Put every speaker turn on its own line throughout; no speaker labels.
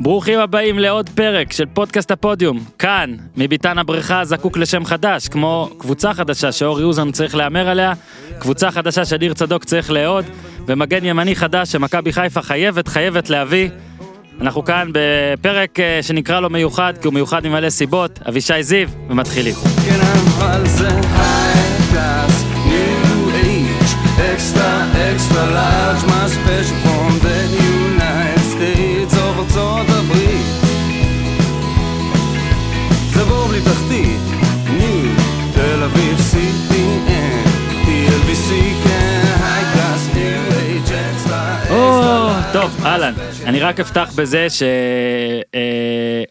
ברוכים הבאים לעוד פרק של פודקאסט הפודיום. כאן, מביתן הבריכה זקוק לשם חדש, כמו קבוצה חדשה שאורי אוזן צריך להמר עליה, קבוצה חדשה שניר צדוק צריך לאהוד, ומגן ימני חדש שמכבי חיפה חייבת חייבת להביא. אנחנו כאן בפרק אה, שנקרא לו מיוחד, כי הוא מיוחד ממלא סיבות, אבישי זיו, ומתחילים.
כן extra extra large, my special
טוב, אהלן. אני רק אפתח בזה ש... אה,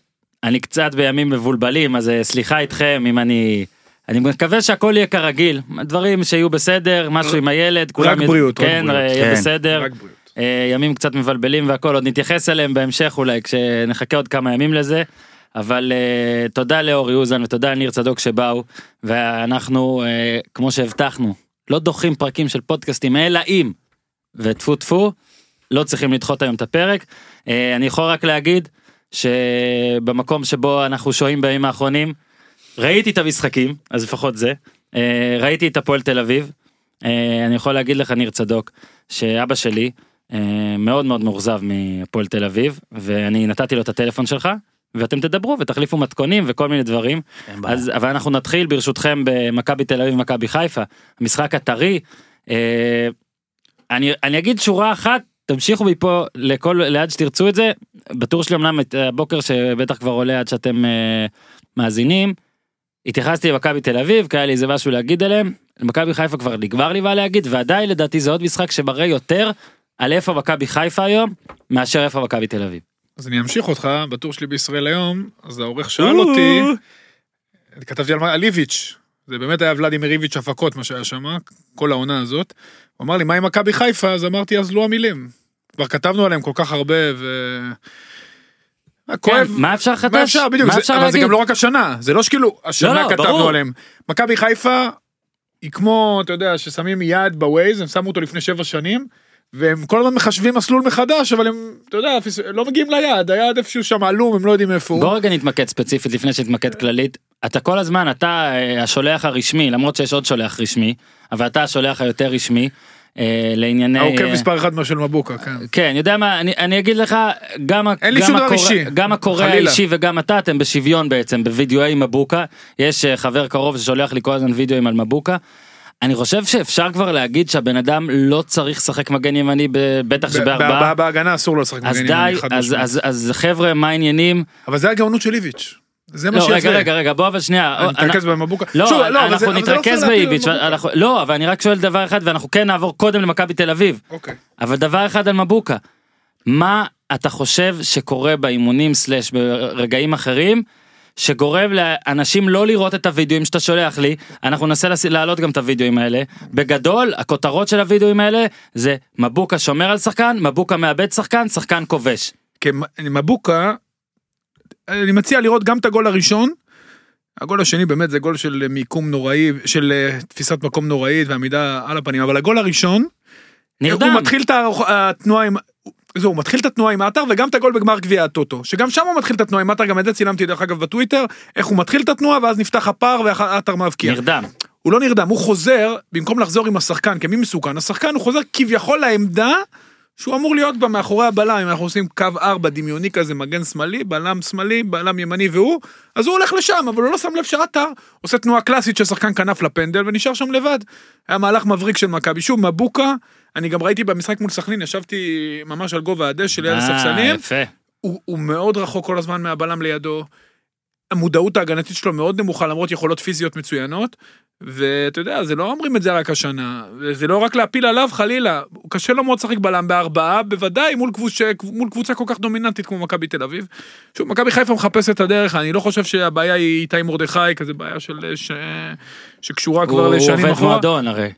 אני קצת בימים מבולבלים, אז אה, סליחה איתכם אם אני... אני מקווה שהכל יהיה כרגיל, דברים שיהיו בסדר, משהו עם הילד, כולם... יד-
בריאות, רק
כן,
בריאות.
יהיה
כן.
בסדר.
רק בריאות.
אה, ימים קצת מבלבלים והכל, עוד נתייחס אליהם בהמשך אולי, כשנחכה עוד כמה ימים לזה. אבל uh, תודה לאורי אוזן ותודה לניר צדוק שבאו, ואנחנו, uh, כמו שהבטחנו, לא דוחים פרקים של פודקאסטים, אלא אם, וטפו טפו, לא צריכים לדחות היום את הפרק. Uh, אני יכול רק להגיד שבמקום שבו אנחנו שוהים בימים האחרונים, ראיתי את המשחקים, אז לפחות זה. Uh, ראיתי את הפועל תל אביב. Uh, אני יכול להגיד לך, ניר צדוק, שאבא שלי מאוד מאוד מאוכזב מהפועל תל אביב, ואני נתתי לו את הטלפון שלך. ואתם תדברו ותחליפו מתכונים וכל מיני דברים. אז אבל אנחנו נתחיל ברשותכם במכבי תל אביב ומכבי חיפה המשחק הטרי. אה, אני אני אגיד שורה אחת תמשיכו מפה לכל לאן שתרצו את זה בטור שלי אמנם את הבוקר שבטח כבר עולה עד שאתם אה, מאזינים. התייחסתי למכבי תל אביב כי היה לי איזה משהו להגיד עליהם. למכבי חיפה כבר נגמר לי מה להגיד ועדיין לדעתי זה עוד משחק שמראה יותר על איפה מכבי חיפה היום מאשר איפה מכבי תל אביב.
אז אני אמשיך אותך בטור שלי בישראל היום, אז העורך שאל אותי, כתבתי על מה- על איביץ', זה באמת היה ולדימיר איביץ' הפקות מה שהיה שם, כל העונה הזאת. הוא אמר לי מה עם מכבי חיפה, אז אמרתי אז לא המילים. כבר כתבנו עליהם כל כך הרבה ו... כואב.
כן, מה אפשר לחדש?
מה אפשר בדיוק,
מה אפשר
אבל זה? גם לא רק השנה, זה לא שכאילו השנה
לא,
כתבנו
ברור.
עליהם. מכבי חיפה היא כמו, אתה יודע, ששמים יד בווייז, הם שמו אותו לפני שבע שנים, והם כל הזמן מחשבים מסלול מחדש, אבל הם, אתה יודע, לא מגיעים ליעד, היעד איפשהו שם עלום, הם לא יודעים איפה הוא.
בוא רגע נתמקד ספציפית לפני שנתמקד כללית. אתה כל הזמן, אתה אה, השולח הרשמי, למרות שיש עוד שולח רשמי, אבל אתה השולח היותר רשמי לענייני...
העוקב
אה,
מספר אחד של מבוקה, כן.
כן, יודע מה, אני, אני אגיד לך, גם, גם, הקורא, גם הקורא
חלילה.
האישי וגם אתה, אתם בשוויון בעצם, בווידאויי מבוקה. יש אה, חבר קרוב ששולח לי כל הזמן וידאוים על מבוקה. אני חושב שאפשר כבר להגיד שהבן אדם לא צריך לשחק מגן ימני, בטח שבארבעה.
בהגנה אסור לו לשחק
אז
מגן ימני, חד
אז,
משמעית.
אז, אז חבר'ה, מה העניינים?
אבל זה הגאונות של איביץ'. זה מה
לא,
שיפה.
רגע, רגע, רגע, בוא אבל שנייה.
מתרכז במבוקה.
לא,
אבל
אנחנו
לא
נתרכז באיביץ', לא, אבל אני רק שואל דבר אחד, ואנחנו כן נעבור קודם למכבי תל אביב.
אוקיי.
אבל דבר אחד על מבוקה, מה אתה חושב שקורה באימונים סלאש ברגעים אחרים, שגורם לאנשים לא לראות את הוידאוים שאתה שולח לי, אנחנו ננסה להעלות גם את הוידאוים האלה. בגדול, הכותרות של הוידאוים האלה זה מבוקה שומר על שחקן, מבוקה מאבד שחקן, שחקן כובש.
מבוקה, אני מציע לראות גם את הגול הראשון. הגול השני באמת זה גול של מיקום נוראי, של אה, תפיסת מקום נוראית ועמידה על הפנים, אבל הגול הראשון,
נרדם.
הוא מתחיל את התנועה עם... זהו, הוא מתחיל את התנועה עם עטר וגם את הגול בגמר גביע הטוטו, שגם שם הוא מתחיל את התנועה עם עטר, גם את זה צילמתי דרך אגב בטוויטר, איך הוא מתחיל את התנועה ואז נפתח הפער ועטר מבקיע.
נרדם.
הוא לא נרדם, הוא חוזר, במקום לחזור עם השחקן כמי מסוכן, השחקן הוא חוזר כביכול לעמדה שהוא אמור להיות בה מאחורי הבלם, אם אנחנו עושים קו 4 דמיוני כזה, מגן שמאלי, בלם שמאלי, בלם ימני והוא, אז הוא הולך לשם, אבל הוא לא שם לב שעטר עושה תנועה קלאסית של שחקן כנף לפנדל ונשאר שם לבד. היה מהלך מבריק של מכבי. שוב, מבוקה, אני גם ראיתי במשחק מול סכנין, ישבתי ממש על גובה הדשא ליד
אה,
הספסלים. הוא, הוא מאוד רחוק כל הזמן מהבלם לידו. המודעות ההגנתית שלו מאוד נמוכה למרות יכולות פיזיות מצוינות. ואתה יודע, זה לא אומרים את זה רק השנה, זה לא רק להפיל עליו חלילה, קשה לו מאוד לשחק בלם בארבעה, בוודאי מול, קבוצ... מול קבוצה כל כך דומיננטית כמו מכבי תל אביב. שוב, מכבי חיפה מחפש את הדרך, אני לא חושב שהבעיה היא איתי מרדכי, כזה בעיה של... ש... שקשורה כבר
הוא
לשנים
עובד
אחורה.
מועדון הרי.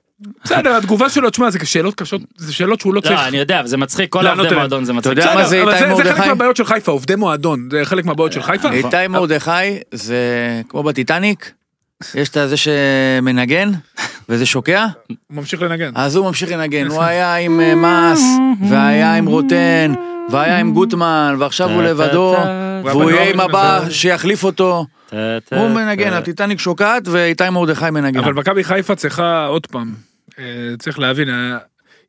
בסדר, התגובה שלו, תשמע, זה שאלות קשות, זה שאלות שהוא לא צריך...
לא, אני יודע, זה מצחיק, כל
לענות
עובדי
עליהם.
מועדון זה מצחיק.
יודע מה זה איתי
זה, זה חלק
מרדכי?
מהבעיות של חיפה, עובדי מועדון, זה חלק מהבעיות של חיפה.
נכון.
איתי מרדכי זה כמו בטיטניק, יש את זה שמנגן, וזה שוקע,
הוא ממשיך לנגן.
אז הוא ממשיך לנגן, הוא היה עם אה, מס, והיה עם רוטן, והיה עם גוטמן, ועכשיו הוא לבדו, והוא יהיה עם הבא שיחליף אותו. הוא מנגן, הטיטניק שוקעת ואיתי מרדכי מנגן.
אבל מכבי חיפה צריכה עוד פעם, אה, צריך להבין, אה,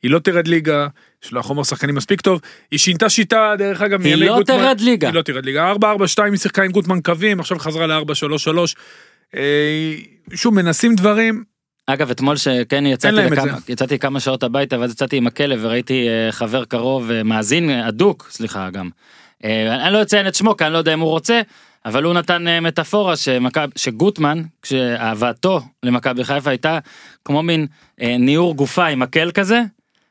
היא לא תרד ליגה, יש לה חומר שחקנים מספיק טוב, היא שינתה שיטה דרך אגב
היא לא
גוטמן.
תרד ליגה.
היא לא תרד ליגה, 4-4-2 היא שיחקה עם גוטמן קווים, עכשיו חזרה ל-4-3-3. אה, שוב מנסים דברים,
אגב אתמול שכן יצאתי לכמה. יצאתי כמה שעות הביתה ואז יצאתי עם הכלב וראיתי אה, חבר קרוב אה, מאזין הדוק סליחה גם. אני לא אציין את שמו כי אני לא יודע אם הוא רוצה אבל הוא נתן מטאפורה שמכב, שגוטמן כשאהבתו למכבי חיפה הייתה כמו מין ניעור גופה עם מקל כזה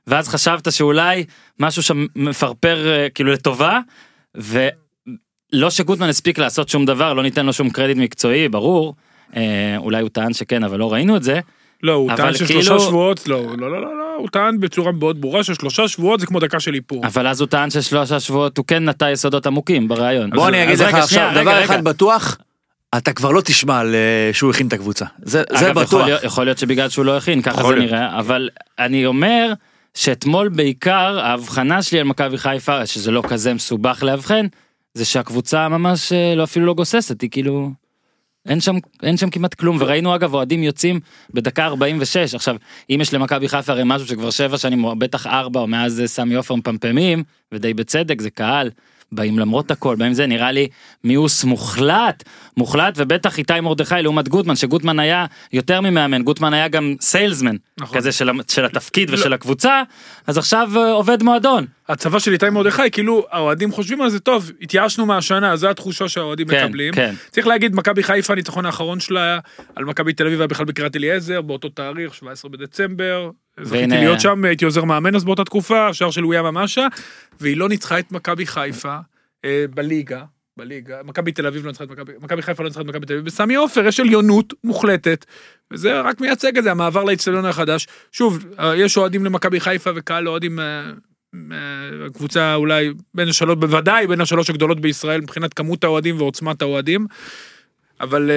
ואז חשבת שאולי משהו שם מפרפר כאילו לטובה ולא שגוטמן הספיק לעשות שום דבר לא ניתן לו שום קרדיט מקצועי ברור אולי הוא טען שכן אבל לא ראינו את זה.
לא, הוא טען
כאילו-
ששלושה שבועות, לא, לא, לא, לא, לא, הוא טען בצורה מאוד ברורה ששלושה שבועות זה כמו דקה של איפור.
אבל אז הוא טען ששלושה שבועות הוא כן נטע יסודות עמוקים ברעיון.
בוא אני אגיד לך עכשיו, דבר
רגע,
אחד
רגע.
בטוח, אתה כבר לא תשמע על אה, שהוא הכין את הקבוצה. זה זה
אגב, יכול
בטוח.
להיות- יכול להיות שבגלל שהוא לא הכין ככה
יכול
זה
להיות.
נראה אבל אני אומר שאתמול בעיקר ההבחנה שלי על מכבי חיפה שזה לא כזה מסובך לאבחן זה שהקבוצה ממש אה, לא אפילו לא גוססת היא כאילו. אין שם אין שם כמעט כלום וראינו אגב אוהדים יוצאים בדקה 46 עכשיו אם יש למכבי חיפה הרי משהו שכבר שבע שנים או בטח ארבע או מאז אה, סמי עופר מפמפמים ודי בצדק זה קהל. באים למרות הכל באים זה נראה לי מיאוס מוחלט מוחלט ובטח איתי מרדכי לעומת גוטמן שגוטמן היה יותר ממאמן גוטמן היה גם סיילסמן
נכון.
כזה של, של התפקיד
לא.
ושל הקבוצה אז עכשיו אה, עובד מועדון
הצבא של איתי מרדכי, כאילו האוהדים חושבים על זה טוב, התייאשנו מהשנה, זו התחושה שהאוהדים
כן,
מקבלים.
כן.
צריך להגיד, מכבי חיפה, הניצחון האחרון שלה על מכבי תל אביב היה בכלל בקריית אליעזר, באותו תאריך, 17 בדצמבר. זכיתי להיות שם, הייתי עוזר מאמן אז באותה תקופה, שער של אויה ממשה, והיא לא ניצחה את מכבי חיפה אה, בליגה. בליגה, מכבי תל אביב לא ניצחה את מכבי, מכבי חיפה לא ניצחה את מכבי תל אביב, בסמי עופר יש עליונות מוחלטת, וזה רק מייצג את זה, המעבר לאצטדיון החדש. שוב, אה, יש אוהדים למכבי חיפה וקהל אוהדים אה, אה, קבוצה אולי בין השלוש, בוודאי בין השלוש הגדולות בישראל מבחינת כמות האוהדים ועוצמת האוהדים. אבל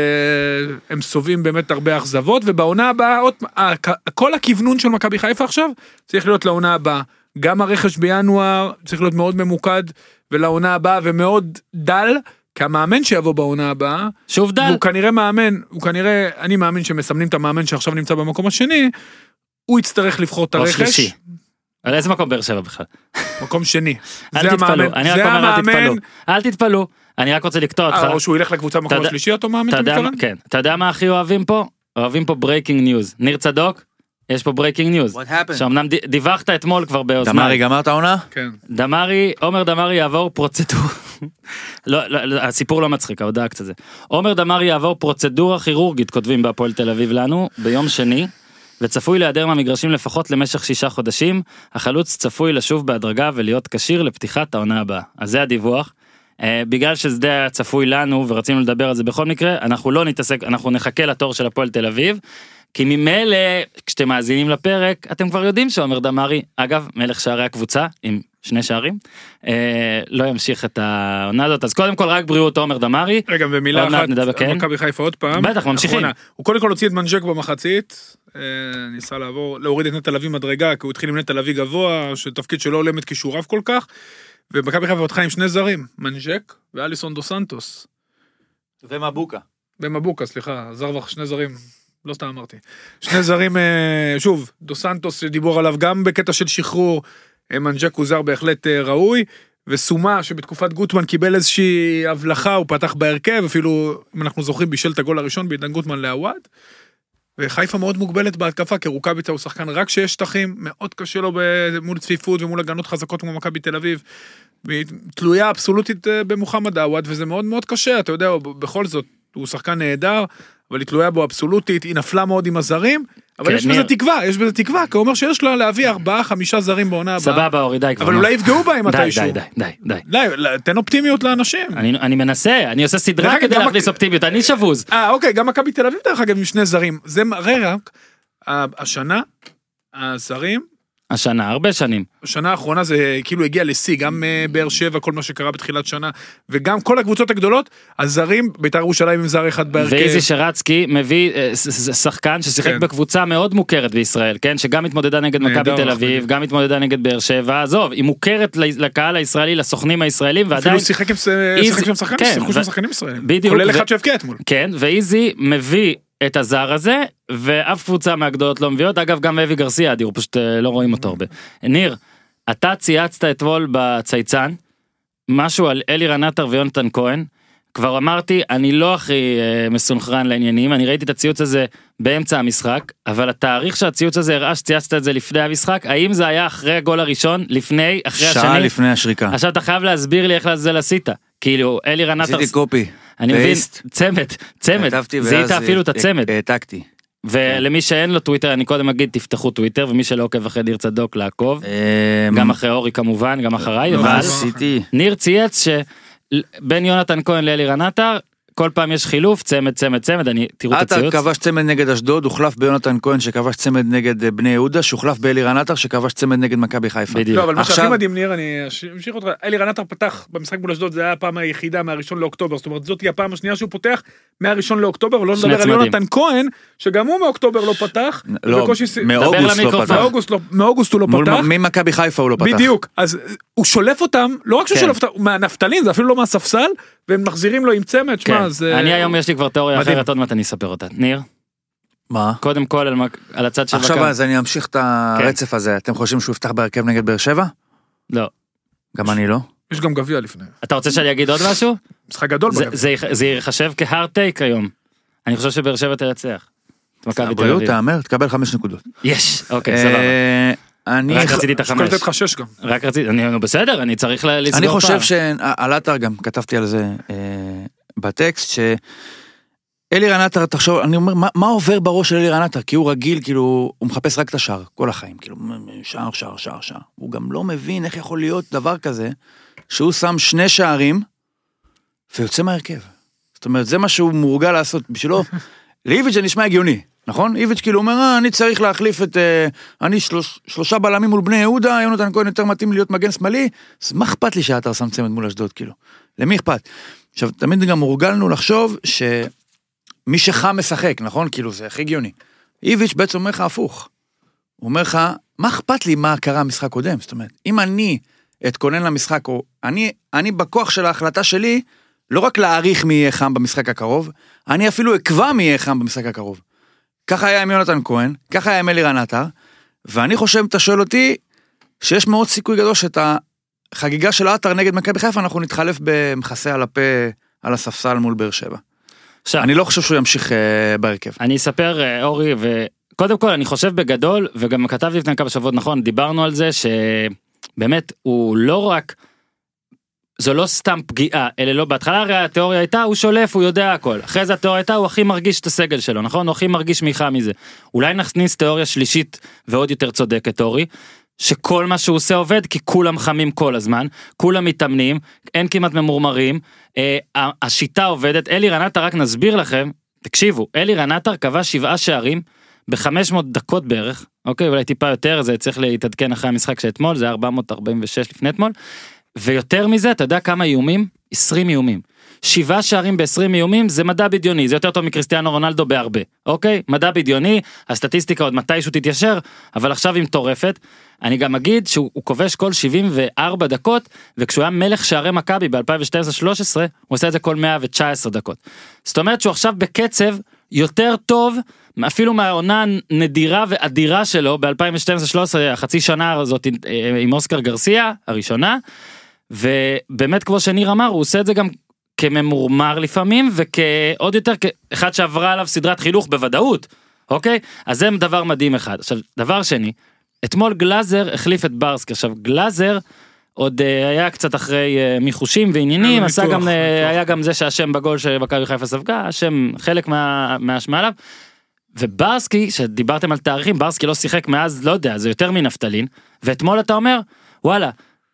הם סובבים באמת הרבה אכזבות, ובעונה הבאה, אה, כל הכוונון של מכבי חיפה עכשיו צריך להיות לעונה הבאה. גם הרכש בינואר צריך להיות מאוד ממוקד, ולעונה הבאה ומאוד דל, כי המאמן שיבוא בעונה הבאה,
שוב דל
והוא כנראה מאמן, הוא כנראה, אני מאמין שמסמנים את המאמן שעכשיו נמצא במקום השני, הוא יצטרך לבחור את הרכש.
שלישי. על איזה מקום באר שבע בכלל?
מקום שני.
אל תתפלאו, אני רק אומר אל תתפלאו, אל תתפלאו, אני רק רוצה לקטוע אותך,
אה, או שהוא ילך לקבוצה במקום השלישי אותו מאמן,
אתה
מתכוון?
כן, אתה יודע מה הכי אוהבים פה? אוהבים פה breaking news, ניר צדוק, יש פה breaking news,
What happened?
שאומנם דיווחת אתמול כבר
דמארי
באוזניי,
גמר את העונה?
כן.
דמארי, עומר דמארי יעבור פרוצדורה, לא, לא, לא, הסיפור לא מצחיק, ההודעה קצת זה, עומר דמרי יעבור פרוצדורה כירורגית כותבים בהפועל תל אביב לנו, ביום שני, וצפוי להיעדר מהמגרשים לפחות למשך שישה חודשים, החלוץ צפוי לשוב בהדרגה ולהיות כשיר לפתיחת העונה הבאה. אז זה הדיווח. Uh, בגלל שזה היה צפוי לנו ורצינו לדבר על זה בכל מקרה, אנחנו לא נתעסק, אנחנו נחכה לתור של הפועל תל אביב. כי ממילא, כשאתם מאזינים לפרק, אתם כבר יודעים שעומר דמארי, אגב, מלך שערי הקבוצה, עם שני שערים, אה, לא ימשיך את העונה הזאת, אז קודם כל רק בריאות עומר דמארי.
רגע, ומילה אחת,
נדבר, כן?
על מכבי חיפה עוד פעם.
בטח, ממשיכים.
אחרונה. הוא קודם כל הוציא את מנג'ק במחצית, אה, ניסה לעבור, להוריד את נטע לביא מדרגה, כי הוא התחיל עם נטע לביא גבוה, שתפקיד שלא הולם את כישוריו כל כך, ומכבי חיפה פתחה עם שני זרים, מנג'ק ואליסון דו סנטוס.
ומבוקה.
במבוקה, סליחה, זר וח שני זרים, לא סתם אמרתי. שני זרים, אה, שוב, דו סנטוס שדיבור עליו גם בקטע של שחרור, אה, מנג'ק הוא זר בהחלט אה, ראוי, וסומה שבתקופת גוטמן קיבל איזושהי הבלחה, הוא פתח בהרכב, אפילו, אם אנחנו זוכרים, בישל את הגול הראשון בעידן גוטמן לעווד. וחיפה מאוד מוגבלת בהתקפה, כי רוקאביצה הוא שחקן רק כשיש שטחים, מאוד קשה לו מול צפיפות ומול הגנות חזקות כמו מכבי תל אביב. והיא תלויה אבסולוטית במוחמד עווד, וזה מאוד מאוד קשה, אתה יודע, בכל זאת, הוא שחקן נהדר, אבל היא תלויה בו אבסולוטית, היא נפלה מאוד עם הזרים, אבל
כן,
יש בזה. תקווה, יש בזה תקווה, כי הוא אומר שיש לו להביא ארבעה, חמישה זרים בעונה הבאה.
סבבה אורי די כבר.
אבל. אולי יפגעו בהם מתישהו.
די די די די.
די, תן אופטימיות לאנשים.
אני, אני מנסה, אני עושה סדרה כדי
גם
להכניס אופטימיות, אני שבוז.
אה, אוקיי, גם מכבי תל אביב דרך אגב עם שני זרים. זה מראה רק, השנה, הזרים,
השנה, הרבה שנים.
בשנה האחרונה זה כאילו הגיע לשיא, גם אה, באר שבע, כל מה שקרה בתחילת שנה, וגם כל הקבוצות הגדולות, הזרים, בית"ר ירושלים עם זר אחד בהרכב.
ואיזי שרצקי מביא אה, שחקן ששיחק
כן.
בקבוצה מאוד מוכרת בישראל, כן? שגם התמודדה נגד מכבי תל
אנחנו
אביב,
יודעים.
גם התמודדה נגד באר שבע, עזוב, היא מוכרת לקהל הישראלי, לסוכנים הישראלים, ועדיין...
אפילו שיחק עם
איזי-
שיחק שם שחקנים,
כן,
שיחקו שם שחקנים ישראלים.
בדיוק,
כולל אחד שהבקיע אתמול.
כן, ואיזי מביא את הזר הזה, ואף קבוצה מהגדולות לא מביאות, אגב גם אבי גרסיה אדיר, פשוט אה, לא רואים אותו הרבה. ניר, אתה צייצת אתמול בצייצן, משהו על אלירן עטר ויונתן כהן, כבר אמרתי, אני לא הכי אה, מסונכרן לעניינים, אני ראיתי את הציוץ הזה באמצע המשחק, אבל התאריך שהציוץ הזה הראה שצייצת את זה לפני המשחק, האם זה היה אחרי הגול הראשון, לפני, אחרי
שעה
השני?
לפני השריקה.
עכשיו אתה חייב להסביר לי איך לעזאזל עשית. כאילו, אלירן עטר...
עשיתי קופי.
אני מבין. צמד, צמד, זיהית אפילו את
אה,
הצמד.
העתקתי.
ולמי שאין לו טוויטר אני קודם אגיד תפתחו טוויטר ומי שלא עוקב אחרי ניר צדוק לעקוב.
אה,
גם אחרי אורי כמובן, גם אחריי, אבל? ניר צייץ שבין יונתן כהן לאלירן עטר, כל פעם יש חילוף, צמד צמד צמד, אני, תראו את
עטר
הציוץ.
כבש צמד נגד אשדוד, הוחלף ביונתן כהן שכבש צמד נגד אה, בני יהודה, שהוחלף באלירן עטר שכבש צמד נגד מכבי חיפה.
בדיוק.
לא, אבל מה שהכי
עכשיו-
מדהים, ניר, אני אמשיך אותך, אלירן עטר פתח במשחק מול אשדוד, זה היה הפעם היחידה מהראשון לאוקטובר, זאת אומרת, זאת תהיה הפעם השנייה שהוא פותח מהראשון לאוקטובר, ולא נדבר על. יונתן כהן, שגם הוא מאוקטובר לא פתח,
לא,
ס-
מאוגוסט לא. פתח.
מאוגוסט לא- הוא לא פתח,
ממכבי חיפה הוא לא פתח.
בדיוק, אז הוא שולף אותם, לא רק שהוא
כן.
שולף אותם, מהנפתלין, זה אפילו לא מהספסל, והם מחזירים לו עם צמד,
כן.
שמע, זה...
אני היום יש לי כבר תיאוריה
מדהים.
אחרת, עוד מעט אני אספר אותה. ניר,
מה?
קודם כל על הצד של
עכשיו. אז אני אמשיך את הרצף הזה, אתם חושבים שהוא יפתח בהרכב נגד באר שבע?
לא.
גם אני לא.
יש גם גביע לפני,
אתה רוצה שאני אגיד עוד משהו?
משחק גדול
זה-
בגביע.
זה יח- זה ייחשב כהארד טייק היום. אני חושב שבאר שבע תנצח. את מכבי תל
הבריאות
אביב.
תהמר, תקבל חמש נקודות.
יש, אוקיי, סבבה.
אני
רק רציתי את החמש.
לתת לך שש גם.
רק רציתי, אני נו, בסדר, אני צריך לסגור
אני חושב. שעל עטר גם כתבתי על זה אה, בטקסט שאלירן עטר תחשוב אני אומר מה, מה עובר בראש של אלירן עטר כי הוא רגיל כאילו הוא מחפש רק את השער כל החיים כאילו שער שער שער שער הוא גם לא מבין איך יכול להיות דבר כזה שהוא שם שני שערים ויוצא מהרכב. זאת אומרת זה מה שהוא מורגל לעשות בשבילו לאיביץ' זה נשמע הגיוני נכון איביץ' כאילו אומר אה, אני צריך להחליף את אה, אני שלוש, שלושה בלמים מול בני יהודה יונתן כהן יותר מתאים להיות מגן שמאלי אז מה אכפת לי שעטר שם צמד מול אשדוד כאילו למי אכפת. עכשיו תמיד גם הורגלנו לחשוב שמי שחם משחק נכון כאילו זה הכי הגיוני. איביץ' בעצם אומר לך הפוך. הוא אומר לך מה אכפת לי מה קרה במשחק קודם זאת אומרת אם אני אתכונן למשחק או אני אני בכוח של ההחלטה שלי לא רק להעריך מי יהיה חם במשחק הקרוב אני אפילו אקבע מי יהיה חם במשחק הקרוב. ככה היה עם יונתן כהן ככה היה עם אלירן עטר ואני חושב אם אתה שואל אותי שיש מאוד סיכוי גדול שאת החגיגה של עטר נגד מכבי חיפה אנחנו נתחלף במכסה על הפה על הספסל מול באר שבע.
עכשיו,
אני לא חושב שהוא ימשיך אה, בהרכב.
אני אספר אה, אורי וקודם כל אני חושב בגדול וגם כתבתי לפני כמה שבועות נכון דיברנו על זה שבאמת הוא לא רק. זו לא סתם פגיעה אלה לא בהתחלה הרי התיאוריה הייתה הוא שולף הוא יודע הכל. אחרי זה התיאוריה הייתה הוא הכי מרגיש את הסגל שלו נכון? הוא הכי מרגיש מיכה מזה. אולי נכניס תיאוריה שלישית ועוד יותר צודקת אורי. שכל מה שהוא עושה עובד כי כולם חמים כל הזמן כולם מתאמנים אין כמעט ממורמרים. אה, השיטה עובדת. אלי רנטה רק נסביר לכם תקשיבו אלי רנטר כבש שבעה שערים ב-500 דקות בערך אוקיי? אולי טיפה יותר זה צריך להתעדכן אחרי המשחק שאתמול זה היה 446 לפני אתמול. ויותר מזה אתה יודע כמה איומים 20 איומים. שבעה שערים ב-20 איומים זה מדע בדיוני זה יותר טוב מקריסטיאנו רונלדו בהרבה אוקיי מדע בדיוני הסטטיסטיקה עוד מתישהו תתיישר אבל עכשיו היא מטורפת. אני גם אגיד שהוא הוא כובש כל 74 דקות וכשהוא היה מלך שערי מכבי ב-2012-2013 הוא עושה את זה כל 119 דקות. זאת אומרת שהוא עכשיו בקצב יותר טוב אפילו מהעונה הנדירה ואדירה שלו ב-2012-2013 החצי שנה הזאת עם אוסקר גרסיה הראשונה. ובאמת כמו שניר אמר הוא עושה את זה גם כממורמר לפעמים וכעוד יותר כאחד שעברה עליו סדרת חינוך בוודאות אוקיי אז זה דבר מדהים אחד עכשיו דבר שני אתמול גלאזר החליף את ברסקי עכשיו גלאזר עוד אה, היה קצת אחרי אה, מיחושים ועניינים
לו
עשה גם אה. היה גם זה שאשם בגול שמכבי חיפה ספגה אשם חלק מה- מהאשמה עליו. וברסקי שדיברתם על תאריכים ברסקי לא שיחק מאז לא יודע זה יותר מנפתלין ואתמול אתה אומר וואלה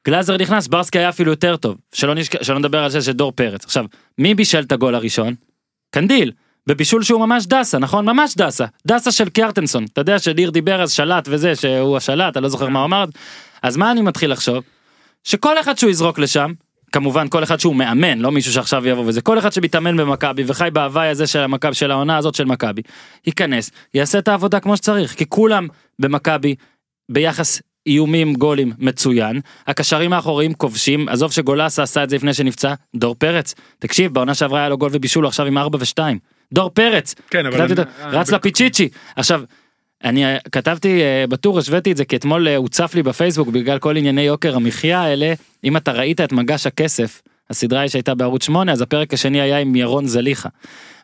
גלאזר נכנס ברסקי היה אפילו יותר טוב שלא נשכ... שלא נדבר על זה שדור פרץ עכשיו מי בישל את הגול הראשון? קנדיל בבישול שהוא ממש דסה, נכון? ממש דסה. דסה של קיארטנסון. אתה יודע שניר דיבר אז שלט וזה, שהוא השלט, אני לא זוכר מה הוא אמר. אז מה אני מתחיל לחשוב? שכל אחד שהוא יזרוק לשם, כמובן כל אחד שהוא מאמן, לא מישהו שעכשיו יבוא וזה, כל אחד שמתאמן במכבי וחי בהוואי הזה של המכבי, של העונה הזאת של מכבי, ייכנס, יעשה את העבודה כמו שצריך, כי כולם במכבי ביחס איומים גולים מצוין. הקשרים האחוריים כובשים. עזוב שגולסה עשה את זה לפני שנפצע דור פרץ. תקשיב בעונה שעברה היה לו גול ובישול עכשיו עם 4 ו2 דור פרץ.
כן, אבל אני-
אותו,
אני-
רץ לפיצ'יצ'י. עכשיו. אני אה, כתבתי אה, בטור השוויתי את זה כי אתמול אה, הוצף לי בפייסבוק בגלל כל ענייני יוקר המחיה האלה. אם אתה ראית את מגש הכסף הסדרה שהייתה בערוץ 8 אז הפרק השני היה עם ירון זליכה.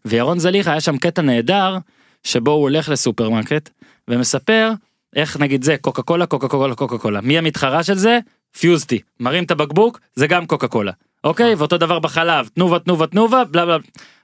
וירון זליכה היה שם קטע נהדר שבו הוא הולך לסופרמרקט ומספר איך נגיד זה קוקה קולה קוקה קולה קוקה קולה מי המתחרה של זה? פיוזטי מרים את הבקבוק זה גם קוקה קולה אוקיי? ואותו דבר בחלב. תנובה תנובה תנובה בלה בלה.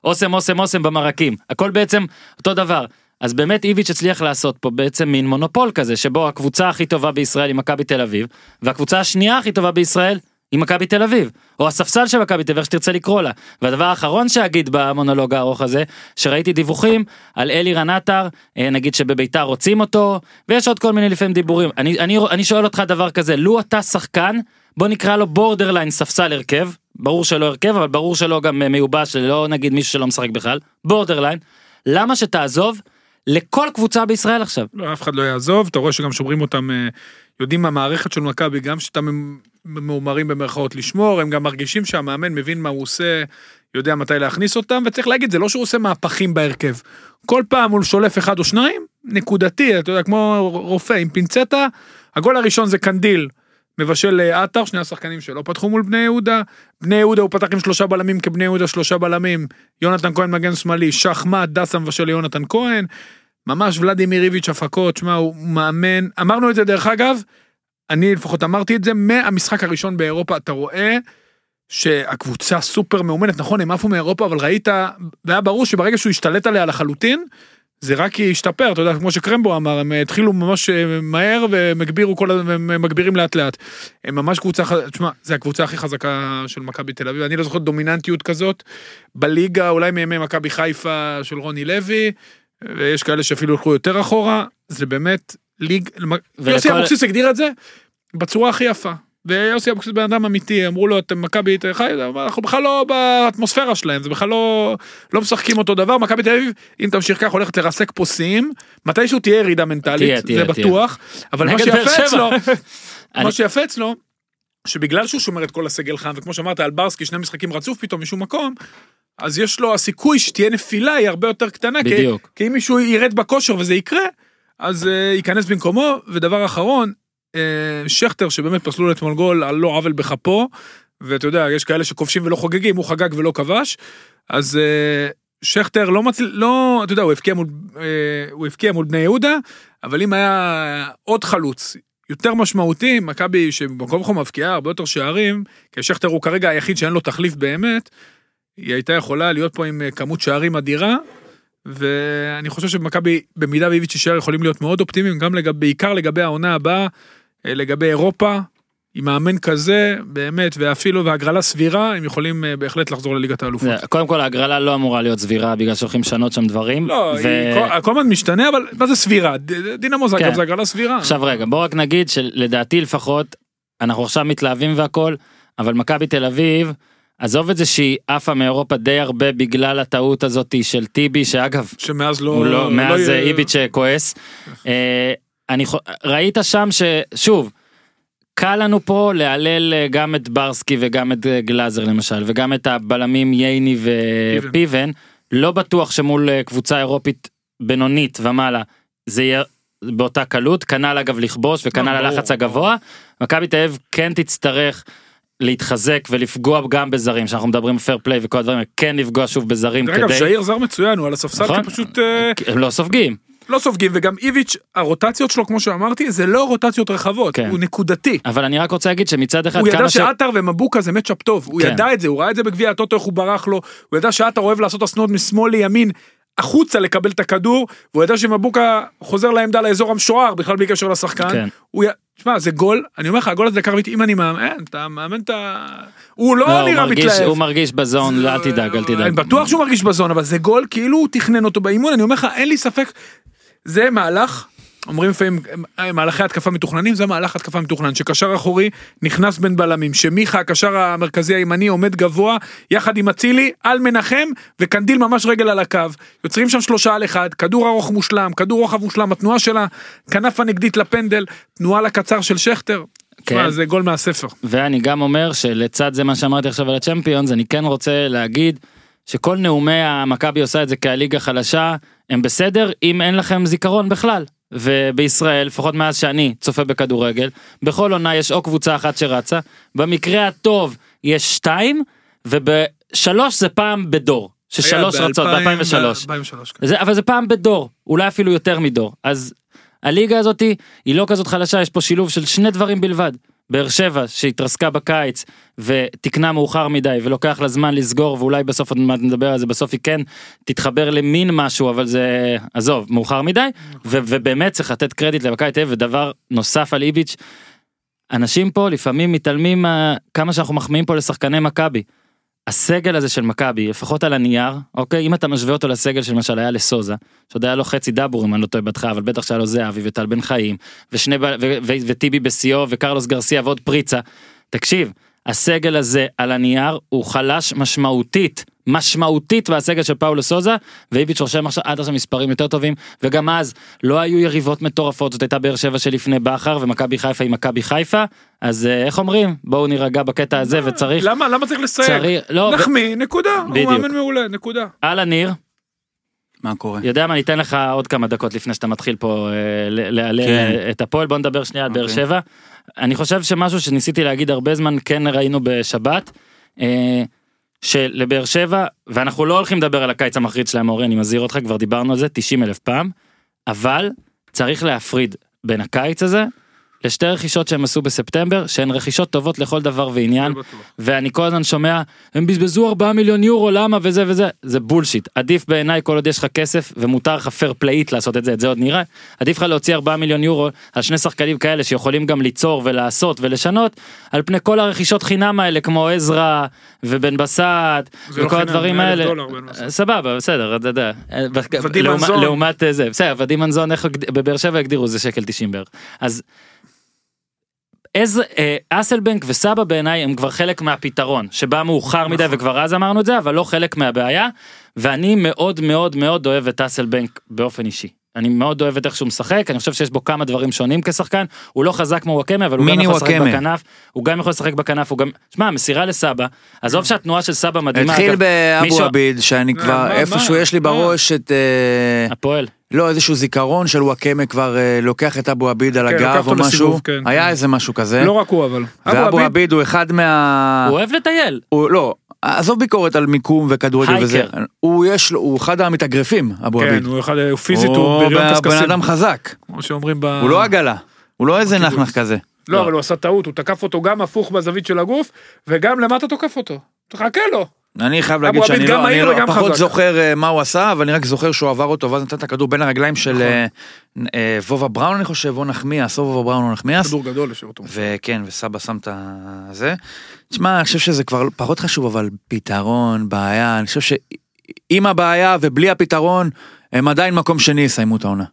אוסם אוסם אוסם במרקים. הכל בעצם אותו דבר. אז באמת איביץ' הצליח לעשות פה בעצם מין מונופול כזה שבו הקבוצה הכי טובה בישראל היא מכבי תל אביב והקבוצה השנייה הכי טובה בישראל היא מכבי תל אביב או הספסל של מכבי תל אביב איך שתרצה לקרוא לה. והדבר האחרון שאגיד במונולוג הארוך הזה שראיתי דיווחים על אלירן עטר אה, נגיד שבביתר רוצים אותו ויש עוד כל מיני לפעמים דיבורים. אני אני אני שואל אותך דבר כזה לו אתה שחקן בוא נקרא לו borderline ספסל הרכב. ברור שלא הרכב אבל ברור שלא גם אה, מיובש לא נגיד מישהו שלא משחק בכלל. borderline למה שתעזוב לכל קבוצה בישראל עכשיו?
לא, אף אחד לא יעזוב, אתה רואה שגם שומרים אותם, אה, יודעים מהמערכת של מכבי, גם שאתם מאומרים במרכאות לשמור, הם גם מרגישים שהמאמן מבין מה הוא עושה, יודע מתי להכניס אותם, וצריך להגיד, זה לא שהוא עושה מהפכים בהרכב. כל פעם הוא שולף אחד או שניים, נקודתי, אתה יודע, כמו רופא עם פינצטה, הגול הראשון זה קנדיל. מבשל אה, עטר, שני השחקנים שלו פתחו מול בני יהודה. בני יהודה הוא פתח עם שלושה בלמים כבני יהודה שלושה בלמים. יונתן כהן מגן שמאלי, שחמט, דסה מבשל ליונתן כהן. ממש ולדימיר איביץ' הפקות, שמע, הוא מאמן. אמרנו את זה דרך אגב, אני לפחות אמרתי את זה, מהמשחק הראשון באירופה, אתה רואה שהקבוצה סופר מאומנת, נכון, הם עפו מאירופה, אבל ראית, והיה ברור שברגע שהוא השתלט עליה לחלוטין, זה רק ישתפר, אתה יודע, כמו שקרמבו אמר, הם התחילו ממש אה, מהר והם הגבירו כל, ה- והם מגבירים לאט לאט. הם ממש קבוצה, תשמע, זה הקבוצה הכי חזקה של מכבי תל אביב, אני לא זוכר דומיננטיות כזאת, בליגה, אולי מימי מכבי חיפה של רוני לוי, ויש כאלה שאפילו ילכו יותר אחורה, זה באמת ליג,
ולכל-
יוסי אבוקסיס הגדיר את זה בצורה הכי יפה. ויוסי אבוקסיס בן אדם אמיתי, אמרו לו אתם מכבי תל אביב, אנחנו בכלל לא באטמוספירה שלהם, זה בכלל לא, לא משחקים אותו דבר, מכבי תל אביב, אם תמשיך כך הולכת לרסק פה שיאים, מתישהו תהיה ירידה מנטלית,
תהיה, תהיה,
זה
תהיה.
בטוח, אבל מה שיפה. אצלו, מה שיפה אצלו, שבגלל שהוא שומר את כל הסגל חם, וכמו שאמרת על ברסקי שני משחקים רצוף פתאום משום מקום, אז יש לו הסיכוי שתהיה נפילה היא הרבה יותר קטנה, כי-
בדיוק.
כי אם מישהו ירד בכושר וזה יקרה, אז אה, ייכנס במקומו, ודבר אחרון, אה, שכטר שבאמת פסלו לו אתמול גול על לא עוול בכפו, ואתה יודע, יש כאלה שכובשים ולא חוגגים, הוא חגג ולא כבש, אז אה, שכטר לא מצל... לא, אתה יודע, הוא הבקיע מול, הוא הבקיע מול בני יהודה, אבל אם היה עוד חלוץ, יותר משמעותי, מכבי שבמקום אחר מבקיעה הרבה יותר שערים, כי שכטר הוא כרגע היחיד שאין לו תחליף באמת, היא הייתה יכולה להיות פה עם כמות שערים אדירה, ואני חושב שמכבי, במידה ואיביץ' יישאר, יכולים להיות מאוד אופטימיים, גם לגב, בעיקר לגבי העונה הבאה, אה, לגבי אירופה, עם מאמן כזה, באמת, ואפילו, והגרלה סבירה, הם יכולים אה, בהחלט לחזור לליגת האלופות.
זה- קודם כל ההגרלה לא אמורה להיות סבירה בגלל שהולכים לשנות שם דברים.
לא,
ו-
היא כל- הזמן משתנה, אבל מה זה סבירה? דינמו זה
כן.
זה הגרלה סבירה.
עכשיו רגע בוא רק נגיד שלדעתי לפחות אנחנו עכשיו מתלהבים והכל אבל מכבי תל אביב עזוב את זה שהיא עפה מאירופה די הרבה בגלל הטעות הזאת של טיבי שאגב
שמאז לא...
הוא לא מאז
יהיה-
איביץ' כועס. אה, אני ראית שם ששוב. קל לנו פה להלל אה, גם את ברסקי וגם את אה, גלאזר למשל וגם את הבלמים ייני ופיבן לא בטוח שמול אה, קבוצה אירופית בינונית ומעלה זה יהיה באותה קלות כנ"ל אגב לכבוש וכנ"ל
לא,
הלחץ הגבוה מכבי תל אביב כן תצטרך להתחזק ולפגוע גם בזרים שאנחנו מדברים פייר פליי וכל הדברים כן לפגוע שוב בזרים
דרך אגב,
כדי
ז'איר זר מצוין, הוא על הספסל,
נכון.
כי פשוט אה,
הם לא סופגים
לא סופגים, וגם איביץ', הרוטציות שלו, כמו שאמרתי, זה לא רוטציות רחבות,
כן.
הוא נקודתי.
אבל אני רק רוצה להגיד שמצד אחד
הוא ידע
כמה ש...
שעטר ומבוקה זה מצ'אפ טוב, הוא
כן.
ידע את זה, הוא ראה את זה בגביע הטוטו איך הוא ברח לו, הוא ידע שעטר אוהב לעשות הסנוד משמאל לימין. החוצה לקבל את הכדור, והוא ידע שמבוקה חוזר לעמדה לאזור המשוער, בכלל בלי קשר לשחקן.
כן.
הוא י... תשמע, זה גול, אני אומר לך, הגול הזה אותי, אם אני מאמן, אתה מאמן את ה... הוא לא,
לא,
נראה מתלהב.
הוא מרגיש בזון,
זה-
אל תדאג, אל תדאג.
אני בטוח שהוא מרגיש בזון, אבל זה גול כאילו הוא תכנן אותו באימון, אני אומר לך, אין לי ספק, זה מהלך, אומרים לפעמים אה, מהלכי התקפה מתוכננים, זה מהלך התקפה מתוכנן, שקשר אחורי נכנס בין בלמים, שמיכה הקשר המרכזי הימני עומד גבוה, יחד עם אצילי, על מנחם, וקנדיל ממש רגל על הקו, יוצרים שם שלושה על אחד, כדור ארוך מושלם, כדור רוחב מושלם, התנועה של הכנף הנגדית לפנדל, תנועה לקצר של שכטר, תשמע,
כן.
זה גול מהספר.
ואני גם אומר שלצד זה מה שאמרתי עכשיו על הצ'מפיונס אני כן רוצה להגיד שכל נאומי המכבי עושה את זה כהליגה חלשה הם בסדר אם אין לכם זיכרון בכלל. ובישראל לפחות מאז שאני צופה בכדורגל בכל עונה יש או קבוצה אחת שרצה במקרה הטוב יש שתיים ובשלוש זה פעם בדור ששלוש רצות ב-2003.
ב-2003, כן.
זה, אבל זה פעם בדור, אולי אפילו יותר מדור. אז הליגה הזאת היא לא כזאת חלשה, יש פה שילוב של שני דברים בלבד. באר שבע שהתרסקה בקיץ ותקנה מאוחר מדי ולוקח לה זמן לסגור ואולי בסוף עוד מעט נדבר על זה בסוף היא כן תתחבר למין משהו אבל זה עזוב מאוחר מדי ו- ובאמת צריך לתת קרדיט למכבי תל אביב ודבר נוסף על איביץ' אנשים פה לפעמים מתעלמים מה- כמה שאנחנו מחמיאים פה לשחקני מכבי. הסגל הזה של מכבי לפחות על הנייר אוקיי אם אתה משווה אותו לסגל שלמשל היה לסוזה שעוד היה לו חצי דבור אם אני לא טועה בהתחלה אבל בטח שהיה לו זהבי וטל בן חיים ושני וטיבי בשיאו וקרלוס גרסיה ועוד פריצה. תקשיב הסגל הזה על הנייר הוא חלש משמעותית משמעותית מהסגל של פאולו סוזה ואיביץ' רושם עכשיו עד עכשיו מספרים יותר טובים וגם אז לא היו יריבות מטורפות זאת הייתה באר שבע שלפני בכר ומכבי חיפה עם מכבי חיפה אז אה, איך אומרים בואו נירגע בקטע הזה וצריך
למה למה צריך לסייג?
לא ו-
נחמיא, נקודה, הוא
בדיוק.
מאמן מעולה, נקודה.
על הניר
מה קורה?
יודע מה אני אתן לך עוד כמה דקות לפני שאתה מתחיל פה אה, ל- להלל
כן.
את הפועל בוא נדבר שנייה על באר
אוקיי.
שבע. אני חושב שמשהו שניסיתי להגיד הרבה זמן כן ראינו בשבת. אה, שלבאר שבע ואנחנו לא הולכים לדבר על הקיץ המחריד שלהם אורי אני מזהיר אותך כבר דיברנו על זה 90 אלף פעם אבל צריך להפריד בין הקיץ הזה לשתי רכישות שהם עשו בספטמבר שהן רכישות טובות לכל דבר ועניין. ואני כל הזמן שומע הם בזבזו 4 מיליון יורו למה? וזה וזה. זה בולשיט. עדיף בעיניי כל עוד יש לך כסף ומותר לך פייר פלאית לעשות את זה את זה עוד נראה. עדיף לך להוציא 4 מיליון יורו על שני שחקנים כאלה שיכולים גם ליצור ולעשות ולשנות על פני כל הרכישות חינם האלה כמו עזרא ובן בסט
לא
וכל הדברים
100,000
האלה. סבבה בסדר אתה יודע. לעומת- זה בסדר ודים מנזון איך בבאר שבע הגדירו זה שקל 90 בערך. אז. איזה אה, אסלבנק וסבא בעיניי הם כבר חלק מהפתרון שבא מאוחר מדי וכבר אז אמרנו את זה אבל לא חלק מהבעיה ואני מאוד מאוד מאוד אוהב את אסלבנק באופן אישי. אני מאוד אוהב את איך שהוא משחק אני חושב שיש בו כמה דברים שונים כשחקן הוא לא חזק כמו וואקמה אבל הוא גם יכול לשחק
וואקמה.
בכנף הוא גם יכול לשחק בכנף הוא גם שמע מסירה לסבא עזוב שהתנועה של סבא מדהימה
התחיל באבו עביד שאני
מה,
כבר איפשהו? יש לי? בראש את אה,
הפועל
לא איזשהו זיכרון של וואקמה כבר אה, לוקח את אבו עביד על
כן,
הגב או משהו
לסיבוב, כן,
היה
כן.
איזה משהו כזה
לא רק הוא אבל.
ואבו
אבו עביד,
עביד הוא אחד מה...
הוא אוהב לטייל
הוא לא עזוב ביקורת על מיקום וכדורגל
הייקר.
וזה הוא יש לו הוא אחד המתאגרפים אבו
כן,
עביד.
הוא אחד, הוא פיזית, הוא
הוא
בריון
בן
קשקשים.
אדם חזק
כמו שאומרים ב...
הוא לא עגלה הוא לא איזה נחנח כזה.
לא, אבל הוא עשה טעות, הוא תקף אותו גם הפוך בזווית של הגוף, וגם למטה תוקף אותו. תחכה לו.
אני חייב להגיד שאני לא, אני לא, פחות
חזק.
זוכר אה, מה הוא עשה, אבל אני רק זוכר שהוא עבר אותו ואז נתן את הכדור בין הרגליים של אה, אה, וובה בראון אני חושב, או נחמיאס, או וובה בראון או נחמיאס.
כדור גדול לשאיר אותו.
וכן, וסבא שם את זה. תשמע, אני חושב שזה כבר פחות חשוב, אבל פתרון, בעיה, אני חושב שעם הבעיה ובלי הפתרון, הם עדיין מקום שני יסיימו את העונה.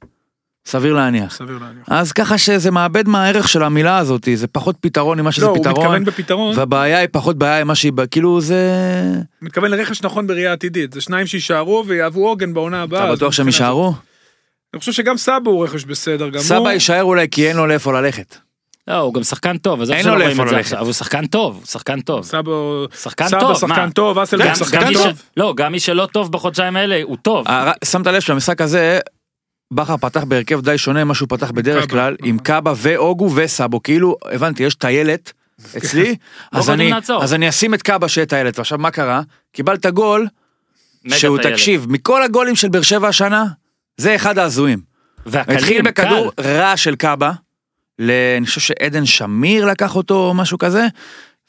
סביר להניח.
סביר להניח.
אז ככה שזה מאבד מהערך של המילה הזאת, זה פחות פתרון ממה שזה
לא, הוא
פתרון,
מתכוון בפתרון,
והבעיה היא פחות בעיה ממה שהיא, כאילו זה...
הוא מתכוון לרכש נכון בראייה עתידית. זה שניים שיישארו ויהוו עוגן בעונה הבאה.
אתה
אז
בטוח שהם יישארו?
אני חושב שגם סבא הוא רכש בסדר גמור.
סבא יישאר אולי כי אין לו לאיפה ללכת.
לא הוא גם שחקן טוב עזוב
אין
שלא
לו
רואים
לאיפה
את זה
ללכת.
עכשיו אבל הוא שחקן טוב הוא שחקן טוב
סבא
שחקן
סבא
טוב
שחקן
מה?
טוב, אסלבנק
גם-
שחקן
גם
טוב.
ש- לא גם מי שלא טוב בחודשיים האלה הוא טוב
שמת לב שהמשחק הזה, בכר פתח בהרכב די שונה ממה שהוא פתח בדרך. כלל, עם קאבה ואוגו וסאבו, כאילו, הבנתי, יש טיילת אצלי, אז אני-. אז אני אשים את קאבה שיהיה טיילת, ועכשיו מה קרה? קיבלת גול, שהוא. תקשיב, מכל הגולים של באר שבע השנה, זה אחד ההזויים. התחיל בכדור. רע של קאבה, אני חושב שעדן שמיר לקח אותו או משהו כזה,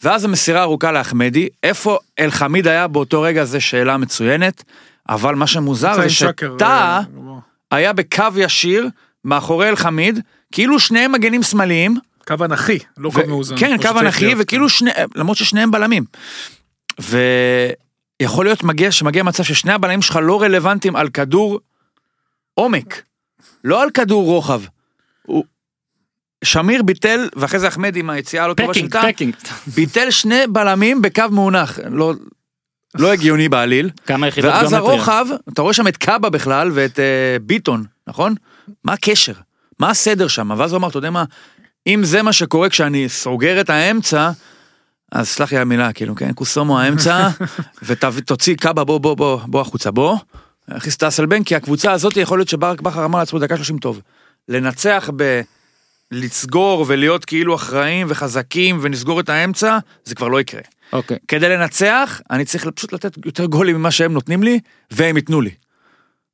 ואז המסירה ארוכה לאחמדי, איפה אלחמיד היה באותו רגע זה שאלה מצוינת, אבל מה שמוזר זה שטאה
אה,
היה בקו ישיר מאחורי אלחמיד, כאילו שניהם מגנים שמאליים.
קו אנכי, לא קו מאוזן.
כן, קו אנכי. וכאילו שני, למרות ששניהם בלמים. ויכול להיות מגיע, שמגיע מצב ששני הבלמים שלך לא רלוונטיים על כדור עומק, לא על כדור רוחב. הוא... שמיר ביטל, ואחרי זה אחמד עם היציאה הלא טובה של
פקינג.
ביטל שני בלמים בקו מאונח. לא, לא הגיוני בעליל.
כמה יחידות
ואז
גיאומטריה.
הרוחב, אתה רואה שם את קאבה בכלל ואת אה, ביטון, נכון? מה הקשר? מה הסדר שם? ואז הוא אמר, אתה יודע מה, אם זה מה שקורה כשאני סוגר את האמצע, אז סלח לי המילה, כאילו, כן, קוסומו האמצע, ותוציא קאבה, בוא, בוא, בוא, בוא החוצה, בוא. הכניס את אסלבן, כי הקבוצה הזאת יכול להיות שברק בכר אמר לעצמו דקה 30 טוב. לנצח ב... לסגור ולהיות כאילו אחראים וחזקים ונסגור את האמצע, זה כבר לא יקרה.
אוקיי.
כדי לנצח, אני צריך פשוט לתת יותר גולים ממה שהם נותנים לי, והם ייתנו לי.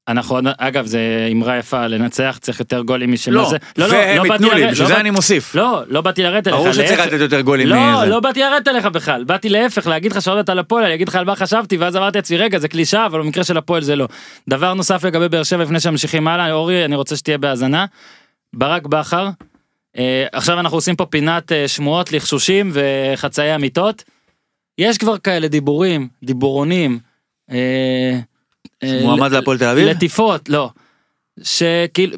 אנחנו, אגב, זה אמרה יפה, לנצח צריך יותר גולים משל
לא,
זה.
והם
באתי
ייתנו לי,
לרדת-
בשביל
לא
זה אני מוסיף.
לא, לא באתי לרדת אליך.
ברור שצריך. לתת יותר גולים
לא,
מזה.
לא באתי לרדת אליך בכלל, באתי להפך, להגיד לך שעודת על הפועל, אני אגיד לך על מה חשבתי, ואז אמרתי לעצמי, רגע, זה קלישאה, אבל במקרה של הפועל זה לא. דבר נוסף לגבי באר שבע, לפני שממשיכים הלאה, אורי, אני רוצה שתהיה בהאזנה. ברק בכר, אה, עכשיו אנחנו עושים פה פינת אה, שמועות, לחשושים וחצאי אמיתות. יש כבר כאלה דיבורים, דיבורונים. אה, אה,
מועמד להפועל תל אביב?
לטיפות, לא. שכאילו,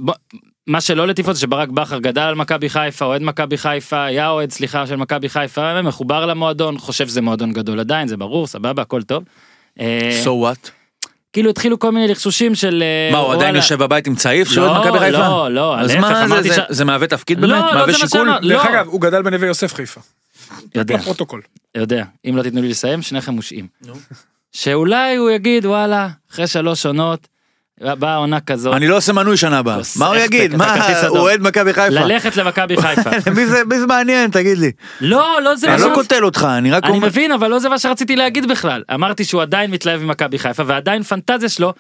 מה שלא לטיפות זה שברק בכר גדל על מכבי חיפה, אוהד מכבי חיפה, היה אוהד סליחה של מכבי חיפה, מחובר למועדון, חושב שזה מועדון גדול עדיין, זה ברור, סבבה, הכל טוב. אה,
So what?
כאילו התחילו כל מיני לחשושים של... אה,
מה, הוא עדיין. יושב בבית עם צעיף של
לא,
אוהד מכבי חיפה?
לא, לא,
אז
להפך,
מה, זה-
אמרתי
זה-
ש-
זה מהווה תפקיד
לא,
באמת?
לא,
מהווה שיקול?
דרך
לא.
אגב, הוא גדל בנווה יוסף חיפה.
יודע,
לפרוטוקול.
יודע, אם לא תיתנו לי לסיים, שניכם מושעים. שאולי הוא יגיד, וואלה, אחרי שלוש עונות, באה עונה כזאת,
אני לא עושה מנוי שנה הבאה. מה הוא יגיד? מה, הוא. אוהד מכבי חיפה?
ללכת למכבי חיפה.
מי זה מעניין, תגיד לי.
לא, לא זה מה
אני לא
ש-
קוטל אותך, אני רק
אני. מבין, אבל לא זה מה שרציתי להגיד בכלל. אמרתי שהוא עדיין מתלהב ממכבי חיפה, ועדיין פנטזיה שלו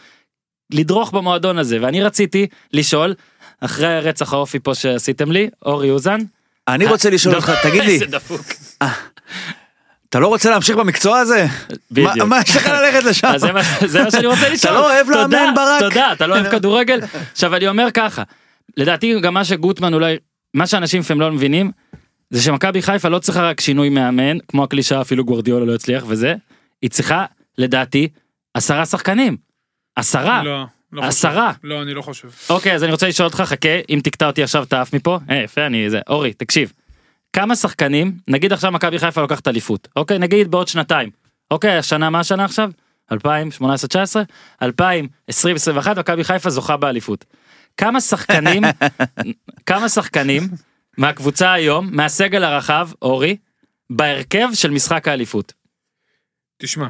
לדרוך במועדון הזה, ואני רציתי לשאול, אחרי רצח האופי פה שעשיתם לי, אורי אוזן.
אני רוצה לשאול אותך, תגיד לי,
איזה דפוק.
אתה לא רוצה להמשיך במקצוע הזה?
בדיוק.
מה- יש לך ללכת לשם?
זה מה- שאני רוצה לשאול.
לא אוהב לאמן,
תודה,
ברק?
תודה, אתה לא אוהב כדורגל? עכשיו אני אומר ככה, לדעתי גם מה שגוטמן אולי, מה שאנשים לפעמים לא מבינים, זה שמכבי חיפה לא צריכה רק שינוי מאמן, כמו הקלישאה אפילו גוורדיולה לא יצליח וזה, היא צריכה, לדעתי, עשרה שחקנים. עשרה.
לא, לא חושב.
עשרה.
לא, אני לא חושב.
אוקיי, אז אני רוצה לשאול אותך, חכה, אם תקטע אותי עכשיו אתה עף מפה, אה, יפה, אני זה, אורי, תקשיב. כמה שחקנים, נגיד עכשיו מכבי חיפה לוקחת אליפות, אוקיי, נגיד בעוד שנתיים, אוקיי, השנה, מה השנה עכשיו? 2018-2019? 2020-2021, מכבי חיפה זוכה באליפות. כמה שחקנים, כמה שחקנים מהקבוצה היום, מהסגל הרחב, אורי, בהרכב של משחק האליפות?
תשמע.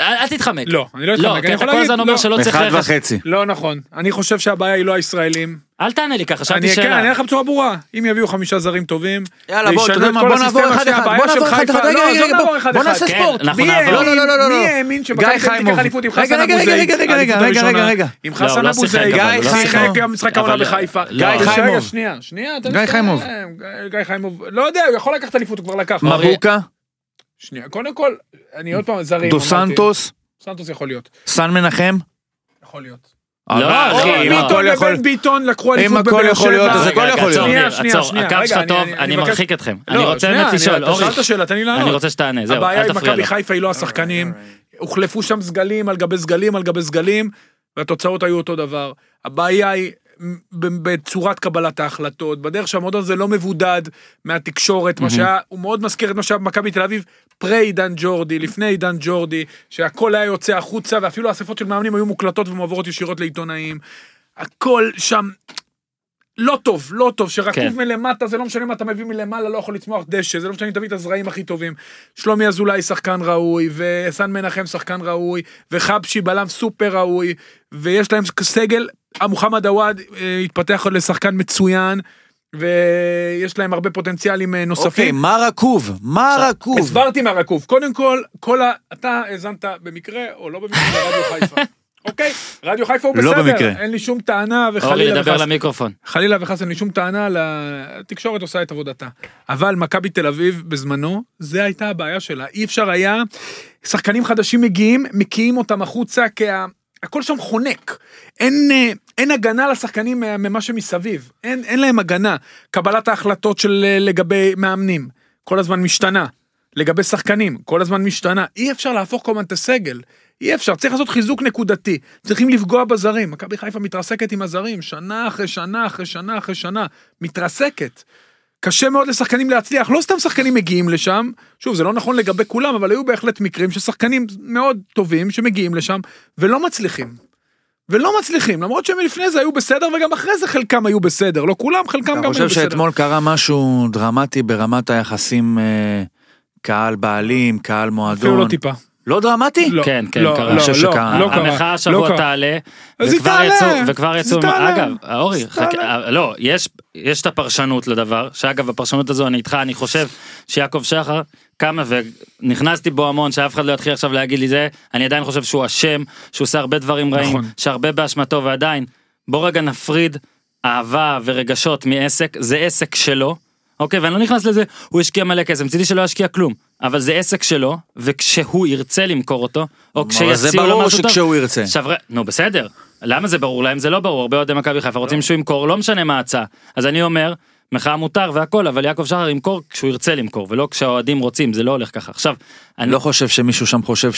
אל, אל תתחמק.
לא, אני לא
לא,
אתחמק.
כי
אני
אתה כל הזמן אומר
לא.
שלא צריך
אחד. וחצי.
לא נכון. אני חושב שהבעיה היא לא הישראלים.
אל תענה לי ככה, שאלתי
אני כן,
שאלה.
אני אגיד לך בצורה ברורה. אם יביאו חמישה זרים טובים,
יאללה, בוא, אתה יודע מה, בוא נעבור אחד אחד. בוא נעבור אחד אחד. רגע,
לא,
רגע, רגע, בוא-. נעשה ספורט.
מי. האמין-
לא, לא, לא, לא, לא.
שמכבי תיקח. אליפות עם
רגע,
חסן
רגע,
אבו
רגע? רגע, רגע, רגע. רגע, רגע.
עם
לא,
חסן
לא שיחק. אבל,
הוא לא
שיחק
שיחק.
גם משחק העונה
אבל-
בחיפה.
לא,
רגע,
חיימוב.
שנייה, שנייה. תן
גיא
לי
חיימוב.
לסיים. גיא חיימוב. לא יודע, הוא יכול לקחת אליפות, הוא כבר לקח.
מבוקה,
שנייה, קודם כל, אני עוד פעם, זרים.
דו. סנטוס,
סנטוס יכול להיות.
סן מנחם.
יכול להיות.
לא,
אבל,
לא,
אחי,
לא.
אם הכל יכול...
ובן ביטון לקחו אליפות
הכל יכול להיות. אז הכל יכול להיות.
שנייה,
ניר,
שנייה,
עצור. הקו שלך
אני-
טוב,
אני-
מרחיק אתכם.
לא,
אני רוצה
שנייה,
באמת לשאול,
אתה
אורי,
שאלת שאלה, תן לי לענות.
אני רוצה שתענה, זהו,
הבעיה
אל
עם
תפריע
מכבי
לו.
חיפה היא לא השחקנים, הוחלפו שם סגלים על גבי סגלים על גבי סגלים, והתוצאות היו אותו דבר. הבעיה היא בצורת קבלת ההחלטות, בדרך שהמועדון הזה לא מבודד מהתקשורת, מה שהיה, הוא מאוד מזכיר את מה שהיה במכבי תל אביב, פרה עידן ג'ורדי, לפני עידן ג'ורדי, שהכל היה יוצא החוצה, ואפילו האספות של מאמנים היו מוקלטות ומועברות ישירות לעיתונאים. הכל שם לא טוב, לא טוב, שרקוב
כן.
מלמטה, זה לא משנה מה אתה מביא מלמעלה, לא יכול לצמוח דשא, זה לא משנה אם תביא את הזרעים הכי טובים. שלומי אזולאי שחקן ראוי, וסן מנחם שחקן ראוי, וחבשי בלם סופר ראוי, ויש להם סגל, המוחמד עוואד אה, התפתח לשחקן מצוין, ויש להם הרבה פוטנציאלים אה,
אוקיי,
נוספים.
מה רקוב? מה רקוב?
הסברתי מה רקוב. קודם כל, כל ה... אתה האזנת במקרה או לא במקרה לרדיו חיפה. אוקיי? רדיו חיפה הוא
לא
בסדר,
במקרה.
אין לי שום טענה
אורי,
וחלילה
לדבר
וחס.
למיקרופון.
חלילה וחס אין לי שום טענה, התקשורת עושה את עבודתה. אבל מכבי תל אביב בזמנו, זה הייתה הבעיה שלה. אי אפשר היה, שחקנים חדשים מגיעים, מקיאים אותם החוצה, כי ה- הכל שם חונק. אין, אה, אין הגנה לשחקנים מה- ממה שמסביב. אין, אין להם הגנה. קבלת ההחלטות של אה, לגבי מאמנים, כל הזמן משתנה. לגבי שחקנים, כל הזמן משתנה. אי אפשר להפוך כל הזמן את הסגל. אי אפשר, צריך לעשות חיזוק נקודתי. צריכים לפגוע בזרים. מכבי חיפה מתרסקת עם הזרים, שנה אחרי שנה אחרי שנה אחרי שנה. מתרסקת. קשה מאוד לשחקנים להצליח, לא סתם שחקנים מגיעים לשם, שוב זה לא נכון לגבי כולם, אבל היו בהחלט מקרים ששחקנים מאוד טובים שמגיעים לשם ולא מצליחים. ולא מצליחים, למרות שהם לפני זה היו בסדר וגם אחרי זה חלקם היו בסדר, לא כולם, חלקם גם
אתה
היו
חושב
בסדר.
שאתמול קרה משהו דרמטי ברמת היחסים אה, קהל בעלים, קהל מועדון?
אפילו לא טיפה.
לא דרמטי?
לא,
כן, כן,
לא,
קרה.
לא,
אני חושב
לא,
שקרה.
לא קרה.
המחאה
לא
השבוע
קרה.
תעלה,
אז היא
וכבר יצאו, וכבר יצאו. אגב, אורי, חכה,
תעלה.
לא, יש, יש את הפרשנות לדבר, שאגב הפרשנות הזו אני איתך, אני חושב שיעקב שחר קמה ונכנסתי בו המון, שאף אחד לא יתחיל עכשיו להגיד לי זה, אני עדיין חושב שהוא אשם, שהוא עושה הרבה דברים רעים,
נכון.
שהרבה באשמתו ועדיין, בוא רגע נפריד אהבה ורגשות מעסק, זה עסק שלו. אוקיי, ואני לא נכנס לזה, הוא השקיע מלא כסף, מצידי שלא ישקיע כלום, אבל זה עסק שלו, וכשהוא ירצה למכור אותו, או כשיציעו
זה
לו
ברור
משהו טוב,
שכשהוא ירצה.
עכשיו, ר- נו בסדר, למה זה ברור להם? זה לא ברור, הרבה אוהדי מכבי חיפה רוצים שהוא ימכור, לא משנה מה ההצעה. אז אני אומר, מחאה מותר והכל, אבל יעקב שחר ימכור כשהוא ירצה למכור, ולא כשהאוהדים רוצים, זה לא הולך ככה. עכשיו,
אני לא חושב שמישהו שם חושב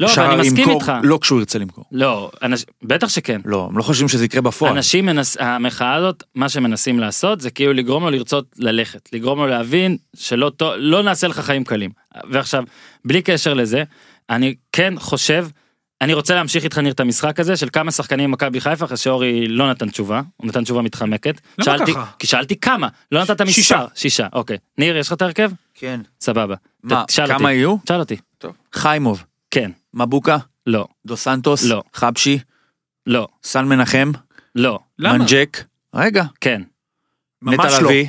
לא, אני מסכים
ימכור
איתך.
לא כשהוא ירצה למכור.
לא, אנש... בטח שכן.
לא, הם לא חושבים שזה יקרה בפועל.
אנשים מנס... המחאה הזאת, מה שמנסים לעשות זה כאילו לגרום לו לרצות ללכת, לגרום לו להבין שלא לא נעשה לך חיים קלים. ועכשיו, בלי קשר לזה, אני כן חושב, אני רוצה להמשיך איתך ניר את המשחק הזה של כמה שחקנים ממכבי חיפה, אחרי שאורי לא נתן תשובה, הוא נתן תשובה מתחמקת.
למה
שאלתי,
ככה?
כי שאלתי כמה, לא נתת מספר.
שישה.
שישה, אוקיי. ניר, יש לך את ההרכב?
כן.
סבבה.
מה,
תשאל
כמה
אותי.
יהיו?
תשאל אותי.
חיימוב,
כן,
מבוקה,
לא,
דו סנטוס,
לא.
חבשי,
לא,
סן מנחם,
לא,
למה?
מנג'ק, רגע,
כן,
ממש
נטע
לא.
לביא,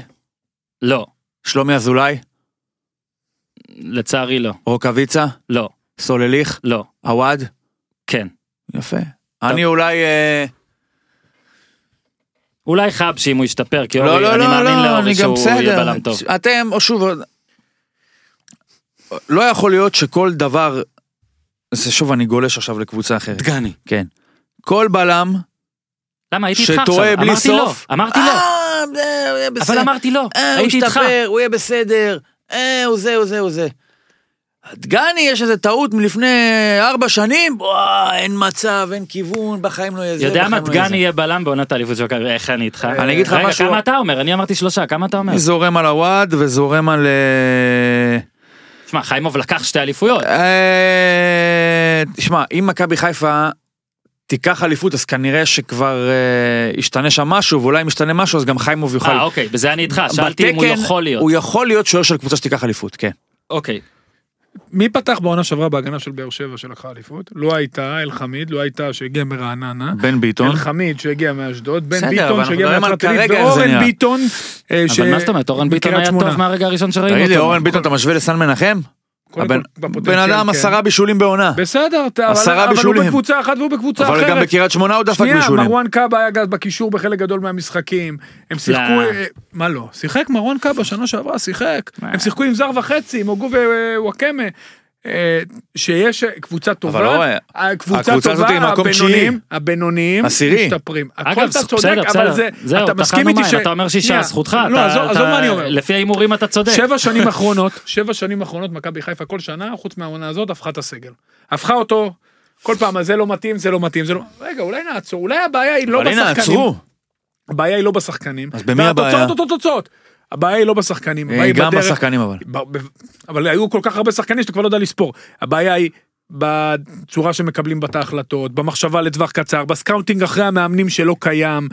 לא,
שלומי אזולאי,
לצערי לא,
רוקאביצה,
לא,
סולליך,
לא,
עווד,
כן.
יפה. אני אולי... אה,
אולי חבשי אם הוא ישתפר, כי
לא,
אורי,
לא,
אני
לא,
מאמין
לא,
לאורי שהוא יהיה. בלם טוב.
אתם, או שוב, לא יכול להיות שכל דבר, זה שוב אני גולש עכשיו לקבוצה אחרת.
דגני.
כן. כל בלם
למה הייתי איתך עכשיו?
שטועה בלי
אמרתי לא,
סוף.
אמרתי לא,
אה, הוא יהיה
אבל
בסדר.
אמרתי לא,
אה, הוא
הייתי איתך.
ישתפר, הוא יהיה בסדר. אה, הוא זה, הוא זה, הוא זה. דגני יש איזה טעות מלפני ארבע שנים, וואי, אין מצב, אין כיוון, בחיים לא יהיה זה,
יודע מה
לא
דגני יהיה בלם בעונת האליפות של מכבי, איך אני איתך?
אני אגיד לך
רגע,
משהו-
כמה אתה אומר? אני אמרתי שלושה, כמה אתה אומר?
אני זורם על הוואד וזורם על... אה,
שמע, חיימוב לקח שתי אליפויות.
אה, תשמע, אם מכבי חיפה תיקח אליפות, אז כנראה שכבר אה, ישתנה שם משהו, ואולי אם ישתנה משהו, אז גם חיימוב יוכל...
אה, אוקיי, בזה אני איתך, שאלתי אם הוא
בתקן,
יכול להיות.
הוא יכול להיות שוער של קבוצה שתיקח אליפות, כן.
אוקיי,
מי פתח בעונה שעברה בהגנה של באר שבע שלקחה אליפות? לא הייתה אלחמיד, לא הייתה שהגיע מרעננה.
בן ביטון.
אלחמיד שהגיע מאשדוד, בן ביטון שהגיע
זה
ואורן. ביטון. אה,
אבל מה זאת אומרת, אורן ביטון היה. טוב מהרגע הראשון שראינו
תגיד לי,
אותו.
אורן ביטון, אתה משווה לסן מנחם?
בפוטנציאל,
בן אדם
כן.
עשרה בישולים בעונה.
בסדר, אתה- אבל-
עשרה
אבל הוא
בישולים.
בקבוצה אחת והוא בקבוצה אחרת.
אבל גם בקריית שמונה הוא דפק
שנייה,
בישולים.
מרואן קאבה היה גז בקישור בחלק גדול מהמשחקים. הם שיחקו...
לא.
אה, מה לא? שיחק מרואן קאבה שנה שעברה, שיחק.
מה?
הם שיחקו עם זר וחצי, עם הוגו ווואקמה. אה, שיש קבוצה טובה,
לא רואה.
הקבוצה
הקבוצה הזאת
טובה,
מקום
הבינוניים, הבינוניים
עשירי.
משתפרים.
אגב,
אתה צודק,
בסדר,
אבל
בסדר,
זה,
זהו,
אתה מסכים איתי ש...
אתה אומר שישה,
שנייה,
זכותך,
לא,
אתה-
עזוב
אתה-
עזוב מה אני אומר.
לפי ההימורים אתה צודק.
שבע שנים אחרונות, שבע שנים אחרונות, מכבי חיפה כל שנה, חוץ מהעונה הזאת, הפכה את הסגל. הפכה אותו, כל פעם, זה לא מתאים, זה לא מתאים, זה לא... רגע, אולי נעצור, אולי הבעיה היא לא
אבל הנה,
בשחקנים.
עצרו.
הבעיה היא לא בשחקנים.
אז במי הבעיה?
והתוצאות אותו תוצאות. הבעיה היא לא בשחקנים, הבעיה
אה,
היא
גם
בדרך.
בשחקנים אבל.
ב- ב- אבל היו כל כך הרבה שחקנים שאתה כבר לא יודע לספור. הבעיה היא בצורה שמקבלים בה את ההחלטות, במחשבה לטווח קצר, ב scouting אחרי המאמנים שלא קיים,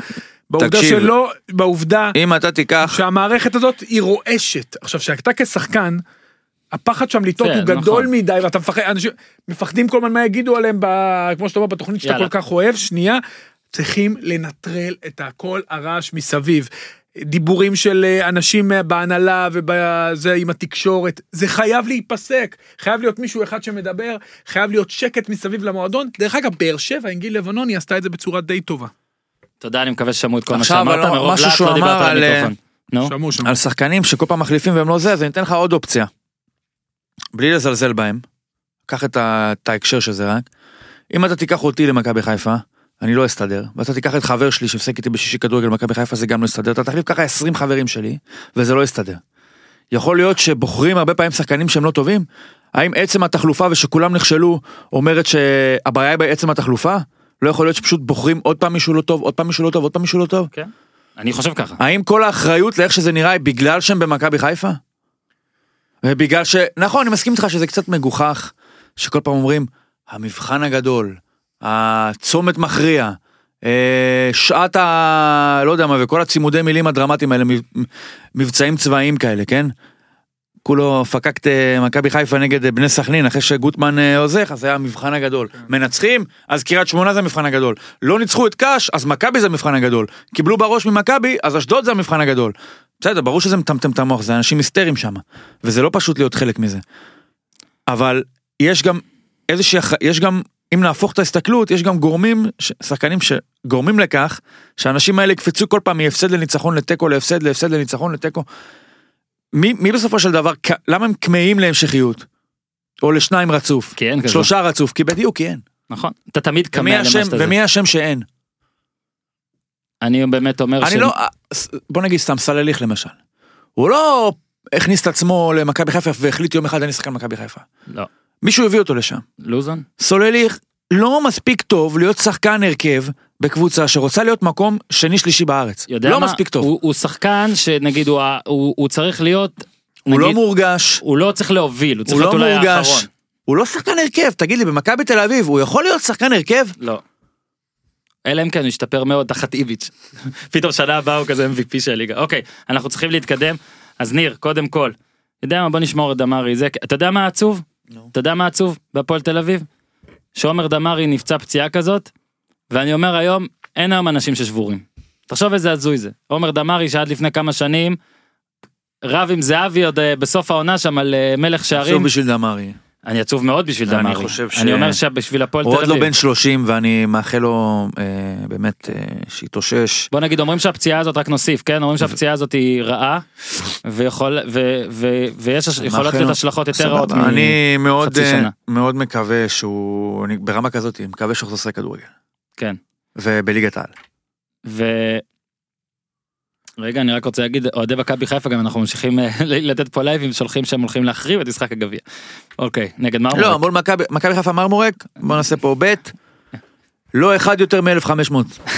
בעובדה
תקשיב.
שלא, בעובדה
אם אתה תיקח...
שהמערכת הזאת היא רועשת. עכשיו, שאתה כשחקן, הפחד שם לטעות
כן,
הוא גדול
נכון.
מדי, ואתה מפחד, אנשים מפחדים כל הזמן מה יגידו עליהם, ב, כמו שאתה אומר, בתוכנית שאתה
יאללה.
כל כך אוהב, שנייה, צריכים לנטרל את הכל הרעש מסביב. דיבורים של אה, אנשים אה, בהנהלה ובזה עם התקשורת, זה חייב להיפסק, חייב להיות מישהו אחד שמדבר, חייב להיות שקט מסביב למועדון. דרך אגב, באר שבע עם גיל לבנוני עשתה את זה בצורה די טובה.
תודה, אני מקווה ששמעו את כל מה שאמרת,
אבל
מרוב לאט לא דיברת על
על,
המיקרופון. נו.
על שחקנים שכל פעם מחליפים והם לא זה, אז אני אתן לך עוד אופציה. בלי לזלזל בהם. קח. את ההקשר של זה רק. אם אתה תיקח אותי למכבי חיפה, אני לא אסתדר, ואתה תיקח את חבר שלי שמשחק איתי בשישי כדורגל במכבי חיפה, זה גם לא יסתדר, אתה תחליף ככה 20 חברים שלי, וזה לא יסתדר. יכול להיות שבוחרים הרבה פעמים שחקנים שהם לא טובים? האם עצם התחלופה ושכולם נכשלו אומרת שהבעיה היא בעצם התחלופה? לא יכול להיות שפשוט בוחרים עוד פעם מישהו לא טוב, עוד פעם מישהו לא טוב, עוד פעם מישהו לא טוב?
כן. אני חושב ככה.
האם כל האחריות לאיך שזה נראה היא בגלל שהם במכבי חיפה? ובגלל ש... נכון, אני מסכים איתך שזה קצת מגוחך, שכל פעם אומרים, המבחן הגדול, הצומת מכריע, אה, שעת ה... לא יודע מה, וכל הצימודי מילים הדרמטיים האלה, מב- מבצעים צבאיים כאלה, כן? כולו פקקט אה, מכבי חיפה נגד אה, בני סכנין אחרי שגוטמן עוזך אז היה המבחן הגדול מנצחים אז קריית שמונה זה המבחן הגדול לא ניצחו את קאש אז מכבי זה המבחן הגדול קיבלו בראש ממכבי אז אשדוד זה המבחן הגדול. בסדר ברור שזה מטמטם את המוח זה אנשים היסטריים שם וזה לא פשוט להיות חלק מזה. אבל יש גם איזושהי יש גם אם נהפוך את ההסתכלות יש גם גורמים ש- שחקנים שגורמים לכך שהאנשים האלה יקפצו כל פעם מהפסד לניצחון לתיקו להפסד להפסד לניצחון לתיקו. מי, מי בסופו של דבר, למה הם כמהים להמשכיות? או לשניים רצוף?
כי אין כזה.
שלושה רצוף, כי בדיוק כי אין.
נכון. אתה תמיד כמה למה שאתה.
ומי השם שאין?
אני באמת אומר
אני לא, ס- בוא נגיד סתם סלליך למשל. הוא לא הכניס את עצמו למכבי חיפה והחליט יום אחד אני שחקן מכבי חיפה.
לא.
מישהו הביא אותו לשם.
לוזון?
סולליך לא מספיק טוב להיות שחקן הרכב בקבוצה שרוצה להיות מקום שני שלישי בארץ.
יודע
לא
מה?
מספיק טוב.
הוא, הוא שחקן שנגיד הוא, הוא, הוא צריך להיות,
הוא לא
נגיד,
מורגש.
הוא לא צריך להוביל, הוא צריך
הוא
להיות
לא
אולי
מורגש.
האחרון.
הוא לא שחקן הרכב, תגיד לי, במכבי תל אביב, הוא יכול להיות שחקן הרכב?
לא. אלא אם כן הוא ישתפר מאוד תחת איביץ'. פתאום שנה הבאה הוא כזה MVP של הליגה. אוקיי, אנחנו צריכים להתקדם. אז ניר, קודם כל, יודע מה, בוא נשמור את דמרי. זה, אתה יודע מה עצוב? אתה יודע מה עצוב בהפועל תל אביב? שעומר דמרי נפצע פציעה כזאת, ואני אומר היום, אין היום אנשים ששבורים. תחשוב איזה הזוי זה. עומר דמרי שעד לפני כמה שנים, רב עם זהבי עוד אה, בסוף העונה שם על אה, מלך שערים.
עצוב בשביל דמרי.
אני עצוב מאוד בשביל
אני
דמרי.
חושב ש-
אני אומר שבשביל הפועל
הוא
תל
עוד לא
אביב.
בן 30 ואני מאחל לו אה, באמת אה, שיתאושש.
בוא נגיד אומרים שהפציעה הזאת רק נוסיף כן אומרים שהפציעה הזאת היא רעה ויכול ו, ו, ויש יכולות להיות השלכות יותר רעות. מ-
אני מאוד אה,
שנה.
מאוד מקווה שהוא אני ברמה כזאת אני מקווה שהוא עושה כדורגל.
כן.
ובליגת העל.
רגע אני רק רוצה להגיד אוהדי מכבי חיפה גם אנחנו ממשיכים אה, לתת פה לייבים שולחים שהם הולכים להחריב את משחק הגביע. אוקיי נגד מרמורק.
לא מול מכבי חיפה מרמורק בוא נעשה פה ב' לא אחד יותר מ-1500.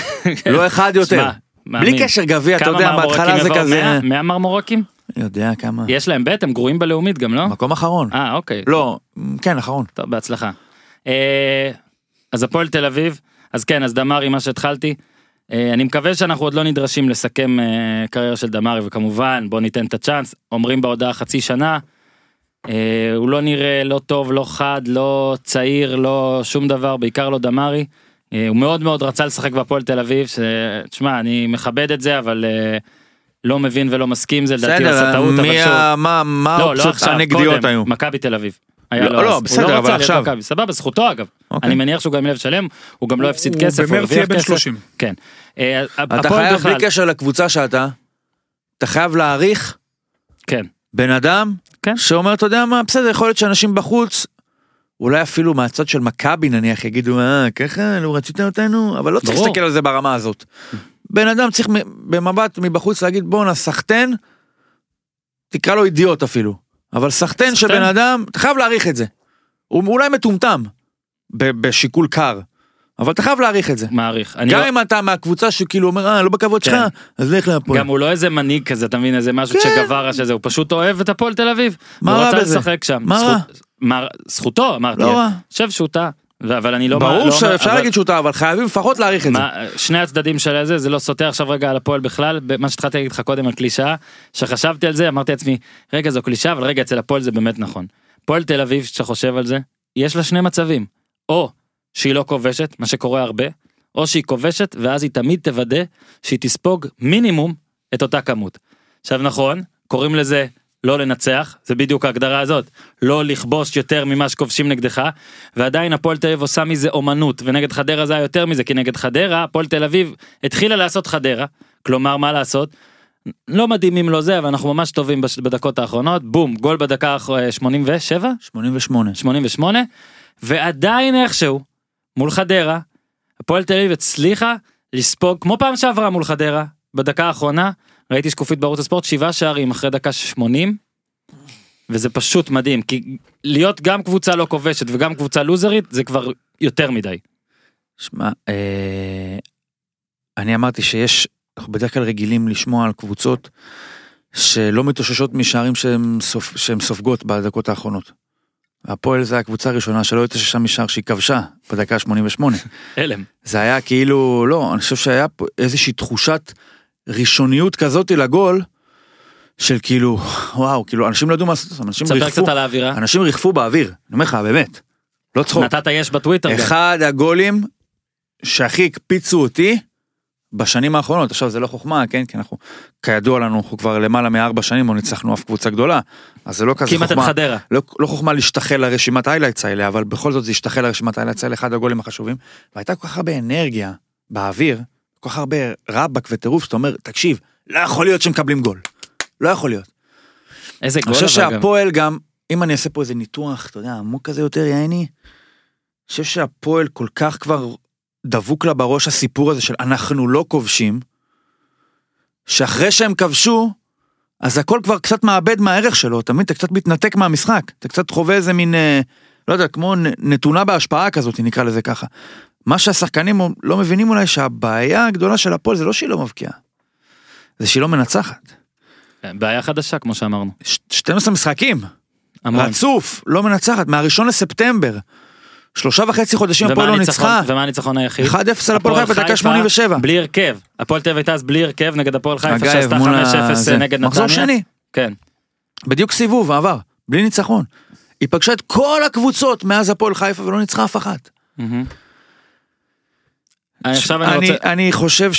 לא אחד יותר. בלי קשר גביע אתה יודע בהתחלה זה? כזה.
100? 100 מרמורקים?
יודע כמה.
יש להם בית הם גרועים בלאומית גם לא?
מקום אחרון.
אה אוקיי.
לא כן אחרון.
טוב, בהצלחה. אה, אז הפועל תל אביב, אז כן, אז דמרי, מה שהתחלתי. אה, אני מקווה שאנחנו עוד לא נדרשים לסכם אה, קריירה של דמרי, וכמובן, בוא ניתן את הצ'אנס. אומרים בהודעה חצי שנה, אה, הוא לא נראה לא טוב, לא חד, לא צעיר, לא שום דבר, בעיקר לא דמרי. אה, הוא מאוד מאוד רצה לשחק בהפועל תל אביב, ש... תשמע, אני מכבד את זה, אבל לא מבין ולא מסכים, זה לדעתי עשה
בסדר,
טעות, אבל שוב.
מה מה
לא, לא
האופציות הנגדיות היו?
מכבי תל אביב. היה
לא,
לו
לא,
אז.
בסדר,
הוא לא
אבל עכשיו.
מכבי, סבבה, זכותו אגב.
אוקיי.
אני מניח שהוא גם ילב שלם, הוא גם לא הפסיד
הוא
כסף, הוא
במרץ יהיה בן
כסף.
30.
כן. אה,
אתה חייב
בכלל,
בלי קשר לקבוצה שאתה, אתה חייב להעריך
כן,
בן אדם
כן.
שאומר אתה יודע מה בסדר יכול להיות שאנשים בחוץ אולי אפילו מהצד של מכבי נניח יגידו אה ככה לא רצית אותנו אבל לא צריך. להסתכל על זה ברמה הזאת. בן אדם צריך במבט מבחוץ להגיד בואנה סחטן תקרא לו אידיוט אפילו אבל סחטן של
סחטן.
בן אדם אתה חייב להעריך את זה. הוא אולי מטומטם בשיקול קר אבל אתה חייב להעריך את זה.
מעריך.
גם
לא-
אם אתה מהקבוצה שכאילו אומר אה לא בכבוד שלך
כן.
אז לך להפועל.
גם הוא לא איזה מנהיג כזה, אתה מבין, איזה משהו
כן.
שגבר שזה, הוא פשוט אוהב את הפועל תל אביב.
מה
הוא
רע
רצה
בזה?
לשחק שם.
מה רע?
זכות- מה- זכותו, אמרתי.
לא רע.
אני חושב שהוא טעה, אבל אני לא...
ברור
לא-
שאפשר
אבל-
להגיד שהוא טעה אבל חייבים לפחות להעריך את זה.
מה, שני הצדדים של זה, זה לא סותר עכשיו רגע על הפועל בכלל, מה שהתחלתי להגיד לך קודם על קלישאה, שחשבתי על זה, אמרתי לעצמי, רגע זו קלישאה, אבל רגע אצל הפועל זה באמת נכון. הפועל תל אביב, שאתה חושב על זה, יש לה שני מצבים, או שהיא לא כובשת, מה שקורה הרבה, או שהיא כובשת, ואז היא תמיד תוודא שהיא תספוג מינימום את אותה כמות. עכשיו נכון, קוראים לזה לא לנצח, זה בדיוק ההגדרה הזאת, לא לכבוש יותר ממה שכובשים נגדך, ועדיין הפועל תל אביב עושה מזה אומנות, ונגד חדרה זה היה יותר מזה, כי נגד חדרה, הפועל תל אביב התחילה לעשות חדרה, כלומר מה לעשות? לא מדהימים לו זה, אבל אנחנו ממש טובים בדקות האחרונות, בום, גול בדקה האח- 87?
88.
88, ועדיין איכשהו, מול חדרה, הפועל תל אביב הצליחה לספוג, כמו פעם שעברה מול חדרה, בדקה האחרונה, ראיתי שקופית בערוץ הספורט, שבעה שערים אחרי דקה 80, וזה פשוט מדהים, כי להיות גם קבוצה לא כובשת וגם קבוצה לוזרית, זה כבר יותר מדי.
שמע, אה, אני אמרתי שיש, אנחנו בדרך כלל רגילים לשמוע על קבוצות שלא מתאוששות משערים שהן סופ, סופגות בדקות האחרונות. הפועל זה הקבוצה הראשונה שלא התאוששה משער שהיא כבשה בדקה 88.
הלם.
זה היה כאילו, לא, אני חושב שהיה פה איזושהי תחושת ראשוניות כזאת לגול, של כאילו, וואו, כאילו, אנשים לא ידעו מה לעשות, אנשים ריחפו,
קצת על האווירה.
אנשים ריחפו באוויר, אני אומר לך, באמת, לא צחוק.
נתת יש בטוויטר גם.
אחד הגולים שהכי הקפיצו אותי בשנים האחרונות, עכשיו זה לא חוכמה, כן, כי אנחנו, כידוע לנו, אנחנו כבר למעלה מארבע שנים לא ניצחנו אף קבוצה גדולה, אז זה לא כזה
כמעט את
חוכמה,
חדרה.
לא, לא חוכמה להשתחל לרשימת highlights האלה, אבל בכל זאת זה השתחל לרשימת highlights האלה, אחד הגולים החשובים, והייתה כל כך הרבה אנרגיה באוויר, כל כך הרבה רבאק וטירוף, שאתה אומר, תקשיב, לא יכול להיות שמקבלים גול, לא יכול להיות.
איזה
אני
גול
חושב
אבל גם.
שהפועל גם, אם אני אעשה פה איזה ניתוח, אתה יודע, עמוק כזה יותר יעני, אני חושב שהפועל כל כך כבר דבוק לה בראש הסיפור הזה של אנחנו לא כובשים, שאחרי שהם כבשו, אז הכל כבר קצת מאבד מהערך שלו, אתה מבין? אתה קצת מתנתק מהמשחק, אתה קצת חווה איזה מין, אה, לא יודע, כמו נתונה בהשפעה כזאת, נקרא לזה ככה. מה שהשחקנים לא מבינים אולי שהבעיה הגדולה של הפועל זה לא שהיא לא מבקיעה, זה שהיא לא מנצחת.
בעיה חדשה כמו שאמרנו.
ש- 12 משחקים,
המון.
רצוף, לא מנצחת, מהראשון לספטמבר. שלושה וחצי חודשים הפועל לא ניצחה.
ומה הניצחון היחיד?
1-0 על הפועל חיפה בדקה 87.
בלי הרכב. הפועל תל אביב הייתה אז בלי הרכב נגד הפועל חיפה שעשתה
מול
5-0
הזה.
נגד נתניה.
מחזור שני,
כן.
בדיוק סיבוב, עבר, בלי ניצחון. היא פגשה את כל הקבוצות מאז הפועל חיפה ולא ניצחה אף אחת.
מהמם. עכשיו אני
אני,
רוצה...
אני חושב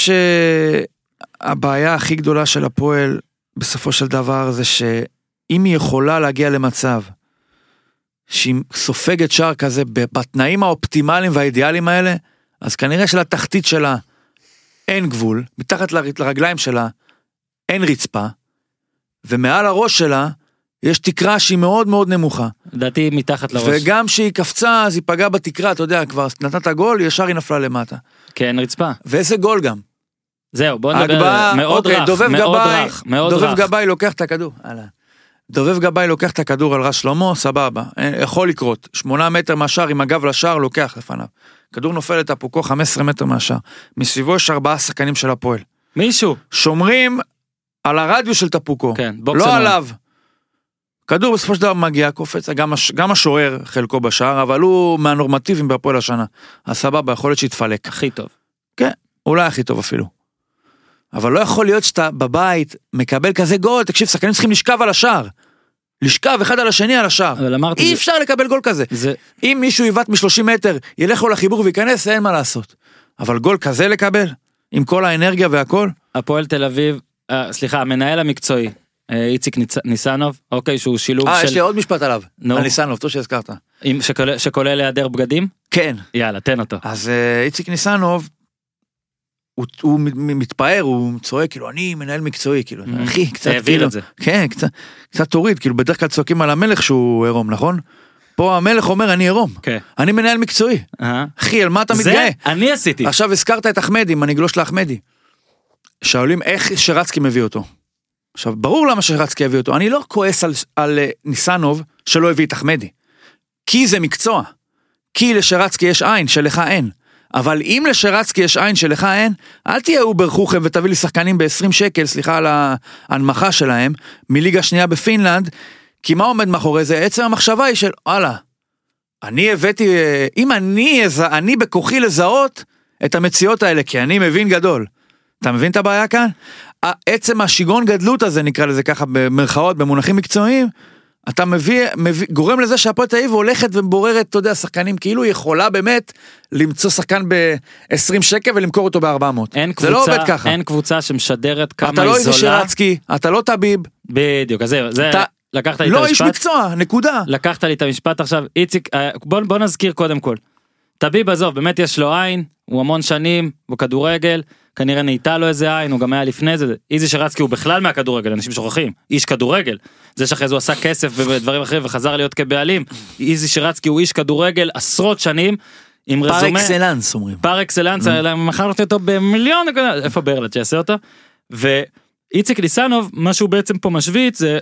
שהבעיה הכי גדולה של הפועל בסופו של דבר זה שאם היא יכולה להגיע למצב שהיא סופגת שער כזה בתנאים האופטימליים והאידיאליים האלה, אז כנראה שלתחתית שלה אין גבול, מתחת לר- לרגליים שלה אין רצפה, ומעל הראש שלה יש תקרה שהיא מאוד מאוד נמוכה.
לדעתי מתחת לראש.
וגם כשהיא קפצה אז היא פגעה בתקרה, אתה יודע, כבר נתת גול, ישר היא נפלה למטה.
כן רצפה.
ואיזה גול גם.
זהו בוא נדבר.
הגבהה,
מאוד
אוקיי,
רך.
דובב
מאוד
גבאי,
רך. מאוד
דובב
רך.
גבאי לוקח את הכדור, הלאה. דובב גבאי לוקח את הכדור על רז שלמה, סבבה, אה, יכול לקרות. שמונה מטר מהשער עם הגב לשער, לוקח לפניו. כדור נופל לטפוקו 15 מטר מהשער. מסביבו יש ארבעה שחקנים של הפועל.
מישהו.
שומרים על הרדיוס של טפוקו,
כן. בוקסר.
לא עליו. כדור בסופו של דבר מגיע, קופץ, גם, הש, גם השוער חלקו בשער, אבל הוא מהנורמטיביים בהפועל השנה. אז סבבה, יכול להיות שיתפלק.
הכי טוב.
אולי הכי טוב אפילו. אבל לא יכול להיות שאתה בבית מקבל כזה גול, תקשיב, שחקנים צריכים לשכב על השער. לשכב אחד על השני על השער.
אבל אמרתי.
אי
זה-
אפשר לקבל גול כזה.
זה
אם מישהו יבעט מ-30 מטר, ילך לו לחיבור וייכנס, אין מה לעשות. אבל גול כזה לקבל? עם כל האנרגיה והכל?
הפועל תל אביב. אה, סליחה המנהל המקצועי. אה, איציק ניצ- ניסנוב. אוקיי שהוא שילוב
אה, יש
של.
לי עוד משפט עליו.
נו.
על ניסנוב, טוב שהזכרת.
עם- שכולל- שכולל היעדר בגדים?
כן.
יאללה תן אותו.
אז אה, איציק ניסנוב, הוא, הוא מתפאר, הוא צועק, כאילו, אני מנהל מקצועי, כאילו,
Mm.
אחי, קצת
העביר
כאילו,
את זה.
כן, קצת, קצת תוריד, כאילו, בדרך כלל צועקים על המלך שהוא עירום, נכון? פה המלך אומר, אני עירום,
כן.
אני מנהל מקצועי.
אה?
אחי, על מה אתה
זה
מתגאה?
אני עשיתי.
עכשיו הזכרת את אחמדי, מנהיגלו של אחמדי. שואלים איך שרצקי מביא אותו. עכשיו, ברור למה שרצקי הביא אותו, אני לא כועס על, על אה, ניסנוב שלא הביא את אחמדי. כי זה מקצוע. כי לשרצקי יש עין שלך אין. אבל אם לשרצקי יש עין שלך אין, אל תהיה over חוכם ותביא לי שחקנים ב-20 שקל, סליחה על ההנמכה שלהם, מליגה שנייה בפינלנד, כי מה עומד מאחורי זה? עצם המחשבה היא של, וואלה, אני הבאתי, אה, אם אני, אני בכוחי לזהות את המציאות האלה, כי אני מבין גדול. אתה מבין את הבעיה כאן? עצם השיגעון גדלות הזה, נקרא לזה ככה במרכאות, במונחים מקצועיים, אתה מביא, מביא, גורם לזה שהפועל תל אביב הולכת ובוררת, אתה יודע, שחקנים, כאילו היא יכולה באמת למצוא שחקן ב-20 שקל ולמכור אותו ב-400.
אין
זה
קבוצה,
לא עובד ככה.
אין קבוצה שמשדרת כמה
אתה לא
היא
איזה
זולה.
שרצקי, אתה לא טביב,
בדיוק, אז זהו, זה,
אתה
לקחת לי את
לא איש
המשפט.
מקצוע, נקודה.
לקחת לי את המשפט עכשיו, איציק, אה, בוא, בוא נזכיר קודם כל. טביב עזוב, באמת יש לו עין, הוא המון שנים, הוא כדורגל, כנראה נהייתה לו איזה עין, הוא גם היה לפני זה, איזי שרצקי הוא בכלל מהכדורגל, אנשים שוכחים, איש כדורגל. זה שאחרי זה הוא עשה כסף בדברים אחרים וחזר להיות כבעלים, איזי שרצקי הוא איש כדורגל עשרות שנים, עם
פר
רזומה,
אקסלנס אומרים.
פר אקסלנס, מכרתי אותו במיליון, איפה ברלט שיעשה אותו? ואיציק ניסנוב, מה שהוא בעצם פה משוויץ זה,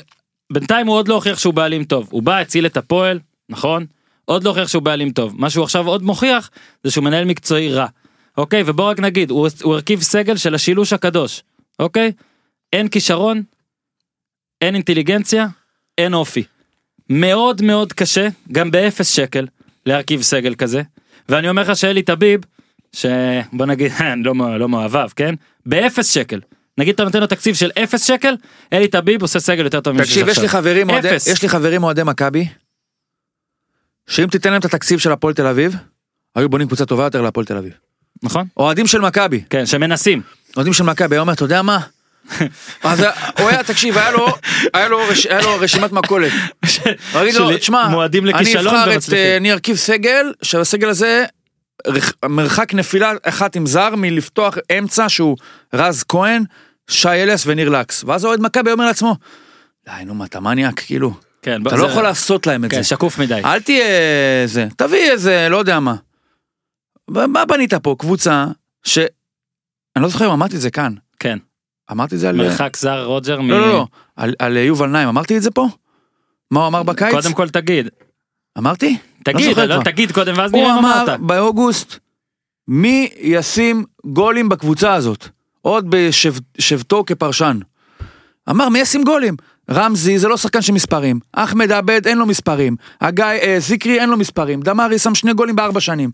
בינתיים הוא עוד לא הוכיח שהוא בעלים טוב. הוא בא, הציל את הפועל, נכון? עוד לא הוכיח שהוא בעלים טוב. מה שהוא עכשיו עוד מוכיח, זה שהוא מנהל מקצועי רע. אוקיי? ובוא רק נגיד, הוא, הוא הרכיב סגל של השילוש הקדוש. אוקיי? אין כישרון, אין אינטליגנציה, אין אופי. מאוד מאוד קשה, גם באפס שקל, להרכיב סגל כזה. ואני אומר לך שאלי טביב, שבוא נגיד, לא, מ- לא מאוהביו, כן? באפס שקל. נגיד אתה נותן לו תקציב של אפס שקל, אלי טביב עושה סגל יותר טוב
תקשיב, יש לי חברים אוהדי-
אפס.
יש לי חברים אוהדי מכבי, שאם תיתן להם את התקציב של הפועל תל אביב, היו בונים קבוצה טובה יותר להפועל תל אביב.
נכון?
אוהדים של מכבי,
כן, שמנסים.
אוהדים של מכבי, היה אומר, אתה יודע מה? אז הוא היה, תקשיב, היה לו, היה לו, רש- היה לו רשימת מכולת. להגיד לו, תשמע, אני אבחר את,
ומצליחים."
אה, אני ארכיב סגל, שהסגל הזה, מרחק נפילה אחת עם זר מלפתוח אמצע שהוא רז כהן, שי אליאס וניר לקס. ואז אוהד מכבי אומר לעצמו, די נו מה אתה מניאק, כאילו,
כן,
אתה לא יכול לעשות להם את
כן,
זה.
שקוף מדי.
אל תהיה זה, תביא איזה, לא יודע מה. מה בנית פה? קבוצה ש... אני לא זוכר אם אמרתי את זה כאן.
כן.
אמרתי את זה על...
מרחק זר רוג'ר מ...
לא, לא, לא. על, על יובל נעים, אמרתי את זה פה? מה הוא אמר בקיץ?
קודם כל תגיד.
אמרתי?
תגיד,
זוכר
לא,
כבר.
תגיד קודם ואז
הוא
נראה מה
אמר
אמרת.
באוגוסט, מי ישים גולים בקבוצה הזאת? עוד בשבתו כפרשן. אמר מי ישים גולים? רמזי זה לא שחקן של מספרים, אחמד עבד אין לו מספרים, הגיא אה, זיקרי אין לו מספרים, דמארי שם שני גולים בארבע שנים.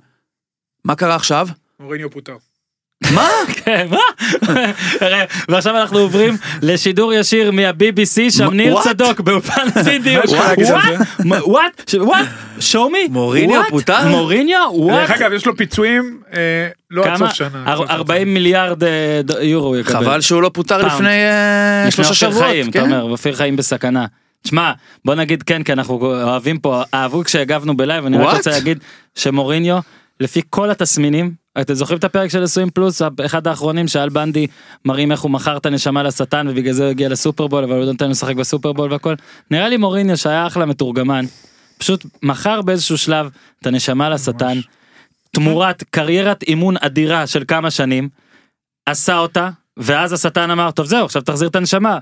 מה קרה עכשיו?
מוריניו פוטר.
מה?
כן, מה? ועכשיו אנחנו עוברים לשידור ישיר מה-BBC, שם
מה-
ניר
what?
צדוק באופן וידאו. וואט? וואט? show me?
מוריניו? פוטר?
מוריניו?
דרך
וואט?
אגב, יש לו פיצויים אה, לא עד
כמה?
סוף שנה.
אר-
עד סוף
40 מיליארד אה, יורו הוא יקבל.
חבל שהוא לא פוטר. לפני אה,
לפני
שלושה
אופיר
שבועות.
חיים, אתה
כן?
אומר, אופיר חיים בסכנה. תשמע, בוא נגיד כן, כי אנחנו אוהבים פה, אהבו כשהגבנו בלייב, אני רק
What?
רוצה להגיד שמוריניו, לפי כל התסמינים, אתם זוכרים את הפרק של 20 פלוס, אחד האחרונים שאל בנדי מראים איך הוא מכר את הנשמה לשטן ובגלל זה הוא הגיע לסופרבול, אבל הוא לא נותן לשחק בסופרבול והכל. נראה לי מוריניו שהיה אחלה מתורגמן, פשוט מכר באיזשהו שלב את הנשמה לשטן, תמורת קריירת אימון אדירה של כמה שנים, עשה אותה, ואז השטן אמר, טוב זהו, עכשיו תחזיר את הנשמה.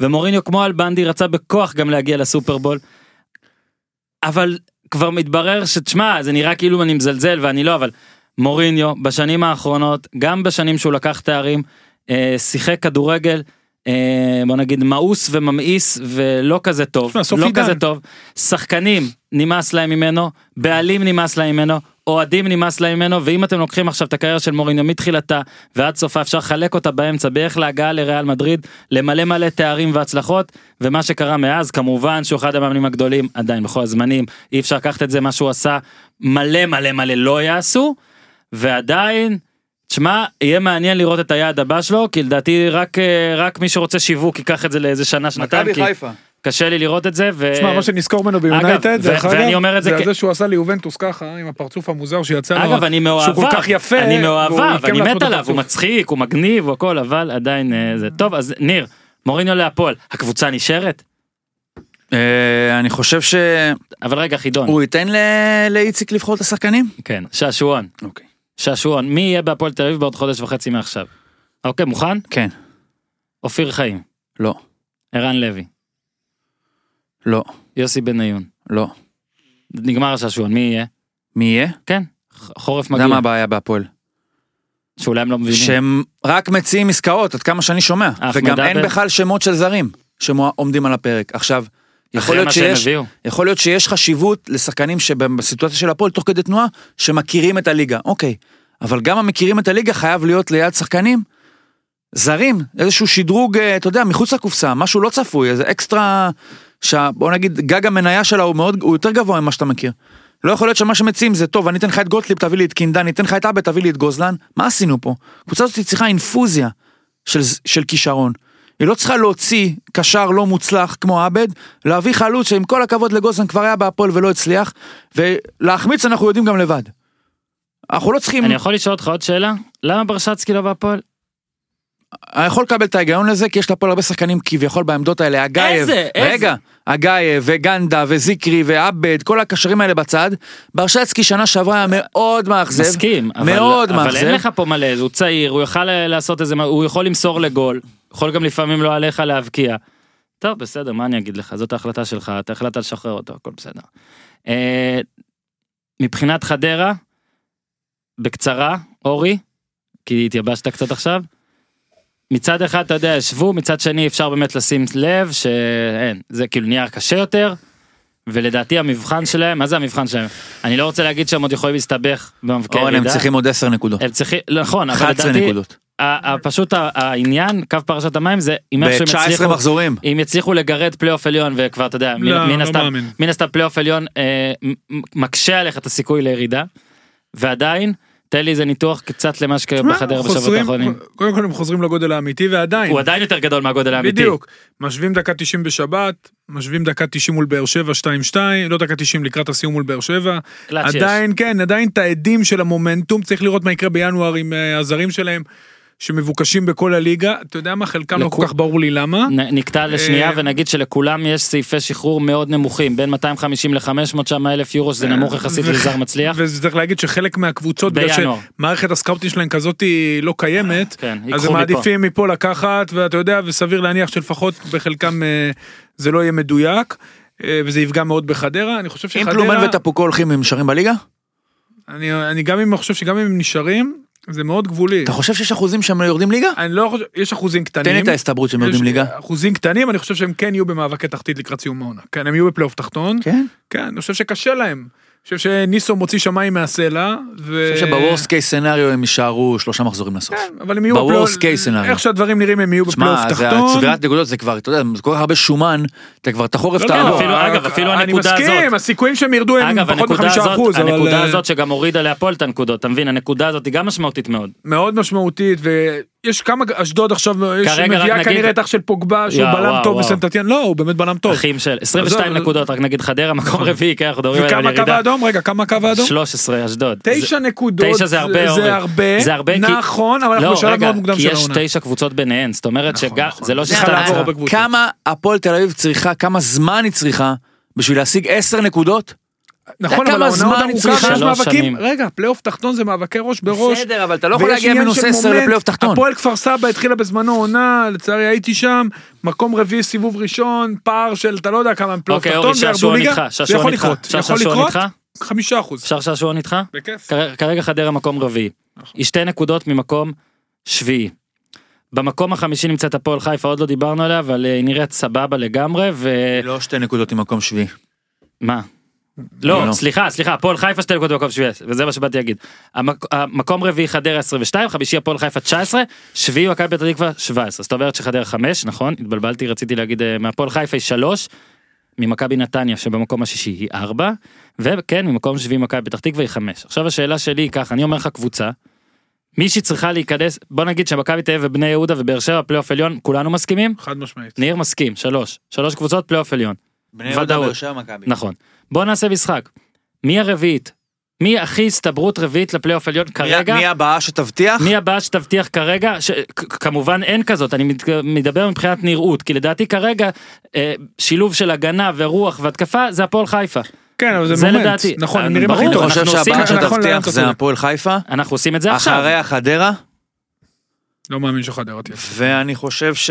ומוריניו כמו על בנדי רצה בכוח גם להגיע לסופרבול. אבל כבר מתברר שתשמע, זה נראה כאילו אני מזלזל ואני לא, אבל מוריניו בשנים האחרונות, גם בשנים שהוא לקח תארים, אה, שיחק כדורגל, אה, בוא נגיד מאוס וממאיס ולא כזה טוב, לא
עידן.
כזה טוב. שחקנים נמאס להם ממנו, בעלים נמאס להם ממנו, אוהדים נמאס להם ממנו, ואם אתם לוקחים עכשיו את הקריירה של מוריניו מתחילתה ועד סופה אפשר לחלק אותה באמצע בערך להגעה לריאל מדריד, למלא מלא תארים והצלחות, ומה שקרה מאז כמובן שהוא אחד המאמנים הגדולים עדיין בכל הזמנים, אי אפשר לקחת את זה מה שהוא עשה, מלא מלא מלא לא יעשו, ועדיין, תשמע, יהיה מעניין לראות את היעד הבא שלו, כי לדעתי רק, אה, רק מי שרוצה שיווק ייקח את זה לאיזה שנה שנתיים,
מכבי
כי
חיפה.
קשה לי לראות את זה, ו...
תשמע, מה שנזכור ממנו ביונייטד,
ו-
דרך
ואני אומר את זה
זה
כ-
על זה שהוא עשה ליובנטוס ככה, עם הפרצוף המוזר שיצא לו,
אגב, אני
שהוא
מאוהביו,
כל כך יפה,
אני מאוהביו,
עיקם
אני
לעצמו
מת עליו. הוא מצחיק, הוא מגניב, הוא הכל, אבל עדיין אה, זה. טוב, אז ניר, מוריניו להפועל, הקבוצה נשארת?
אה, אני חושב שהוא
אבל רגע, חידון.
ייתן ל- לאיציק לבחור את השחקנים?
כן, שעשועון.
אוקיי.
שעשועון, מי יהיה בהפועל תל אביב בעוד חודש וחצי מעכשיו? אוקיי, מוכן?
כן.
אופיר חיים,
לא.
ערן לוי,
לא.
יוסי בניון.
לא.
נגמר השעשועון, מי יהיה?
מי יהיה?
כן, חורף מגיע.
יודע מה הבעיה בהפועל?
שאולי הם לא מבינים.
שהם רק מציעים עסקאות, עד כמה שאני שומע. וגם אין
עבד.
בכלל שמות של זרים שעומדים על הפרק. עכשיו, יכול להיות שיש... יכול להיות שיש חשיבות לשחקנים שבסיטואציה של הפועל תוך כדי תנועה שמכירים את הליגה אוקיי אבל גם המכירים את הליגה חייב להיות ליד שחקנים זרים איזשהו שדרוג אה, אתה יודע מחוץ לקופסה משהו לא צפוי איזה אקסטרה שבוא נגיד גג המניה שלה הוא מאוד הוא יותר גבוה ממה שאתה מכיר. לא יכול להיות שמה שמציעים זה טוב אני אתן לך את גוטליב תביא לי את קינדן אני אתן לך את אבא תביא לי את גוזלן מה עשינו פה קבוצה הזאת צריכה אינפוזיה של, של כישרון. היא לא צריכה להוציא קשר לא מוצלח כמו עבד, להביא חלוץ שעם כל הכבוד לגוזלן כבר היה בהפועל ולא הצליח, ולהחמיץ אנחנו יודעים גם לבד. אנחנו לא צריכים,
אני יכול לשאול אותך עוד שאלה? למה ברשצקי לא בהפועל?
אני יכול לקבל את ההיגיון לזה, כי יש להפועל הרבה שחקנים כביכול בעמדות האלה, אגייב,
איזה? איזה?
רגע, אגייב וגנדה וזיקרי ועבד, כל הקשרים האלה בצד, ברשצקי שנה שעברה היה מאוד מאכזב,
מסכים, אבל,
מאוד
אבל
מאכזב,
אין לך פה מלא, הוא צעיר, הוא יוכל לעשות איזה, הוא יכול למסור לגול, יכול גם לפעמים לא עליך להבקיע. טוב, בסדר, מה אני אגיד לך, זאת ההחלטה שלך, אתה החלטת לשחרר אותו, הכל בסדר. אה, מבחינת חדרה, בקצרה, אורי, כי התייבשת קצת עכשיו. מצד אחד, אתה יודע, ישבו, מצד שני אפשר באמת לשים לב שאין, זה כאילו נהיה קשה יותר. ולדעתי המבחן שלהם, מה זה המבחן שלהם? אני לא רוצה להגיד שהם עוד יכולים להסתבך במבקי
אורן, הם
ירידה.
צריכים עוד 10 נקודות,
הם צריכים, נכון, אבל
11
לדעתי,
נקודות,
פשוט העניין, קו פרשת המים זה אם איכשהו הם
ב-19
יצליחו,
מחזורים,
אם יצליחו לגרד פלייאוף עליון וכבר אתה יודע, מן-
לא,
מן
לא
הסתם,
מאמין.
מן הסתם פלייאוף עליון אה, מקשה עליך את הסיכוי לירידה, ועדיין, תן לי איזה ניתוח קצת למה שקרה בחדרה בשבועות האחרונים.
קודם כל הם חוזרים לגודל האמיתי ועדיין.
הוא עדיין יותר גדול מהגודל האמיתי.
בדיוק. משווים דקה 90 בשבת, משווים דקה 90 מול באר שבע 2-2, לא דקה 90 לקראת הסיום מול באר שבע. עדיין, כן, עדיין את העדים של המומנטום, צריך לראות מה יקרה בינואר עם אה, הזרים שלהם, שמבוקשים בכל הליגה. אתה יודע מה, חלקם לא
לכו-
כל כך ברור לי למה.
נ- נקטע לשנייה
אה,
ונגיד שלכולם יש סעיפי שחרור מאוד נמוכים בין 250 ל-500 שם אלף יורו שזה נמוך יחסית
ו-
לזר מצליח.
וצריך להגיד שחלק מהקבוצות, בגלל. שמערכת הסקאוטים שלהם כזאת היא לא קיימת,
כן,
אז הם. מעדיפים מפה לקחת, ואתה יודע, וסביר להניח שלפחות בחלקם אה, זה לא יהיה מדויק, אה, וזה יפגע מאוד בחדרה. אני חושב
אם
שחדרה,
פלומן וטפוקו הולכים הם נשארים בליגה?
אני, אני גם אם חושב שגם אם הם נשארים, זה מאוד גבולי.
אתה חושב שיש אחוזים שהם יורדים ליגה?
אני לא חושב, יש אחוזים קטנים.
תן את ההסתברות שהם יורדים ליגה.
אחוזים קטנים, אני חושב שהם כן יהיו במאבקי תחתית לקראת סיום העונה. כן, הם יהיו בפלייאוף תחתון.
כן?
כן, אני חושב שקשה להם. אני חושב שניסו מוציא שמיים מהסלע. ו...
אני חושב שבוורסט קייס סנאריו הם יישארו שלושה מחזורים לסוף.
כן, אבל הם יהיו בפלייאוף-
case scenario.
איך שהדברים נראים הם יהיו בפלייאוף
שמע, זה
תחתון.
הצבירת נקודות זה כבר, אתה יודע, זה כל כך הרבה שומן, אתה כבר את החורף
לא,
תעבור.
לא,
אפילו- אגב, אפילו
אני
הנקודה
מסכים,
הזאת.
הסיכויים שהם ירדו הם פחות מחמישה אחוז,
הנקודה
אה,
הזאת שגם הורידה להפועל את הנקודות, אתה מבין, הנקודה הזאת היא גם משמעותית מאוד.
מאוד משמעותית ויש כמה אשדוד עכשיו יש מביאה כנראה את אח של פוגבה שהוא בלם טוב. בסנטטיאן לא הוא באמת בלם טוב.
אחים של 22
עזוב,
נקודות, רק נגיד חדרה, מקום רביעי, כן, אנחנו מדברים על
וכמה הקו
ירידה.
האדום רגע כמה הקו האדום?
13 אשדוד.
תשע נקודות
תשע זה הרבה.
זה הרבה
זה הרבה, כי-
נכון אבל אנחנו
לא,
בשלב מאוד מוקדם
כי
של
יש
העונה.
תשע קבוצות ביניהן, זאת אומרת
נכון,
שגם,
נכון.
זה לא
קבוצות.
כמה הפועל תל אביב צריכה, כמה זמן היא צריכה בשביל להשיג 10 נקודות?
נכון אבל העונה עוד ארוכה? ויש
שלוש
מאבקים
שנים.
רגע פלייאוף תחתון זה מאבקי ראש בראש.
בסדר, אבל אתה לא יכול להגיע מינוס
של
10
מומנט.
לפלייאוף תחתון.
הפועל כפר סבא התחילה בזמנו עונה לצערי הייתי שם מקום רביעי סיבוב ראשון פער של אתה לא יודע כמה הם פלייאוף
אוקיי,
תחתון
אורי, שעשועון
ליגה.
איתך,
זה יכול לקרות יכול לקרות? חמישה אחוז.
אפשר שעשועון איתך?
בכיף.
כרגע- חדרה מקום רביעי. היא שתי נקודות ממקום שביעי. במקום החמישי נמצאת הפועל חיפה, עוד לא דיברנו עליה, אבל אה, היא נראית סבבה לגמרי, ומה?
לא שתי נקודות ממקום שביעי.
לא,
לא.
סליחה, סליחה, הפועל חיפה שתי נקודות במקום שביעי, וזה מה שבאתי להגיד. המק- המקום רביעי חדרה 22, חמישי הפועל חיפה 19, שביעי מכבי פתח תקווה 17, זאת אומרת שחדרה 5, נכון? התבלבלתי, רציתי להגיד אה, מהפועל חיפה היא 3, ממכבי נתניה שבמקום השישי היא 4, וכן, ממקום שביעי מכבי פתח תקווה היא 5. עכשיו השאלה שלי היא ככה, אני אומר לך קבוצה, מישהי צריכה להיכנס, בוא נגיד שמכבי תל אביב ובני יהודה ובאר שבע פלייאוף עליון, כולנו מסכימים?
חד משמעית.
ניר מסכים, שלוש, שלוש קבוצות פלייאוף עליון.
בני יהודה. באר שבע, מכבי.
נכון. בוא נעשה משחק. מי הרביעית? מי הכי הסתברות רביעית לפלייאוף עליון כרגע?
מי הבאה שתבטיח?
מי הבאה שתבטיח כרגע? ש... כמובן אין כזאת, אני מדבר מבחינת נראות, כי לדעתי כרגע אה, שילוב של הגנה ורוח והתקפה זה הפועל חיפה.
כן אבל זה
זה
מומנט.
לדעתי.
נכון הם
אני-
נראים הכי
ברור,
אני
טוב.
חושב שהבאה
נכון,
שתבטיח
אתה
זה
צודק.
הפועל חיפה,
אנחנו עושים את זה עכשיו.
אחריה חדרה,
לא מאמין שחדרה תהיה.
ואני חושב ש...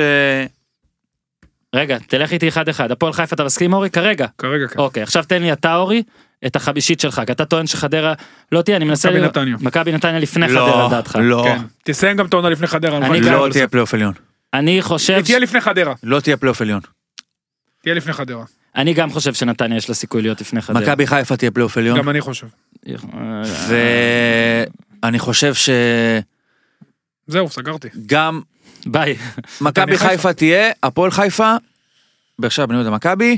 רגע, תלך איתי אחד אחד. הפועל חיפה אתה מסכים אורי? כרגע.
כרגע כן.
אוקיי, עכשיו תן לי אתה אורי, את החמישית שלך, כי אתה טוען שחדרה לא תהיה, אני מנסה...
מכבי נתניה.
מכבי נתניה לפני
לא,
חדרה לדעתך.
לא,
כן. תסיים גם את העונה לפני חדרה.
אני? גם-
לא
אבל
תהיה פלייאוף עליון.
אני חושב...
היא תהיה לפני חדרה.
לא תהיה פלייאוף עליון.
תהיה לפני חדרה.
אני גם חושב שנתניה יש לה סיכוי להיות לפני חדרה.
מכבי חיפה תהיה פלייאוף עליון.
גם אני חושב.
ואני חושב
זהו סגרתי.
שגם
ביי.
מכבי
חיפה.
חיפה תהיה, הפועל חיפה, באר שבע בני יהודה מכבי,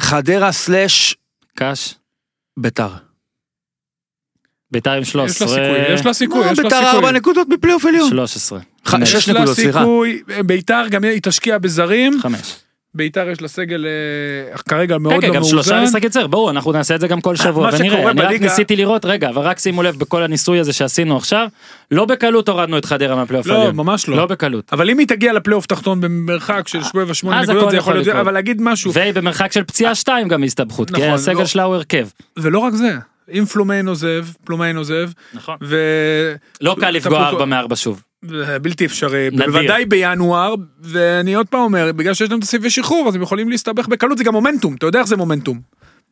חדרה slash
ק״ש.
ביתר.
ביתר עם
יש
13.
לה סיכוי. יש לה סיכוי. יש לה
ביתר
סיכוי.
ארבע נקודות בפלייאוף עליון.
13.
ח-
חמש.
שש
יש לה
נקודות, סליחה.
סיכוי. ביתר גם היא תשקיע בזרים.
חמש.
ביתר יש לה סגל אה, כרגע
כן,
מאוד
כן,
לא
גם שלושה
מאוזן.
משחקי צער, ברור, אנחנו נעשה את זה גם כל שבוע,
מה
ונראה, אני רק ניסיתי לראות, רגע, אבל רק שימו לב בכל הניסוי הזה שעשינו עכשיו, לא בקלות הורדנו את חדרה מהפלייאוף
לא,
העליון.
ממש לא.
לא בקלות.
אבל אם היא תגיע לפלייאוף תחתון במרחק של שבע ושמונה
אז
נקודות זה יכול להיות. אבל להגיד משהו,
והיא במרחק של פציעה שתיים גם הסתבכות, כי
נכון,
הסגל
לא.
שלה הוא הרכב.
ולא רק זה, אם פלומיין עוזב, פלומיין עוזב,
נכון.
ו...
לא קל לפגוע
אתה-
ארבע מארבע שוב.
זה בלתי אפשרי,
נדיר.
בוודאי בינואר, ואני עוד פעם אומר, בגלל שיש להם את הסעיפי שחרור, אז הם יכולים להסתבך בקלות, זה גם מומנטום, אתה יודע איך זה מומנטום.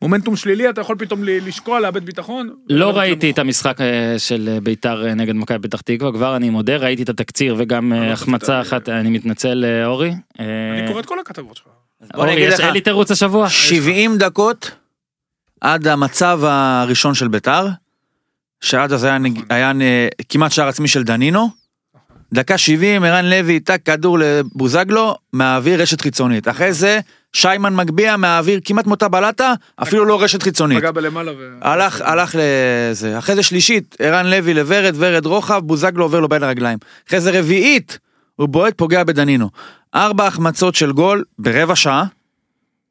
מומנטום שלילי, אתה יכול פתאום לשקוע, לאבד ביטחון.
לא ראיתי. את המשחק אה, של אה, ביתר אה, נגד מכבי פתח תקווה, כבר אני מודה, ראיתי את התקציר וגם
לא
החמצה אחת, אני מתנצל אורי.
אני קורא את כל הכתבות שלך.
אורי, יש לי תירוץ השבוע?
70 דקות עד המצב הראשון של ביתר, שעד אז היה, נג- היה אה, כמעט שער עצמי של דנינו. דקה 70, ערן לוי, טק כדור לבוזגלו, מעביר רשת חיצונית. אחרי זה, שיימן מגביה, מעביר כמעט מאותה בלטה, אפילו לא רשת חיצונית.
פגע בלמעלה ו...
הלך, הלך לזה. אחרי זה שלישית, ערן לוי לוורד, ורד רוחב, בוזגלו עובר לו בין הרגליים. אחרי זה רביעית, הוא בועט, פוגע בדנינו. ארבע החמצות של גול ברבע שעה,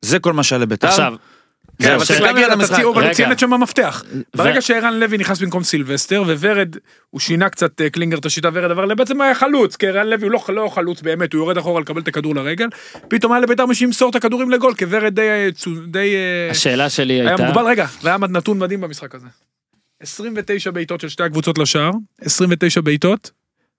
זה כל מה שהיה לביתר.
עכשיו,
כן, אבל צריך להגיע הוא. ציין את שם המפתח. ברגע שערן לוי נכנס במקום סילבסטר, וורד, הוא שינה קצת אה, קלינגר את השיטה ורד, אבל בעצם היה חלוץ, כי ערן לוי הוא לא- לא חלוץ באמת, הוא יורד אחורה לקבל את הכדור לרגל. פתאום היה לביתר מי שימסור את הכדורים לגול, כי ורד די... אה, אה,
השאלה שלי
היה
הייתה,
מוגבל, רגע, והיה נתון מדהים במשחק הזה. 29 בעיטות של שתי הקבוצות לשער, 29 בעיטות,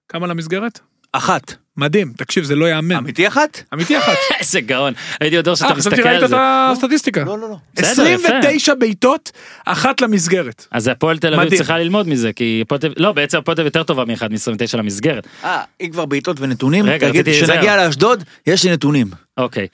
כמה למסגרת?
אחת.
מדהים, תקשיב, זה לא יאמן.
אמיתי אחת?
אמיתי אחת.
איזה גאון, הייתי יודע שאתה
אה, חשבתי
מסתכל
ראית
על זה.
את הסטטיסטיקה.
לא, לא, לא.
בסדר, יפה.
29 בעיטות, אחת למסגרת.
אז הפועל תל אביב. צריכה ללמוד מזה, כי הפועל תל אביב, לא, בעצם הפועל תל אביב יותר טובה מאחד מ-29 למסגרת.
אה, אם כבר בעיטות ונתונים,
רגע,
תגיד, כשנגיע. לאשדוד, יש לי נתונים.
אוקיי.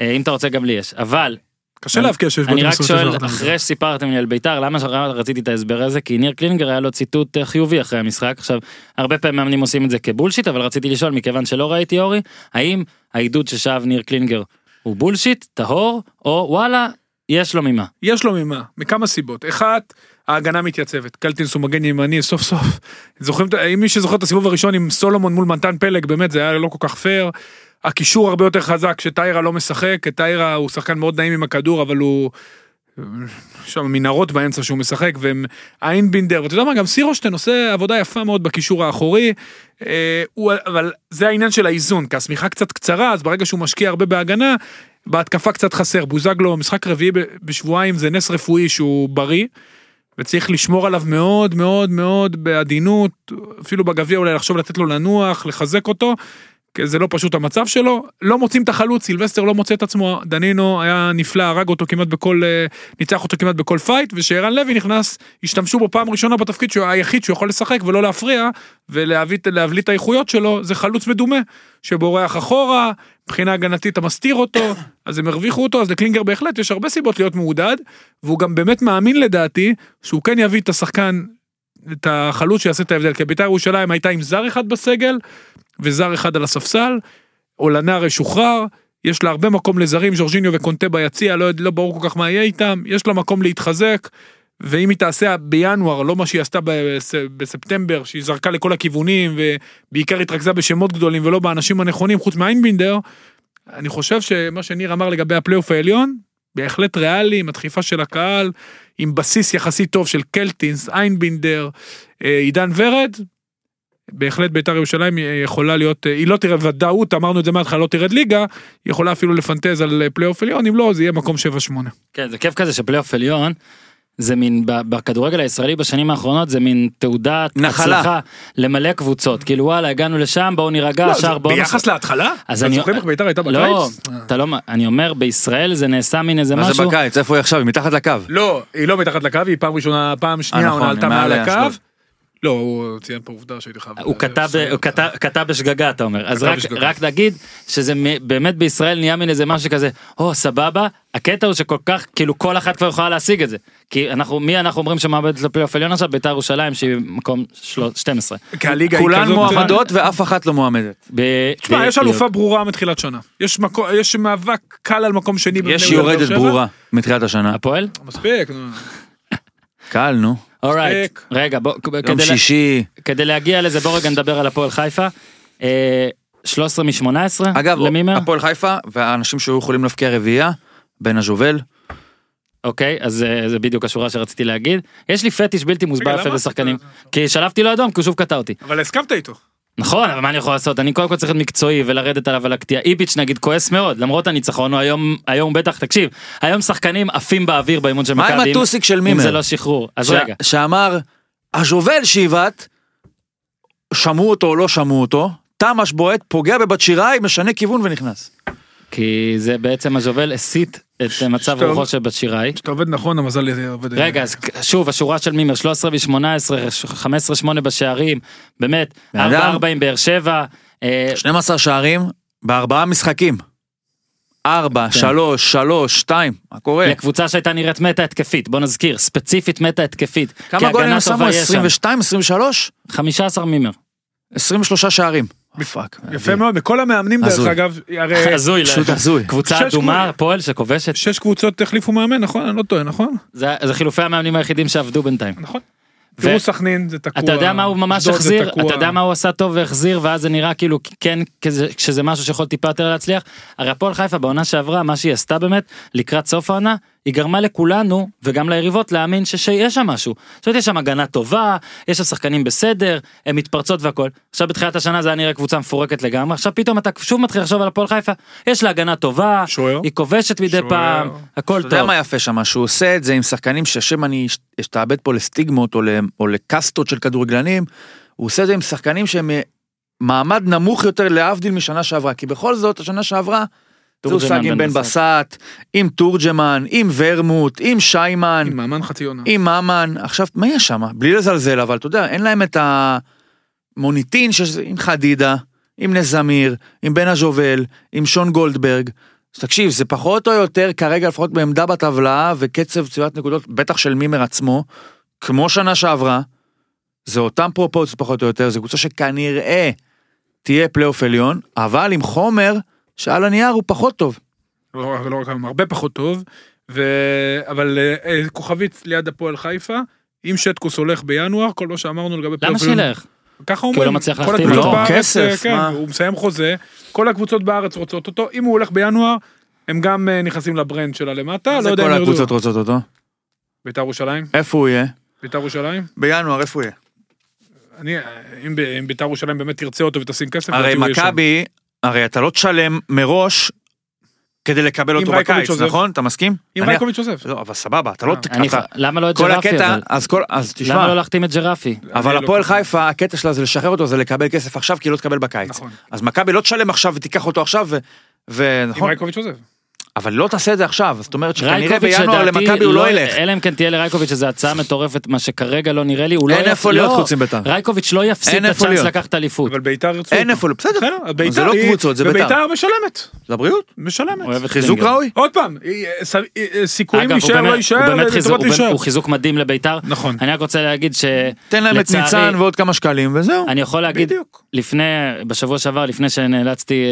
אה, אם אתה רוצה גם לי יש, אבל
קשה להבקיע שיש
אני
בו
רק שואל, אחרי שסיפרתם לי על ביתר, למה רציתי את ההסבר הזה? כי ניר קלינגר היה לו ציטוט אה, חיובי אחרי המשחק. עכשיו, הרבה פעמים מאמנים עושים את זה כ bullshit, אבל רציתי לשאול, מכיוון שלא ראיתי אורי, האם העידוד ששאב ניר קלינגר הוא bullshit, טהור, או וואלה, יש לו ממה.
יש לו ממה, מכמה סיבות. אחת, ההגנה מתייצבת. קלטינס הוא מגן ימני סוף סוף. זוכרים, אם מי שזוכר את הסיבוב הראשון עם סולומון מול מתן פלג, באמת זה היה לא כל כך פייר. הקישור הרבה יותר חזק כשטיירה לא משחק, טיירה הוא שחקן מאוד נעים עם הכדור, אבל הוא... יש שם מנהרות באמצע שהוא משחק, והם איינבינדר, ואתה יודע מה, גם סירושטיין עושה עבודה יפה מאוד בקישור האחורי, אה, הוא, אבל זה העניין של האיזון, כי השמיכה קצת קצרה, אז ברגע שהוא משקיע הרבה בהגנה, בהתקפה קצת חסר. בוזגלו, משחק רביעי בשבועיים זה נס רפואי שהוא בריא, וצריך לשמור עליו מאוד מאוד מאוד בעדינות, אפילו בגביע אולי לחשוב לתת לו לנוח, לחזק אותו. זה לא פשוט המצב שלו, לא מוצאים את החלוץ, סילבסטר לא מוצא את עצמו, דנינו היה נפלא, הרג אותו כמעט בכל, אה, ניצח אותו כמעט בכל fight, ושערן לוי נכנס, השתמשו בו פעם ראשונה בתפקיד שהוא היחיד שהוא יכול לשחק ולא להפריע, ולהביא להבליט את האיכויות שלו, זה חלוץ מדומה, שבורח אחורה, מבחינה הגנתית אתה מסתיר אותו, אז הם הרוויחו אותו, אז לקלינגר בהחלט יש הרבה סיבות להיות מעודד, והוא גם באמת מאמין לדעתי, שהוא כן יביא את השחקן, את החלוץ שיעשה את ההבדל, כי בית"ר ירושלים הייתה עם זר אחד בסגל, וזר אחד על הספסל, אולנר שוחרר, יש לה הרבה מקום לזרים, ז'ורג'יניו וקונטה ביציע, לא, לא ברור כל כך מה יהיה איתם, יש לה מקום להתחזק, ואם היא תעשה בינואר, לא מה שהיא עשתה בס, בספטמבר, שהיא זרקה לכל הכיוונים, ובעיקר התרכזה בשמות גדולים ולא באנשים הנכונים, חוץ מאיינבינדר, אני חושב שמה שניר אמר לגבי הפלייאוף העליון, בהחלט ריאלי, עם הדחיפה של הקהל, עם בסיס יחסית טוב של קלטינס, איינבינדר, אה, עידן ורד, בהחלט בית"ר ירושלים יכולה להיות, היא לא תראה ודאות, אמרנו את זה מההתחלה, לא תרד ליגה, היא יכולה אפילו לפנטז על פלייאוף עליון, אם לא, זה יהיה מקום 7-8.
כן, זה כיף כזה שפלייאוף עליון. זה מין, ב- בכדורגל הישראלי בשנים האחרונות זה מין תעודת
נחלה.
הצלחה למלא קבוצות. כאילו וואלה, הגענו לשם, בואו נירגע,
לא, זה
בואו...
ביחס להתחלה?
אז אני-
זוכר איך בית"ר הייתה
לא,
בקיץ?
אתה לא, אני אומר, בישראל זה נעשה מין איזה
מה זה
משהו.
בקיץ? איפה היא עכשיו? היא מתחת לקו.
לא, היא לא מתחת לקו, היא פעם ראשונה, פעם שנייה,
נכון,
עונה עלתה
מעל
הקו. לא, הוא ציין פה עובדה שהייתי חייב...
הוא כתב, ב- הוא כתב, כתב בשגגה אתה אומר אז רק. רק נגיד שזה באמת בישראל נהיה מין איזה משהו כזה או סבבה הקטע הוא שכל כך כאילו כל אחת כבר יכולה להשיג את זה כי אנחנו מי אנחנו אומרים שמאבדת לפלייאוף עליון עכשיו בית"ר ירושלים שהיא מקום של- 12.
כי הליגה היא
כולן
כזאת...
מועמדות ואף אחת לא מועמדת.
ב-
תשמע, יש. אלופה ברורה מתחילת שנה. יש מקו- יש מאבק קל על מקום שני.
יש יורדת. ברורה מתחילת השנה.
הפועל?
מספיק.
קל נו.
אורייט. רגע בוא
יום
כדי, לה-
שישי.
כדי להגיע לזה בוא רגע נדבר על הפועל חיפה. אה, 13 מ-18
אגב,
למימר?
הפועל חיפה והאנשים שהיו יכולים להפקיע רביעייה, בן הז'ובל,
אוקיי, אז אה, זה בדיוק השורה שרציתי להגיד. יש לי פטיש בלתי מוסבר יפה בשחקנים. כי שלפתי לו אדום, כי הוא שוב קטע אותי.
אבל הסכמת איתו.
נכון, אבל מה אני יכול לעשות? אני קודם כל צריך להיות מקצועי ולרדת עליו על הקטיעה. איביץ' נגיד כועס מאוד, למרות הניצחון, הוא היום, היום בטח, תקשיב, היום שחקנים עפים באוויר באימון של
מה
מכבי.
עם
אם-
הטוסיק של
אם
מימר?
זה לא שחרור. אז
ש-
רגע,
שאמר, הז'ובל שיבט, שמעו אותו או לא שמעו אותו, תמ"ש בועט, פוגע בבת שיראי, משנה כיוון ונכנס.
כי זה בעצם הז'ובל הסיט את אה, מצב. רוחו של בת שיראי.
כשאתה עובד נכון, המזל עובד...
רגע, אז שוב, השורה של מימר, 13 ו-18, 15-8 בשערים, באמת,
בן אדם.
4-4 עם באר שבע. אה,
12 שערים בארבעה משחקים. ארבע,
כן.
שלוש, שלוש, שתיים, מה קורה?
לקבוצה שהייתה נראית מטה התקפית, בוא נזכיר, ספציפית מטה התקפית.
כמה גולים שמו?
טובה יש שם.
22, 23?
15 מימר.
23 שערים. fuck.
יפה מאוד, מכל המאמנים דרך. אגב, הרי
הזוי,
פשוט
לא-
הזוי.
קבוצה אדומה. פועל שכובשת,
שש קבוצות החליפו מאמן, נכון? אני לא טועה, נכון?
זה חילופי המאמנים היחידים שעבדו בינתיים.
נכון. תראו סכנין, זה תקוע.
אתה יודע מה הוא ממש החזיר? אתה יודע מה הוא עשה טוב והחזיר ואז זה נראה כאילו כן כשזה משהו שיכול טיפה יותר להצליח. הרי הפועל חיפה בעונה שעברה מה שהיא עשתה באמת לקראת סוף העונה היא גרמה לכולנו וגם ליריבות להאמין ש- שיש שם משהו. זאת אומרת יש שם הגנה טובה יש שם שחקנים בסדר הם מתפרצות והכל. עכשיו בתחילת השנה זה היה נראה קבוצה מפורקת לגמרי עכשיו פתאום אתה שוב מתחיל לחשוב על הפועל חיפה יש לה הגנה טובה
שוער.
היא כובשת מדי
שוער.
פעם הכל
אתה יודע
טוב.
מה יפה שם? שהוא עושה את זה עם שחקנים שהשם אני אש- אשתעבד פה לסטיגמות או או לקאסטות של כדורגלנים, הוא עושה את זה עם שחקנים שהם אה, מעמד נמוך יותר להבדיל משנה שעברה, כי בכל זאת השנה שעברה
תורג'מן,
הושג עם
בן
בסט, עם תורג'מן, עם ורמוט, עם שיימן,
עם מאמן חצי עונה.
עם ממן, עכשיו מה יש שם? בלי לזלזל אבל אתה יודע אין להם את המוניטין שיש עם חדידה, עם נזמיר, עם בן הז'ובל, עם שון גולדברג. אז תקשיב זה פחות או יותר כרגע לפחות בעמדה בטבלה וקצב צבירת נקודות בטח של מימר עצמו, כמו שנה שעברה. זה אותם פרופורציות פחות או יותר, זו קבוצה שכנראה תהיה פלייאוף עליון, אבל עם חומר שעל הנייר הוא פחות טוב.
לא, לא רק היום, הרבה פחות טוב. ו... אבל אה, אה, כוכבית ליד הפועל חיפה, אם שטקוס הולך בינואר, כל מה שאמרנו לגבי
למה שילך?
ככה
הוא
אומרים.
לא מצליח
כל
להחתים
הקבוצות
אותו.
בארץ,
כסף,
אה, כן,
מה?
הוא מסיים חוזה, כל הקבוצות בארץ רוצות אותו, אם הוא הולך בינואר, הם גם אה, נכנסים לברנד שלה למטה, לא יודע
כל
אם ירדו.
הקבוצות רוצות אותו.
בית"ר ירושלים?
איפה הוא יהיה?
בית"ר ירושלים?
בינואר איפה הוא יהיה?
אני, אם בית"ר ירושלים באמת תרצה אותו ותשים כסף,
הרי
הוא.
מכבי, הרי אתה לא תשלם מראש כדי לקבל אותו בקיץ,
עוזב.
נכון? אתה מסכים?
אם רייקוביץ' עוזב.
לא, אבל סבבה, אתה לא...
אה.
אני-
אתה-
למה לא את
כל
ג'רפי
הקטע,
אבל?
אז כל, אז
למה
תשמע,
לא להחתים את ג'רפי?
אבל
אני לא
הפועל. חיפה, הקטע שלה זה לשחרר אותו, זה לקבל כסף עכשיו, כי לא תקבל בקיץ.
נכון.
אז מכבי לא תשלם עכשיו ותיקח אותו עכשיו, ו-
אם
ונכון,
רייקוביץ' עוזב.
אבל לא תעשה את זה עכשיו, זאת אומרת שכנראה בינואר למכבי הוא לא ילך.
אלא אם כן תהיה לרייקוביץ' איזו הצעה מטורפת מה שכרגע לא נראה לי הוא לא
אין
יפ-
איפה להיות
לא,
חוץ מביתר.
רייקוביץ' לא יפסיד את הצ'אנס. לקחת אליפות.
אבל בית"ר ירצו
אין
אותו.
איפה, בסדר,
בסדר, אז בית"ר
זה לא קבוצות, זה בית"ר.
ובית"ר משלמת.
זה הבריאות,
משלמת.
חיזוק. ראוי.
עוד פעם, אה, ס- אה, סיכויים להישאר לא יישאר,
באמת-
להישאר.
הוא חיזוק מדהים לביתר.
נכון.
אני רק רוצה להגיד ש...
תן להם את ניצן ועוד כמה שקלים וזהו.
אני יכול להגיד. לפני בשבוע שעבר לפני שנאלצתי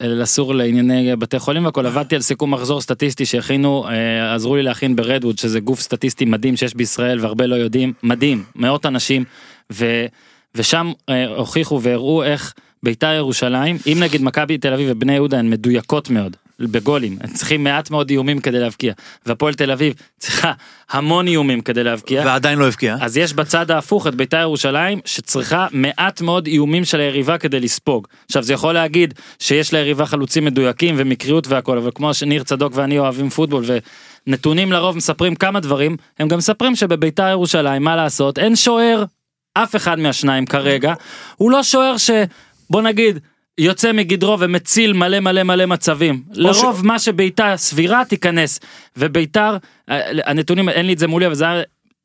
אה, לסור לענייני בתי חולים והכל עבדתי על סיכום מחזור סטטיסטי שהכינו אה, עזרו לי להכין ברדווד שזה גוף סטטיסטי מדהים שיש בישראל והרבה לא יודעים מדהים מאות אנשים ו, ושם אה, הוכיחו והראו איך בית"ר ירושלים אם נגיד מכבי תל אביב ובני יהודה הן מדויקות מאוד בגולים הם צריכים מעט מאוד איומים כדי להבקיע והפועל תל אביב צריכה המון איומים כדי להבקיע.
ועדיין לא הבקיע.
אז יש בצד ההפוך את בית"ר ירושלים שצריכה מעט מאוד איומים של היריבה כדי לספוג. עכשיו זה יכול להגיד שיש ליריבה חלוצים מדויקים ומקריות והכל אבל כמו שניר צדוק ואני אוהבים פוטבול ונתונים לרוב מספרים כמה דברים הם גם מספרים שבבית"ר ירושלים מה לעשות אין שוער אף אחד מהשניים כרגע הוא לא שוער שבוא נגיד. יוצא מגדרו ומציל מלא מלא מלא מצבים. לרוב מה שבעיטה סבירה תיכנס. וביתר, אה, הנתונים, אין לי את זה מולי, אבל זה היה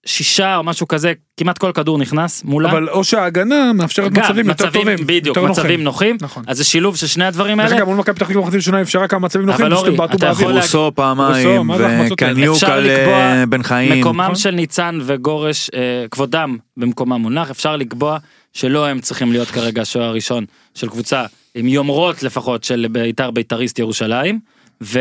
שישה או משהו כזה, כמעט כל כדור נכנס מולם.
אבל או שההגנה מאפשרת
גם,
מצבים יותר טובים.
בדיוק,
יותר
מצבים נוחים.
נכון.
אז זה שילוב של שני הדברים
דרך
האלה.
אגב, מול מכבי פתח תקווה מחצית ראשונה אפשרה כמה מצבים נוחים,
אבל
פשוט
אורי,
בעטו
אתה יכול
באוויר.
להגיד-
רוסו פעמיים? וקניוק
אפשר
על בן חיים.
מקומם. של ניצן וגורש, אה, כבודם במקומם מונח, אפשר לקבוע שלא הם צריכים להיות כרגע השוער הראשון של קבוצה עם יומרות לפחות של בית"ר בית"ריסט ירושלים, ו...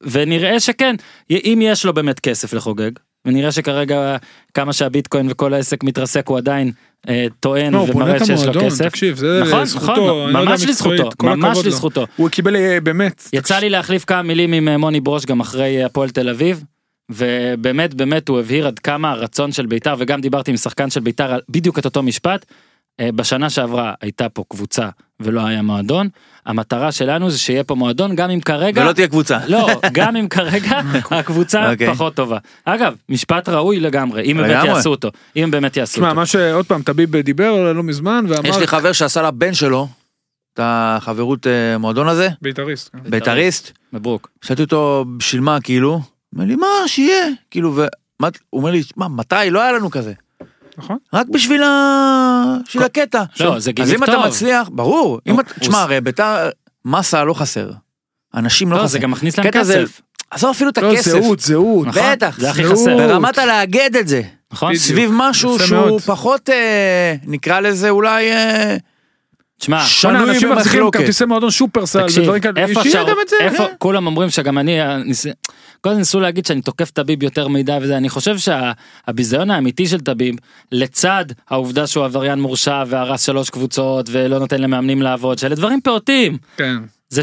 ונראה שכן, אם יש לו באמת כסף לחוגג, ונראה שכרגע כמה שהביטקוין וכל העסק מתרסק הוא עדיין אה, טוען
לא,
ומראה שיש לו
המועדון,
כסף.
תקשיב, זה
נכון,
זכותו,
נכון,
לא
ממש
מקצועית,
לזכותו,
כל
ממש
לו.
לזכותו.
הוא קיבל אה, באמת.
יצא לי להחליף כמה מילים עם אה, מוני ברוש גם אחרי אה, הפועל תל אביב. ובאמת באמת הוא הבהיר עד כמה הרצון של בית"ר וגם דיברתי עם שחקן של בית"ר על בדיוק את אותו משפט. אה, בשנה שעברה הייתה פה קבוצה ולא היה מועדון המטרה שלנו זה שיהיה פה מועדון גם אם כרגע
ולא תהיה קבוצה.
לא גם אם כרגע הקבוצה
אוקיי.
פחות טובה אגב משפט ראוי לגמרי אם באמת. יעשו אותו אם באמת יעשו
תשמע,
אותו.
מה שעוד פעם, טביב דיבר לא מזמן ואמר,
יש לי חבר שעשה לבן שלו את החברות אה, מועדון הזה,
בית"ריסט. כן.
בית"ריסט.
מברוק.
שאלתי אותו בשביל מה כאילו, אומר לי מה שיהיה, כאילו, ומה, הוא אומר לי, מה, מתי? לא היה לנו כזה.
נכון.
רק בשביל ה... בשביל הקטע.
לא, זה
אז
גימיק
אם אתה
טוב.
מצליח, ברור, אם
הוא-
אתה,
הוא
תשמע, הרי בית"ר, מסה לא חסר. אנשים לא
לא
חסר.
זה גם מכניס להם כסף.
עזוב אפילו את
לא,
הכסף.
זהות, זהות.
נכון,
בטח.
זה הכי. חסר.
ברמת הלאגד את זה.
נכון?
סביב משהו שהוא. פחות, אה, נקרא לזה אולי, אה,
תשמע,
שנוי
אנשים מחזיקים. כרטיסי מועדון שופרסל
תקשיב,
ודברים כאלה,
איפה
שיהיה גם את זה.
איפה,
כן.
כולם אומרים שגם אני, אה, ניס- קודם ניסו להגיד שאני תוקף את הביב יותר מדי וזה, אני חושב שהביזיון האמיתי של טביב, לצד העובדה שהוא עבריין מורשע והרס שלוש קבוצות ולא נותן למאמנים לעבוד, שאלה דברים פעוטים,
כן.
זה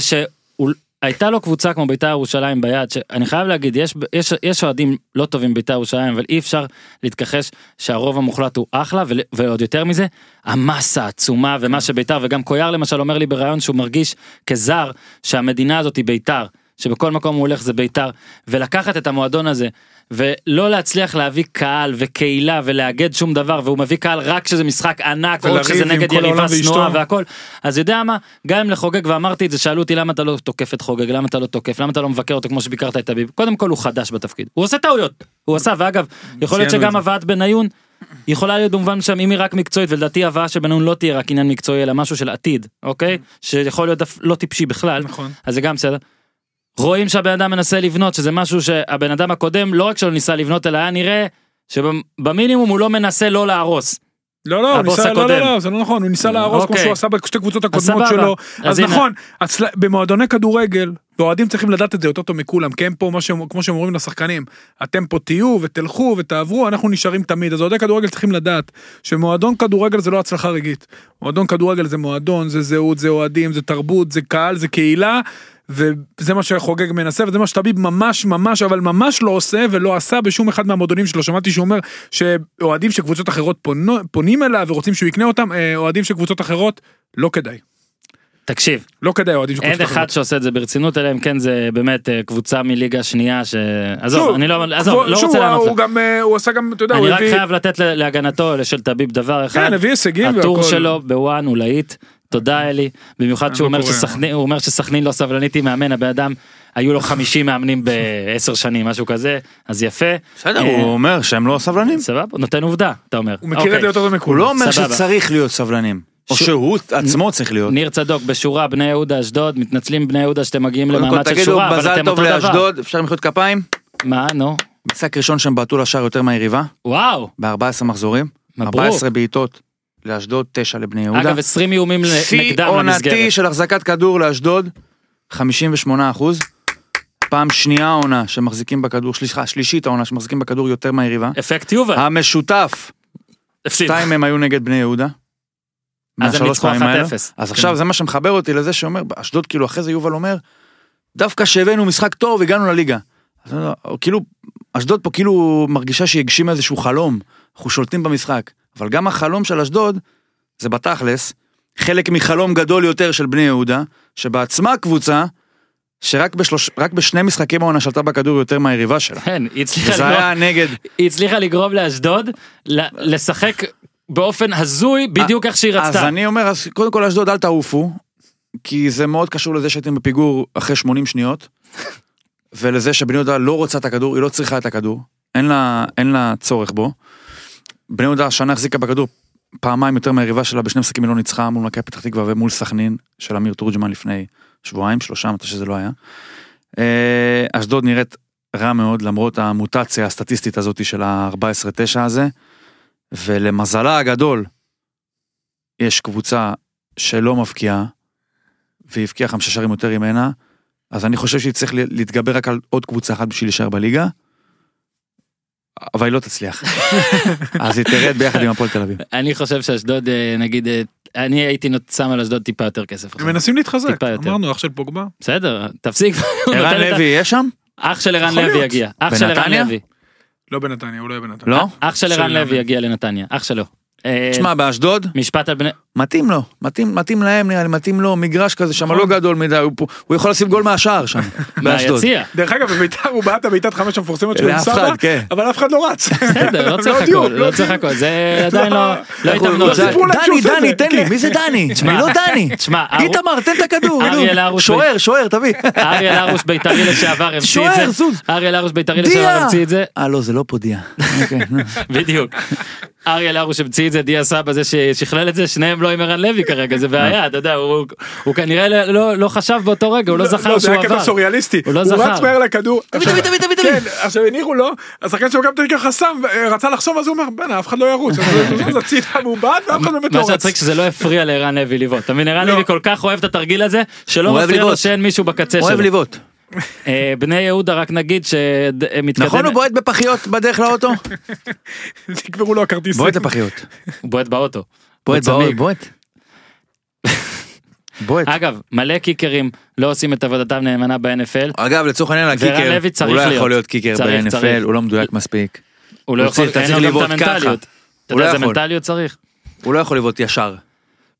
שהייתה לו קבוצה כמו בית"ר ירושלים ביד, שאני חייב להגיד, יש, יש, יש אוהדים לא טובים בית"ר ירושלים, אבל אי אפשר להתכחש שהרוב המוחלט הוא אחלה, ועוד יותר מזה, המסה העצומה ומה שבית"ר, וגם קויאר למשל אומר לי בריאיון שהוא מרגיש כזר שהמדינה הזאת היא בית"ר, שבכל מקום הוא הולך זה בית"ר, ולקחת את המועדון הזה. ולא להצליח להביא קהל וקהילה ולאגד שום דבר והוא מביא קהל רק כשזה משחק ענק או כשזה נגד יריבה שנואה. והכל. אז יודע מה? גם אם לחוגג ואמרתי את זה שאלו אותי למה אתה לא תוקף את חוגג? למה אתה לא תוקף? למה אתה לא מבקר אותו כמו שביקרת את אביב קודם כל הוא חדש בתפקיד. הוא עושה טעויות. הוא עשה ואגב יכול להיות שגם. הבאת בניון יכולה להיות במובן מסוים אם היא רק מקצועית ולדעתי הבאה של בניון לא תהיה רק עניין מקצועי אלא משהו של עתיד אוקיי? שיכול להיות לא טיפשי בכלל.
נכון.
אז זה גם בסדר. רואים שהבן אדם מנסה לבנות שזה משהו שהבן אדם הקודם לא רק שלא ניסה לבנות אלא היה נראה שבמינימום הוא לא מנסה לא להרוס.
לא לא, ניסה, לא
הקודם.
לא לא, זה לא נכון, הוא ניסה להרוס כמו
אוקיי.
שהוא עשה בשתי קבוצות הקודמות. שלו,
אז
אז
הנה.
נכון, הצל- במועדוני כדורגל, ואוהדים צריכים לדעת את זה יותר טוב מכולם, כי הם פה, שהם- כמו שהם אומרים לשחקנים, אתם פה תהיו ותלכו ותעברו, אנחנו נשארים תמיד, אז אוהדי כדורגל צריכים לדעת שמועדון כדורגל זה לא הצלחה רגעית, מועדון כדורגל זה מועדון, זה זהות, זה אוהדים, זה תרבות, זה קהל, זה קהילה. וזה מה שחוגג מנסה וזה מה שטביב ממש ממש אבל ממש לא עושה ולא עשה בשום אחד מהמועדונים שלו שמעתי שהוא אומר שאוהדים של קבוצות אחרות פונו, פונים אליו ורוצים שהוא יקנה אותם אה, אוהדים של קבוצות אחרות לא כדאי
תקשיב
לא כדאי אוהדים של
אין
קבוצות
אחד
אחרות.
שעושה את זה ברצינות אלא אם כן זה באמת אה, קבוצה מליגה שנייה ש... עזוב
שוב,
אני לא עזוב לא רוצה לענות
הוא. גם אה, הוא עשה גם אתה יודע
אני רק חייב לתת להגנתו של טביב דבר אחד.
כן הביא הישגים
הטור. שלו בוואן הוא להיט. תודה אלי במיוחד שהוא
לא
אומר. שסכנין הוא אומר שסכנין לא סבלנית עם מאמן הבן אדם היו לו 50 מאמנים בעשר שנים משהו כזה אז יפה
בסדר,
אה,
הוא אומר שהם לא סבלנים.
סבבה נותן עובדה אתה אומר
הוא מכיר את זה יותר טוב
הוא
מכולם
לא אומר. שצריך להיות סבלנים. או שהוא עצמו צריך להיות.
ניר צדוק בשורה בני יהודה אשדוד מתנצלים בני יהודה שאתם מגיעים למעמד של שורה אבל
מזל
אתם
טוב
אותו דבר.
לאשדוד, אפשר למחוא כפיים?
מה נו
משחק ראשון שהם בעטו לשער יותר מהיריבה,
וואו
ב-14 מחזורים.
מברוק.
14 בעיטות לאשדוד, 9 לבני יהודה.
אגב 20 איומים
שיא
נגדם
עונתי
למסגרת.
של החזקת כדור לאשדוד, 58 אחוז. פעם שנייה העונה שמחזיקים בכדור, סליחה, שלישית העונה שמחזיקים בכדור יותר מהיריבה.
אפקט יובל.
המשותף,
הפסיד.
שתיים מהם היו נגד בני יהודה.
אז הם ניצחו
פעמים האלו.
1-0.
אז עכשיו זה מה שמחבר אותי לזה שאומר, אשדוד כאילו אחרי זה יובל אומר, דווקא שהבאנו משחק טוב הגענו לליגה. כאילו, אשדוד פה כאילו מרגישה שהיא הגשימה איזשהו חלום, אנחנו שולטים במשחק. אבל גם החלום של אשדוד, זה בתכלס, חלק מחלום גדול יותר של בני יהודה, שבעצמה קבוצה, שרק בשלוש, רק בשני משחקים העונה שלטה בכדור יותר מהיריבה שלה.
כן, היא הצליחה לגרום-
היה נגד,
היא הצליחה לגרום לאשדוד לשחק באופן הזוי בדיוק איך שהיא
אז
רצתה.
אני אומר, אז קודם כל אשדוד אל תעופו, כי זה מאוד קשור לזה שהייתם בפיגור אחרי 80 שניות, ולזה שבני יהודה לא רוצה את הכדור, היא לא צריכה את הכדור, אין לה, אין לה צורך בו. בני יהודה השנה החזיקה בכדור פעמיים יותר מהיריבה שלה, בשני משחקים היא לא ניצחה מול מכבי פתח תקווה ומול סכנין של אמיר תורג'מן לפני שבועיים, שלושה, מתי שזה לא היה. אה, אשדוד נראית רע מאוד למרות המוטציה הסטטיסטית הזאת של ה-14-9 הזה, ולמזלה הגדול, יש קבוצה שלא מבקיעה, הבקיעה חמישה שערים יותר ממנה, אז אני חושב שהיא צריך להתגבר רק על עוד קבוצה אחת בשביל להישאר בליגה. אבל היא לא תצליח. אז היא תרד ביחד עם הפועל תל אביב.
אני חושב שאשדוד אה, נגיד אה, אני הייתי שם על אשדוד טיפה יותר כסף.
הם. מנסים להתחזק. אמרנו אח של פוגבה.
בסדר תפסיק.
ערן לוי יהיה שם?
אח של ערן לוי. יגיע. אח של ערן? לוי.
לא בנתניה, הוא לא יהיה בנתניה.
לא?
אח של ערן לוי. יגיע לנתניה. אח שלו. אה,
תשמע, באשדוד,
משפט על בני...
מתאים לו, מתאים, מתאים להם נראה לי, מתאים לו, מגרש כזה שם
נכון.
לא גדול מדי, הוא פה- הוא יכול לשים גול מהשער שם, באשדוד.
מהיציע.
דרך אגב, בביתר הוא בעט הבעיטת חמש המפורסמת שלו עם
לאף
סבא,
אחד, כן.
אבל אף אחד לא רץ.
בסדר, לא
הם
צריך הכל, לא צריך
הודיעו.
הכל, זה עדיין לא, לא התאמנו
שהוא
דני, דני. תן לי. מי זה דני?
תשמע,
אני לא דני.
תשמע,
איתמר, תן את הכדור. שוער, שוער, תביא.
אריאל הרוש בית"רי לשעבר המציא את
שוער,
זה.
זוז.
אריאל הרוש בית"רי לשעבר
דיה.
המציא את זה.
אה, לא, זה לא פודיה. אוקיי, נו.
בדיוק. אריאל הרוש המציא את זה, דיה סבא זה ששכלל את זה, שניהם לא עם ערן לוי כרגע, זה בעיה, אתה יודע, הוא- הוא כנראה לא- לא חשב באותו רגע, הוא לא זכר
לא, זה
שהוא
היה קטע
עבר.
סוריאליסטי.
הוא לא
הוא
זכר.
רץ מהר לכדור. עכשיו-
תביא, תביא, תביא.
כן, עכשיו הניחו לו, השחקן שלו גם ככה שם, רצה לחסום, אז הוא אומר, בוא'נה, אף אחד לא ירוץ. אז הוא הצידה והוא בעט, ואף אחד באמת
מה
לא רץ.
שמצחיק שזה לא הפריע לערן לוי לבעוט, אתה מבין ערן
לא.
לוי כל כך אוהב את התרגיל הזה, שלא
הוא אוהב
מפריע לו. שאין מישהו בקצה
אוהב
שלו.
לבעוט.
אה, בני יהודה רק נגיד שמתקדם,
נכון הוא בועט בפחיות בדרך לאוטו?
נגמרו לו הכרטיסים.
בועט לפחיות.
הוא בועט באוטו.
בועט בועט. בועט.
אגב מלא קיקרים לא עושים את עבודתם נאמנה ב-NFL,
אגב, לצורך העניין, הקיקר,
לוי צריך
הוא לא. יכול להיות קיקר ב-NFL. הוא לא מדויק מספיק.
הוא לא יכול, אין לו גם
לבעוט
את
ככה.
המנטליות. אתה
לא
יודע איזה
יכול.
מנטליות צריך?
הוא לא יכול לבעוט ישר.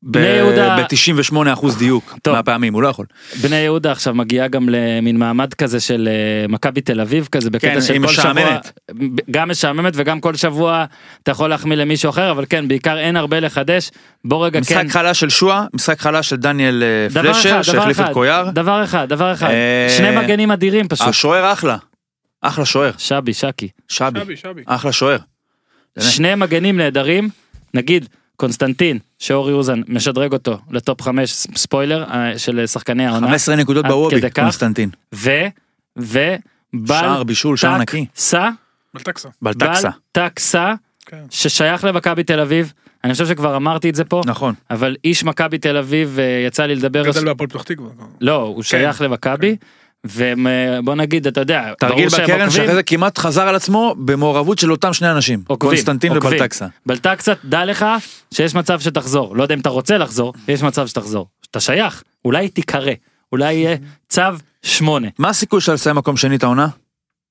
בני יהודה-
ב-98% דיוק
טוב.
מהפעמים, הוא לא יכול.
בני יהודה עכשיו מגיעה גם למין מעמד כזה של אה, מכבי תל אביב כזה בקטע
כן,
של כל שבוע,
משעממת.
גם משעממת וגם כל שבוע אתה יכול להחמיא למישהו אחר אבל כן בעיקר אין הרבה לחדש בוא רגע
משחק
כן
חלש של שועה, משחק חלש של דניאל אה,
דבר
פלשר,
אחד דבר
שהחליף
אחד
את קויאר.
דבר אחד דבר אחד
אה,
שני מגנים אדירים פשוט
השוער אחלה. אחלה שוער.
שבי שקי
שבי.
שבי.
אחלה שוער.
שני מגנים נהדרים נגיד קונסטנטין שאורי אוזן משדרג אותו לטופ 5 ספוילר אה, של שחקני העונה
15 נקודות בוובי. קונסטנטין.
ו ו בל
שער בישול, שער נקי.
סע
בלטקסה.
בלטקסה.
טקסה
כן.
ששייך למכבי תל אביב אני חושב שכבר אמרתי את זה פה
נכון.
אבל איש מכבי תל אביב אה, יצא לי לדבר
גדל בהפועל פתח תקווה.
לא הוא שייך למכבי ובוא נגיד אתה יודע
תרגיל בקרן שאחרי זה כמעט חזר על עצמו במעורבות של אותם שני אנשים.
עוקבים,
קונסטנטין
עוקבים.
ובלטקסה.
בלטקסה דע לך שיש מצב שתחזור לא יודע אם אתה רוצה לחזור יש מצב שתחזור אתה שייך אולי תיקרא אולי יהיה צו 8
מה הסיכוי שלך לסיים מקום שני את העונה?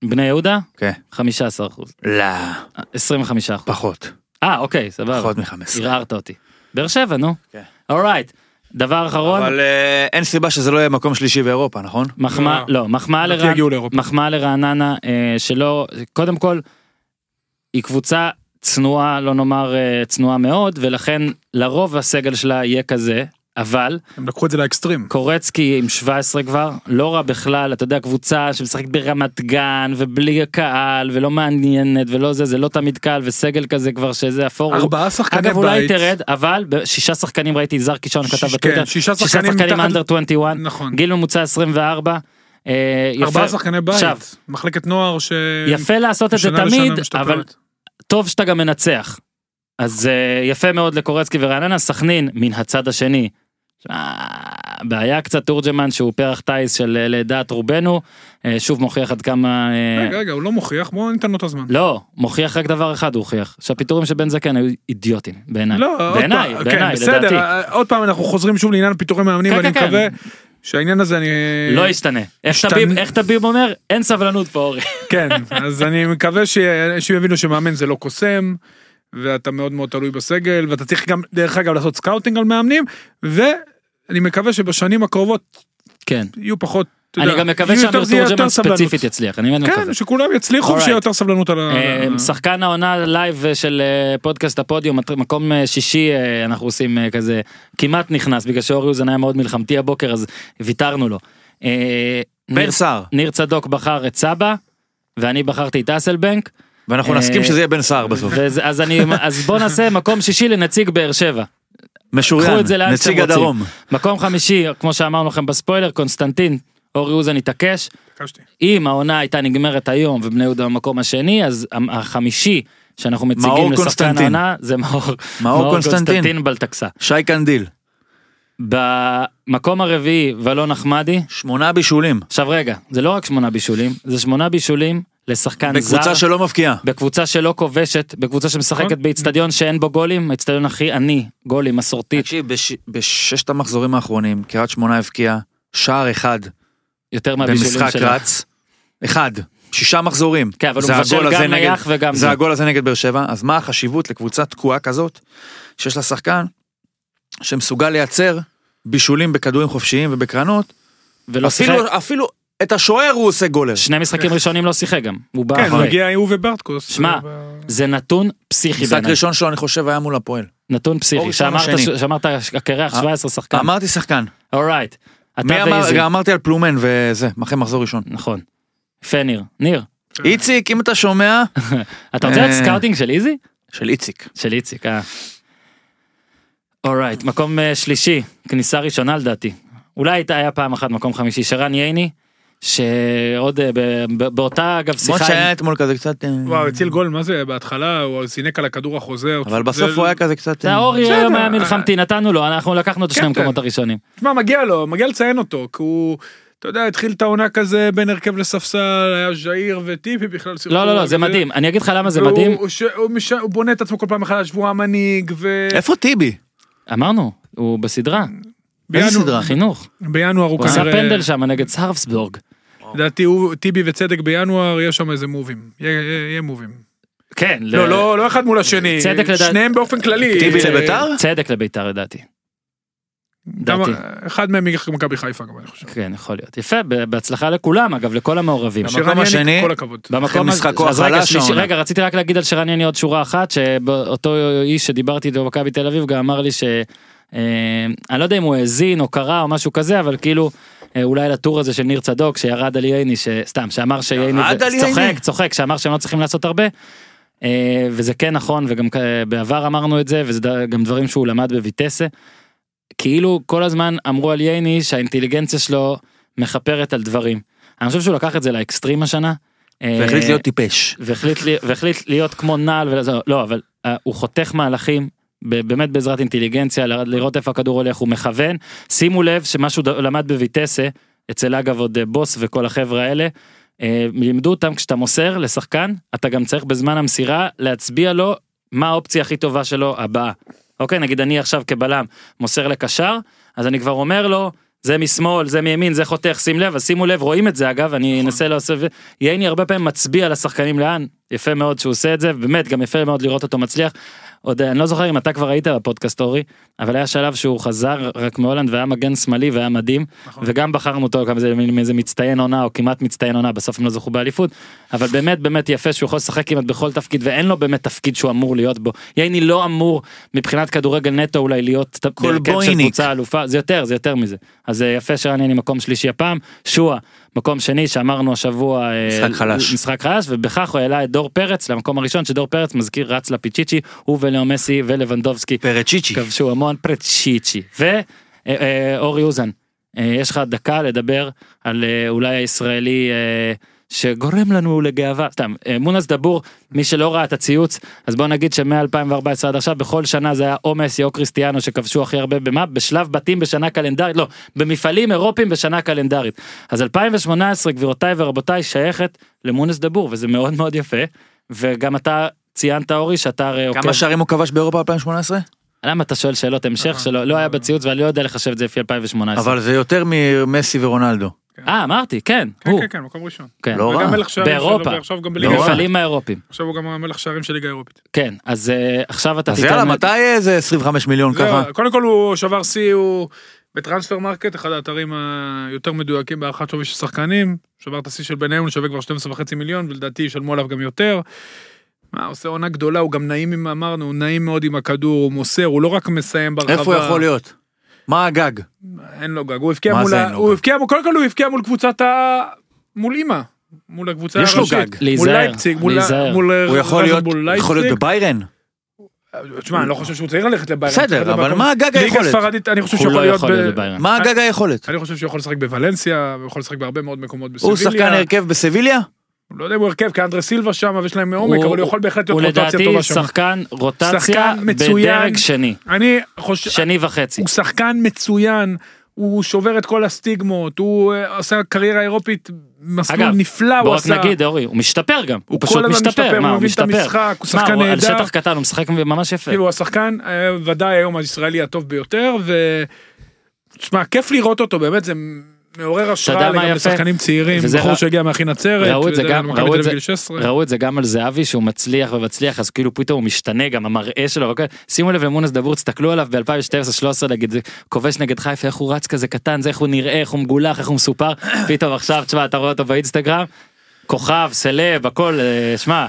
בני יהודה
כן.
15 אחוז
לא.
25 אחוז
פחות.
אה אוקיי סבבה
פחות מ-15.
ערערת אותי. באר שבע נו.
כן.
אורייט. דבר אחרון.
אבל אה, אין סיבה שזה לא יהיה מקום שלישי באירופה, נכון?
מחמאה
לא.
לא מחמאה
לא
לרעננה
יגיעו לאירופה.
מחמאה לרעננה אה, שלא קודם כל. היא קבוצה צנועה לא נאמר אה, צנועה מאוד ולכן לרוב הסגל שלה יהיה כזה אבל
הם לקחו את זה לאקסטרים.
קורצקי עם 17 כבר לא רע בכלל אתה יודע קבוצה שמשחקת ברמת גן ובלי הקהל ולא מעניינת ולא זה זה לא תמיד קל וסגל כזה כבר שזה הפורום.
ארבעה שחקני
אגב אולי
בית.
תרד אבל שישה שחקנים ראיתי זר קישון כתב
שיש-
בטוויטר
כן, שישה שחקנים מתחת-
אנדר 21
נכון.
גיל ממוצע 24. אה.
ארבעה שחקני בית.
עכשיו
מחלקת נוער ש...
יפה לעשות את זה תמיד. אבל טוב שאתה גם מנצח. אז אה, יפה מאוד לקורצקי ורעננה סכנין מן הצד השני. אה, בעיה קצת תורג'מן שהוא פרח טיס של אה, לדעת רובנו אה, שוב מוכיח עד כמה אה,
רגע, רגע, הוא לא מוכיח, בואו ניתן לו את הזמן.
לא מוכיח רק דבר אחד הוא הוכיח שהפיטורים של בן זקן היו אידיוטים בעיניי.
לא,
בעיניי
פעם,
בעיניי
כן,
לדעתי.
בסדר, אה, עוד פעם אנחנו חוזרים שוב לעניין פיטורי מאמנים
כן,
ואני
כן, כן.
מקווה שהעניין הזה אני...
לא ישתנה. איך טביב איך טביב אומר? אין סבלנות פה אורי.
כן, אז אני מקווה ש- שהם יבינו שמאמן זה לא קוסם, ואתה מאוד מאוד תלוי בסגל, ואתה צריך גם, דרך אגב, לעשות scouting על מאמנים, ואני מקווה שבשנים הקרובות
כן
יהיו פחות,
אני
יודע,
גם מקווה
יהיו יותר- זה יהיה
שאמיר
יותר
תורג'מן
סבלנות.
ספציפית יצליח אני באמת מקווה.
כן, שכולם יצליחו. ושיהיה יותר סבלנות על ה...
אה, שחקן העונה live של אה, פודקאסט הפודיום מקום אה, שישי אנחנו עושים כזה כמעט נכנס בגלל שאורי אוזן היה מאוד מלחמתי הבוקר אז ויתרנו לו.
בן
ניר-
סער.
ניר צדוק בחר את סבא ואני בחרתי את אסלבנק
ואנחנו נסכים שזה יהיה בן סער בסוף.
אז אני אז בוא נעשה מקום שישי לנציג באר שבע.
משוריין. נציג. הדרום.
מקום חמישי כמו שאמרנו לכם בספוילר קונסטנטין אורי אוזן התעקש. אם העונה הייתה נגמרת היום ובני יהודה במקום השני אז החמישי שאנחנו מציגים
מאור
לשחקן
קונסטנטין.
העונה זה מאור,
מאור קונסטנטין.
בלטקסה.
שי קנדיל.
במקום הרביעי ולון נחמדי
שמונה בישולים.
עכשיו רגע זה לא רק שמונה בישולים זה שמונה בישולים לשחקן זר.
בקבוצה שלא מבקיעה.
בקבוצה שלא כובשת, בקבוצה שמשחקת
נכון.
באיצטדיון שאין בו גולים, האיצטדיון הכי עני, גולים, מסורתית,
תקשיב, בש- בששת המחזורים האחרונים, קריית שמונה הבקיעה שער אחד
יותר מהבישולים
במשחק
שלה.
רץ. אחד. שישה מחזורים.
כן, אבל הוא
זה
מבשל
הגול הזה
גם נייח וגם
זה. הגול הזה נגד באר שבע, אז מה החשיבות לקבוצה תקועה כזאת, שיש לה שחקן שמסוגל לייצר בישולים בכדורים חופשיים ובקרנות,
ולא שיחק.
אפילו, אפילו את השוער הוא עושה גולר.
שני משחקים ראשונים לא שיחק גם. הוא בא
כן,
אחרי.
מגיע הוא וברטקוס.
שמע, זה נתון פסיכי
משחק
בעיניי.
ראשון שלו אני חושב היה מול הפועל.
נתון פסיכי. שאמרת הקרח
אה,
17 שחקן.
אמרתי שחקן.
Alright.
מי
אתה
אמר,
ואיזי.
אמרתי על פלומן וזה, אחרי מחזור ראשון.
נכון. יפה ניר. ניר,
איציק, אם אתה שומע,
אתה רוצה להיות
אה.
scouting של איזי?
של איציק.
של איציק, אה. Alright, מקום אה, שלישי, כניסה ראשונה לדעתי. אולי היה פעם אחת מקום חמישי, שרן ייני, שעוד אה, באותה אגב שיחה,
שהיה
עם-
אתמול כזה קצת... אה,
וואו, הציל גול, מה זה, בהתחלה הוא זינק על הכדור החוזר.
אבל בסוף הוא היה כזה קצת...
זה
אה,
אורי היום היה מלחמתי, נתנו לו, אנחנו לקחנו את שני
קפטן.
המקומות הראשונים.
תשמע, מגיע לו, מגיע לציין אותו, כי הוא, אתה יודע, התחיל את העונה כזה בין הרכב לספסל, היה ז'איר וטיפי בכלל.
לא, לא, לא, זה. מדהים, אני אגיד לך למה זה מדהים,
הוא, בונה את עצמו כל פעם מחדש, והוא המנהיג, ו...
איפה טיבי?
אמרנו, הוא בסדרה,
איזה
בינואר-
סדרה?
חינוך,
בינואר הוא
הוא עשה
כנראה...
פנדל שם נגד סרפסבורג.
לדעתי הוא, טיבי וצדק בינואר, יש שם איזה מובים. יהיה- מובים.
כן,
לא, לא, לא אחד מול השני.
צדק לדעת-
שניהם באופן כללי.
טיבי לביתר?
צדק לביתר לדעתי. לדעתי.
אחד מהם ילך למכבי חיפה גם, אני חושב.
כן, יכול להיות. יפה, בהצלחה לכולם, אגב, לכל המעורבים.
במקום השני-
כל הכבוד.
במקום הזה,
משחקו
אז רגע,
החלש
שלישי,
העונה.
רגע, רציתי רק להגיד על שרן יני עוד שורה אחת, שאותו איש שדיברתי איתו במכבי תל אביב גם אמר לי ש... אה, אני לא יודע אם הוא האזין או קרא או משהו כזה, אבל כאילו, אולי לטור הזה של ניר צדוק שירד על ייני, שסתם, שאמר שייני, זה-? צוחק, צוחק, שאמר שהם לא צריכים לעשות הרבה. אה, וזה כן נכון, וגם בעבר אמרנו את זה, וזה גם דברים שהוא למד בויטסה. כאילו כל הזמן אמרו על ייני שהאינטליגנציה שלו מכפרת על דברים. אני חושב שהוא לקח את זה לאקסטרים השנה.
והחליט
אה,
להיות טיפש.
והחליט, לי- והחליט להיות כמו נעל ולעזור, לא אבל אה, הוא חותך מהלכים. באמת בעזרת אינטליגנציה לראות איפה הכדור הולך הוא מכוון שימו לב שמשהו למד בויטסה אצל אגב עוד אה, בוס וכל החברה האלה אה, לימדו אותם כשאתה מוסר לשחקן אתה גם צריך בזמן המסירה להצביע לו מה האופציה הכי טובה שלו הבאה. אוקיי נגיד אני עכשיו כבלם מוסר לקשר אז אני כבר אומר לו זה משמאל זה מימין זה חותך שים לב אז שימו לב רואים את זה אגב אני אנסה לעשות ייני הרבה פעמים מצביע לשחקנים לאן יפה מאוד שהוא עושה את זה באמת גם יפה מאוד לראות אותו מצליח. עוד אה, אני לא זוכר אם אתה כבר היית בפודקאסט אורי אבל היה שלב שהוא חזר רק מהולנד והיה מגן שמאלי והיה מדהים
נכון.
וגם בחרנו אותו כזה מאיזה מצטיין עונה או כמעט מצטיין עונה בסוף הם לא זכו באליפות אבל באמת באמת יפה שהוא יכול לשחק כמעט בכל תפקיד ואין לו באמת תפקיד שהוא אמור להיות בו ייני לא אמור מבחינת כדורגל נטו אולי להיות ת- בהרכב של. קבוצה אלופה זה יותר זה יותר מזה אז אה, יפה שרן יני מקום שלישי הפעם שועה מקום שני שאמרנו השבוע אה,
משחק חלש.
משחק חלש ובכך הוא העלה את דור פרץ למקום הראשון שדור פרץ מזכיר רץ לפיצ'יצ'י הוא ולאו מסי ולבנדובסקי
פרצ'יצ'י.
כבשו המון פרצ'יצ'י ואורי אוזן אה, יש לך דקה לדבר על אה, אולי הישראלי אה, שגורם לנו לגאווה סתם אה, מונס דבור מי שלא ראה את הציוץ אז בוא נגיד שמ-2014 עד עכשיו בכל שנה זה היה או מסי או קריסטיאנו שכבשו הכי הרבה במה בשלב בתים בשנה קלנדרית לא במפעלים אירופיים בשנה קלנדרית אז 2018 גבירותיי ורבותיי שייכת למונס דבור וזה מאוד מאוד יפה וגם אתה ציינת אורי שאתה הרי עוקב
כמה שערים הוא כבש באירופה 2018?
למה אתה שואל שאלות המשך שלא לא היה בציוץ ואני לא יודע לחשב את זה לפי 2018.
אבל זה יותר ממסי ורונלדו.
אה אמרתי כן
כן,
הוא
כן, כן, מקום ראשון.
כן.
לא רע.
וגם מלך שערים שלו,
באירופה.
ועכשיו גם
לא.
במפעלים האירופיים
עכשיו הוא גם המלך שערים של ליגה האירופית.
כן אז אה, עכשיו אתה
אז יאללה, מתי איזה 25 מיליון ככה?
קודם כל הוא שבר שיא, הוא ב Transfermarkt, אחד האתרים היותר מדויקים בהערכת שווי של שחקנים, שבר את השיא של בניון, שווה כבר 12.5 מיליון, ולדעתי ישלמו עליו גם יותר. מה, עושה עונה גדולה, הוא גם נעים, עם- אמרנו, הוא נעים מאוד עם הכדור, הוא מוסר, הוא לא רק מסיים ברחבה.
איפה הוא יכול להיות? מה הגג?
אין לו גג, הוא הבקיע מול, ה- הוא? הבקיע, קודם כל הוא הבקיע מול קבוצת ה... מול אימא. מול הקבוצה
יש לו
הראשית.
גג.
מול לייפציג, מול
להיזהר.
מול
הוא יכול להיות
לייפציג.
בביירן?
תשמע, אני לא חושב שהוא צריך ללכת לביירן.
בסדר, אבל מה הגג
ליגה
היכולת?
ספרדית, אני חושב
הוא
שהוא
לא
יכול להיות
יכול להיות.
מה הגג היכולת?
אני חושב שהוא יכול לשחק בוולנסיה, הוא יכול לשחק בהרבה מאוד מקומות
הוא
בסביליה.
שחקן הרכב בסביליה?
לא יודע אם הוא הרכב, כי אנדרה סילבה שם, ויש להם עומק,
הוא-
אבל הוא יכול בהחלט להיות
הוא
רוטציה
לדעתי
טובה שם.
שחקן רוטציה
שחקן מצוין.
בדרג שני
אני חושב...
שני וחצי
הוא שחקן מצוין, הוא שובר את כל הסטיגמות, הוא אה, עושה קריירה אירופית, מסלול
אגב,
נפלא הוא
בוא רק
עשה.
נגיד אורי הוא משתפר גם הוא
הוא
פשוט משתפר
משתפר,
מה
הוא
הוא
מבין את. המשחק, הוא שחקן
על
נהדר.
שטח קטן הוא משחק ממש יפה.
כאילו הוא השחקן אה, ודאי היום הישראלי הטוב ביותר, ו... תשמע, כיף לראות אותו, באמת זה מעורר השראה
יפה?
לשחקנים צעירים,
וזה
בחור
רא-
שהגיע מאחי נצרת,
ראו את זה גם ראו את זה
בגיל 16.
ראו את זה גם על זהבי שהוא מצליח ומצליח אז כאילו פתאום הוא משתנה גם המראה שלו וכל- שימו לב למונס דבור תסתכלו עליו ב2012-2013 נגיד כובש נגד חיפה איך הוא רץ כזה קטן זה איך הוא נראה איך הוא מגולח איך הוא מסופר פתאום עכשיו תשמע אתה רואה אותו באינסטגרם כוכב סלב הכל אה, שמע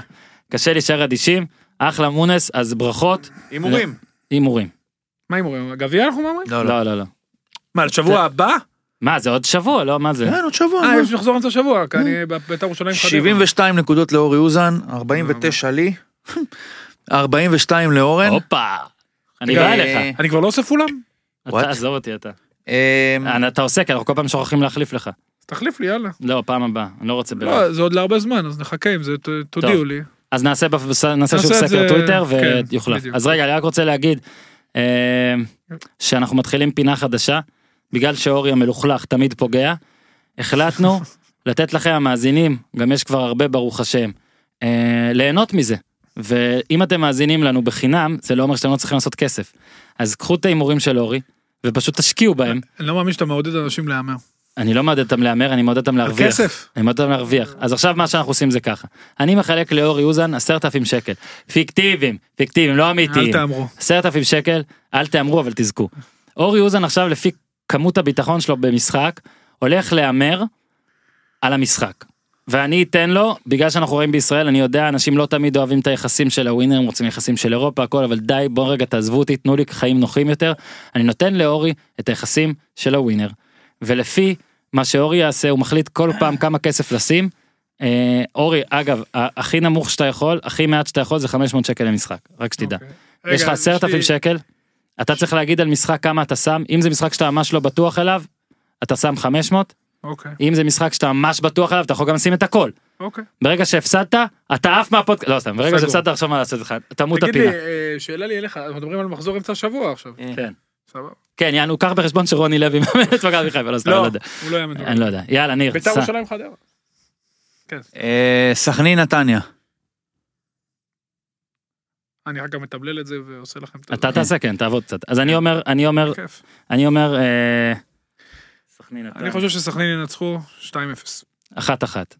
קשה להישאר אדישים אחלה מונס אז ברכות
הימורים.
הימורים
מה הימורים? גביע אנחנו אומרים?
לא, לא.
לא לא לא
מה, לשבוע הבא?
מה זה עוד שבוע לא מה זה
כן, עוד שבוע.
אה? יש מחזור אמצע שבוע, כי אני בבית"ר ירושלים חדרה.
72 נקודות לאורי אוזן, 49 לי, 42 לאורן.
הופה אני
רגע,
בא
אה,
אליך
אני כבר לא עושה פולם?
אתה עזוב אותי אתה
אה,
אתה עושה כי אנחנו כל פעם שוכחים להחליף לך
תחליף לי, יאללה.
לא פעם הבאה אני לא רוצה בלעד.
לא, זה עוד להרבה זמן, אז נחכה עם זה, ת- תודיעו לי.
אז נעשה, שוב סקר טוויטר
כן,
ויוחלף. אז רגע, אני רק רוצה להגיד אה, שאנחנו מתחילים פינה חדשה, בגלל שאורי המלוכלך תמיד פוגע, החלטנו לתת לכם המאזינים, גם יש כבר הרבה ברוך השם, אה, ליהנות מזה. ואם אתם מאזינים לנו בחינם, זה לא אומר שאתם לא צריכים לעשות כסף. אז קחו את ההימורים של אורי, ופשוט תשקיעו בהם.
אני לא מאמין שאתה מעודד אנשים להמר.
אני לא מעודד אותם להמר, אני מעודד אותם להרוויח.
כסף.
אני מעודד אותם להרוויח. אז עכשיו מה שאנחנו עושים זה ככה. אני מחלק לאורי אוזן עשרת אלפים שקל. פיקטיביים, פיקטיביים, לא אמיתיים.
אל תאמרו.
עשרת אלפים שקל, אל תאמרו אבל תזכו. אורי אוזן עכשיו לפי כמות הביטחון שלו במשחק, הולך להמר על המשחק. ואני אתן לו, בגלל שאנחנו רואים בישראל, אני יודע, אנשים לא תמיד אוהבים את היחסים של הווינר, הם רוצים יחסים של אירופה, הכל, אבל די, בואו רגע תעזבו אותי, תנו לי חיים נוחים יותר. אני נותן לאורי את היחסים של הווינר. ולפי מה שאורי יעשה, הוא מחליט כל פעם כמה כסף לשים. אה, אורי, אגב, הכי נמוך שאתה יכול, הכי מעט שאתה יכול זה 500 שקל למשחק, רק שתדע.
אוקיי.
יש לך
רגע,
עשרת אלפים
לי-
שקל, אתה צריך להגיד על משחק כמה אתה שם, אם זה משחק שאתה ממש לא בטוח אליו, אתה שם 500,
אוקיי,
אם זה משחק שאתה ממש בטוח אליו, אתה יכול גם לשים את הכל.
אוקיי.
ברגע שהפסדת, אתה עף מהפודקאסט, לא סתם, ברגע. שהפסדת עכשיו מה לעשות לך, תמות
תגיד לי,
הפינה.
אה, שאלה לי אליך, אנחנו מדברים על מחזור אמצע השבוע עכשיו.
כן.
סבבה.
כן, יענו, קח בחשבון שרוני לוי מאמן את מכבי חיפה, לא סתם,
לא,
לא יודע.
הוא לא יאמן.
אני לא יודע. יאללה, ניר,
בית"ר. ירושלים חדרה. כן.
אה, סכנין נתניה.
אני רק גם מתבלל את זה ועושה לכם את
אתה תעשה, כן, תעבוד קצת. אז אני אומר, אני אומר. אני אומר, אה,
אני חושב שסכנין ינצחו 2-0.
אחת אחת.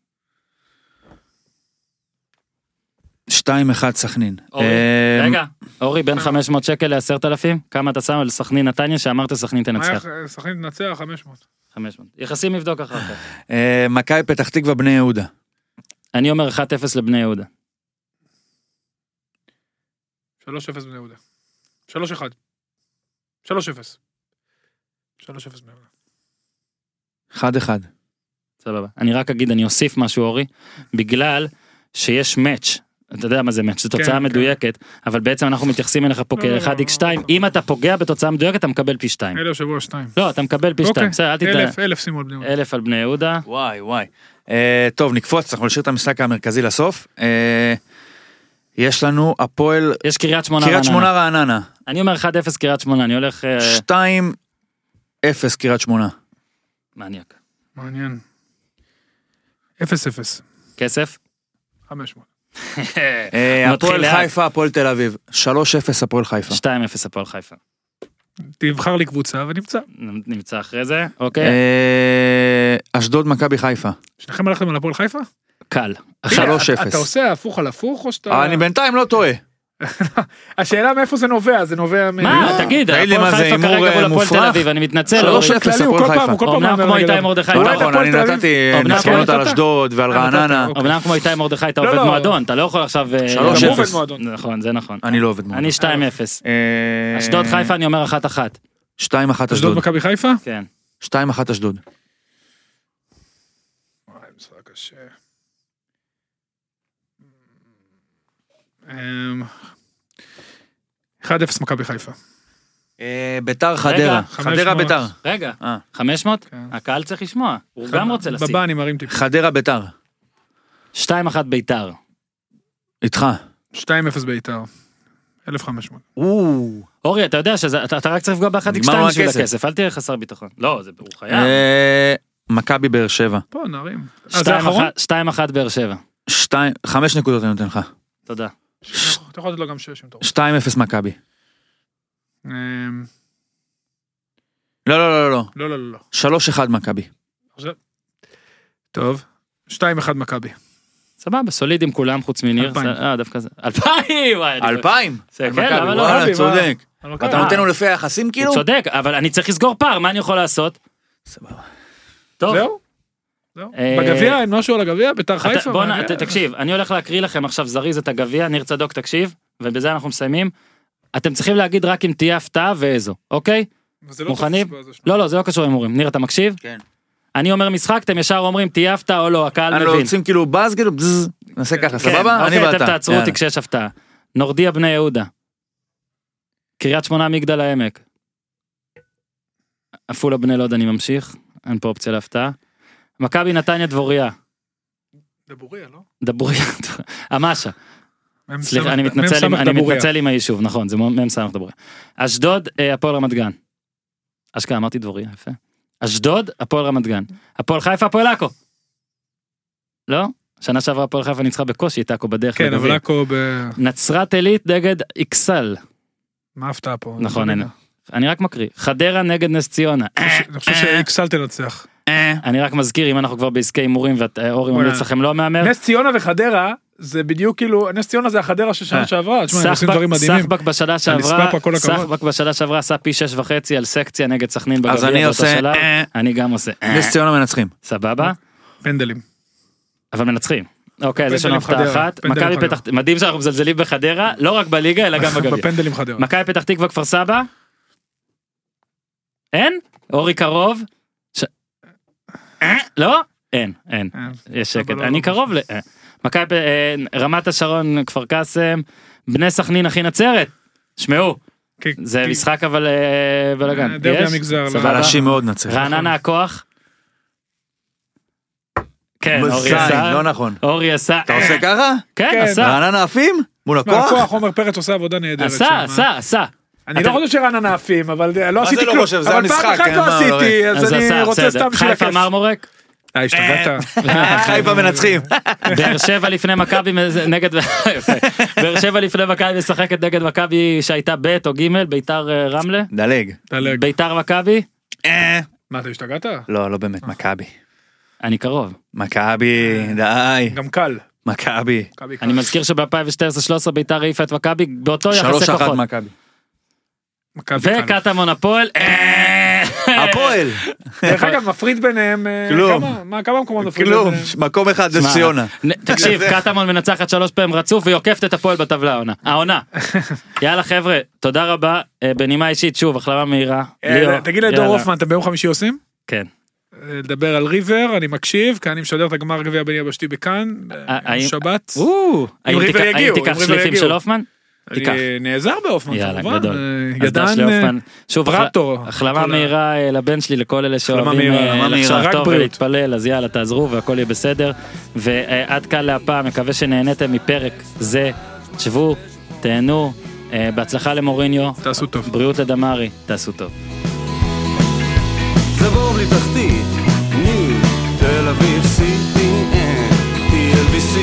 2-1 סכנין. אה,
רגע, אורי, בין 500 שקל ל-10,000, כמה אתה שם על סכנין נתניה שאמרת סכנין תנצח?
סכנין תנצח 500.
500. יחסים נבדוק אחר כך.
אה, מכבי פתח תקווה בני יהודה.
אני אומר 1-0 לבני יהודה.
3-0 בני יהודה. 3-1. 3-0. 3-0 בני יהודה.
1-1.
סבבה. אני רק אגיד, אני אוסיף משהו אורי, בגלל שיש מאץ'. אתה יודע מה זה מאץ', זו
כן,
תוצאה
כן.
מדויקת, אבל בעצם אנחנו מתייחסים אליך פה
לא, לא,
כ-1x2,
לא, לא.
אם אתה פוגע בתוצאה מדויקת אתה מקבל פי 2.
אלה שבוע 2.
לא, אתה מקבל פי 2, בסדר, אל תדע.
אלף, אלף שימו על בני יהודה.
אלף על בני יהודה.
וואי וואי. אה, טוב נקפוץ אנחנו נשאיר את המשחק המרכזי לסוף. אה, יש לנו הפועל
יש קריית שמונה
קריית שמונה
רעננה.
רעננה.
אני אומר 1-0 קריית שמונה, אני הולך אה,
2-0 קריית שמונה.
מניאק.
מעניין. 0-0.
כסף?
500.
אה, הפועל. חיפה הפועל תל אביב. 3-0 הפועל חיפה.
2-0 הפועל חיפה.
תבחר לי קבוצה ונמצא.
נמצא אחרי זה, אוקיי,
אה, אשדוד מכבי חיפה.
שניכם הלכתם על הפועל חיפה?
קל.
תגיד,
3-0.
אתה- עושה הפוך על הפוך או שאתה...
אה, אני בינתיים לא טועה.
השאלה מאיפה זה נובע, זה נובע מ...
מה, תגיד,
תגיד לי,
הפועל
מה זה,
חיפה
הימור,
כרגע
אה,
מול הפועל תל
מופרך?
אביב, אני מתנצל.
שלוש
אורי.
אפס.
כללי, הוא
הפועל
כל פעם,
חיפה.
אמנם כמו איתי. מרדכי.
לא
אוהד
נכון, אני. נתתי
כמו
על
אתה.
אשדוד ועל
אה, נתת,
רעננה.
אוקיי.
אמנם כמו איתי מרדכי אתה
לא,
עובד
לא.
מועדון, אתה לא יכול עכשיו... אה,
שלוש
גם הוא
אפס.
עובד מועדון.
נכון, זה נכון.
אני לא עובד מאוד.
אני 2-0.
אה,
אשדוד חיפה אני אומר 1-1.
2-1
אשדוד
אשדוד.
מכבי חיפה?
כן.
2-1 אשדוד.
וואי, משחק קשה. אמ, 1-0 מכבי חיפה.
אה, ביתר חדרה. חדרה
500.
ביתר.
רגע,
אה.
500?
כן.
הקהל צריך לשמוע. הוא גם רוצה לשים.
בבא אני מרים טיפה.
חדרה ביתר.
2-1 ביתר.
איתך.
2-0 בית"ר. 1500.
אורי, אתה יודע שאתה אתה רק צריך לפגוע
נגמר
x2
לו
בשביל
הכסף.
אל תהיה חסר ביטחון. לא, זה הוא חייב.
אה, מכבי באר שבע.
פה נערים. אה, זה
שתיים
האחרון?
אחת- שתיים אחת באר שבע.
שתיים, חמש נקודות אני נותן לך.
תודה.
אתה יכול לתת לו גם שש אם אתה רוצה.
2-0 מכבי.
אמ,
לא, לא, לא, לא.
לא, לא, לא, לא.
3-1 מכבי.
עכשיו- טוב. 2-1 מכבי.
סבבה, סולידים כולם חוץ מניר.
אלפיים.
אה, דווקא זה. אלפיים! וואי, אני-
2,000?
זה,
על
כן,
מכבי,
למה לא?
וואלה,
מכבי?
צודק.
אבל
אתה
מכבי.
נותן לו לפי היחסים כאילו?
הוא צודק, אבל אני צריך לסגור פער, מה אני יכול לעשות?
סבבה.
טוב.
זהו?
אה,
בגביע אין משהו על הגביע? ביתר חיפה?
בוא נ- תקשיב, אני הולך להקריא לכם עכשיו זריז את הגביע, ניר צדוק תקשיב, ובזה אנחנו מסיימים. אתם צריכים להגיד רק אם תהיה הפתעה ואיזו, אוקיי?
לא
מוכנים? לא, לא, זה לא קשור להימורים. ניר, אתה מקשיב?
כן.
אני אומר משחק, אתם ישר אומרים תהיה הפתעה או לא, הקהל
אנחנו
מבין.
רוצים כאילו באז כאילו בזז, נעשה ככה
כן,
סבבה? אני
אוקיי,
ואתה.
אתם תעצרו. אותי כשיש הפתעה. נורדיה בני יהודה. קריית שמונה מגדל העמק. עפולה בני לוד אני ממשיך, אין פה אופציה להפתעה. מכבי נתניה דבוריה.
דבוריה, לא?
דבוריה.
מ"ם
סליחה,
סמ"ך-
אני
מ"ם
מתנצל,
סמ"ך
עם- אני. מתנצל עם היישוב, נכון, זה מ"ם סמ"ך דבוריה. אשדוד, אה, הפועל רמת גן. אשכרה, אמרתי דבוריה, יפה. אשדוד, הפועל רמת גן. הפועל חיפה, הפועל עכו. לא? שנה שעברה הפועל חיפה ניצחה בקושי את עכו בדרך
כן, אבל. עכו ב...
נצרת עילית נגד איקסל.
מה ההפתעה פה?
נכון,
לא.
אני רק מקריא. חדרה נגד נס ציונה.
אני חושב שאיקסל תנצח.
אני רק מזכיר, אם אנחנו כבר בעסקי הימורים ואורי
וואלה.
ממליץ לכם לא מהמר,
נס ציונה וחדרה זה בדיוק כאילו נס ציונה זה החדרה של שנה
אה.
שעברה.
סחבק בשנה שעברה. סחבק בשנה שעברה עשה פי שש וחצי על סקציה נגד סכנין בגביע
אז אני עושה. אה.
אני גם עושה. אה.
נס ציונה מנצחים.
סבבה,
פנדלים.
אבל מנצחים. אוקיי, אז יש לנו הפתעה אחת. מכבי. פתח, מדהים שאנחנו מזלזלים בחדרה, לא רק בליגה אלא גם בגביע.
בפנדלים חדרה.
מכבי פתח תקווה כפר סבא? אין? אורי קרוב? אה? לא? אין, אין.
אה,
יש שקט.
לא-
אני
לא
קרוב ל... אה. מכבי... רמת השרון, כפר קאסם, בני סכנין, אחי נצרת. שמעו, זה משחק אבל בלאגן.
דרבי
יש?
המגזר, לא.
סבבה.
חלשים מאוד נצח.
רעננה הכוח? כן, אורי עשה.
לא נכון.
אורי עשה.
אתה עושה ככה?
כן,
כן.
עשה.
רעננה עפים? מול הכוח?
הכוח עומר פרץ עושה עבודה נהדרת.
עשה. עשה, עשה.
אני לא חושב שרעננה עפים, אבל לא
זה
עשיתי
לא
כלום.
חושב? זה
אבל פעם
המשחק,
אחת לא
מה, לא
עשיתי,
אז
אני רוצה. סתם בשביל
חיפה
הכיף.
מרמורק?
אה, השתגעת?
חיפה מנצחים.
באר שבע לפני מכבי נגד. באר שבע לפני מכבי משחקת נגד מכבי שהייתה ב' או ג' ביתר אה, רמלה
דלג.
דלג.
ביתר מכבי
מה, אתה השתגעת?
לא, לא באמת, מכבי.
אני קרוב
מכבי, די.
גם קל.
מכבי.
אני מזכיר שב-2012-2013 ביתר העיפה את מכבי באותו יחסי
3-1
כוחות
מכבי.
מכבי קל.
וקטמון הפועל אה,
הפועל.
דרך אגב, מפריד ביניהם... אה,
כלום.
כמה- מה, כמה מקומות מפריד
כלום,
ביניהם?
מקום אחד נס ציונה.
תקשיב קטמון מנצחת שלוש פעמים רצוף והיא עוקפת את הפועל בטבלה העונה העונה יאללה חבר'ה תודה רבה אה, בנימה אישית שוב החלמה מהירה
תגיד לדור. הופמן, אתם ביום חמישי עושים?
כן
לדבר על ריבר, אני מקשיב, כי אני משדר את הגמר גביע בין יבשתי בכאן, שבת.
האם
ריבר
תיקח-
יגיעו,
האם
אם
תיקח
ריבר
שליפים
יגיעו.
של הופמן? תיקח.
אני נעזר בהופמן
יאללה,
כמובן.
גדול.
אה, ידען... אה.
שוב,
פרטו.
החל- החלמה מהירה אה, לבן שלי, לכל אלה שאוהבים לחשוב טוב. ולהתפלל, אז יאללה, תעזרו והכל יהיה בסדר. ועד כאן להפעם, מקווה שנהניתם מפרק זה. שבו, תהנו, בהצלחה למוריניו,
תעשו טוב.
בריאות לדמרי, תעשו טוב.
זה בור בלי תחתית, ניו, תל אביב, CPN, TLVC,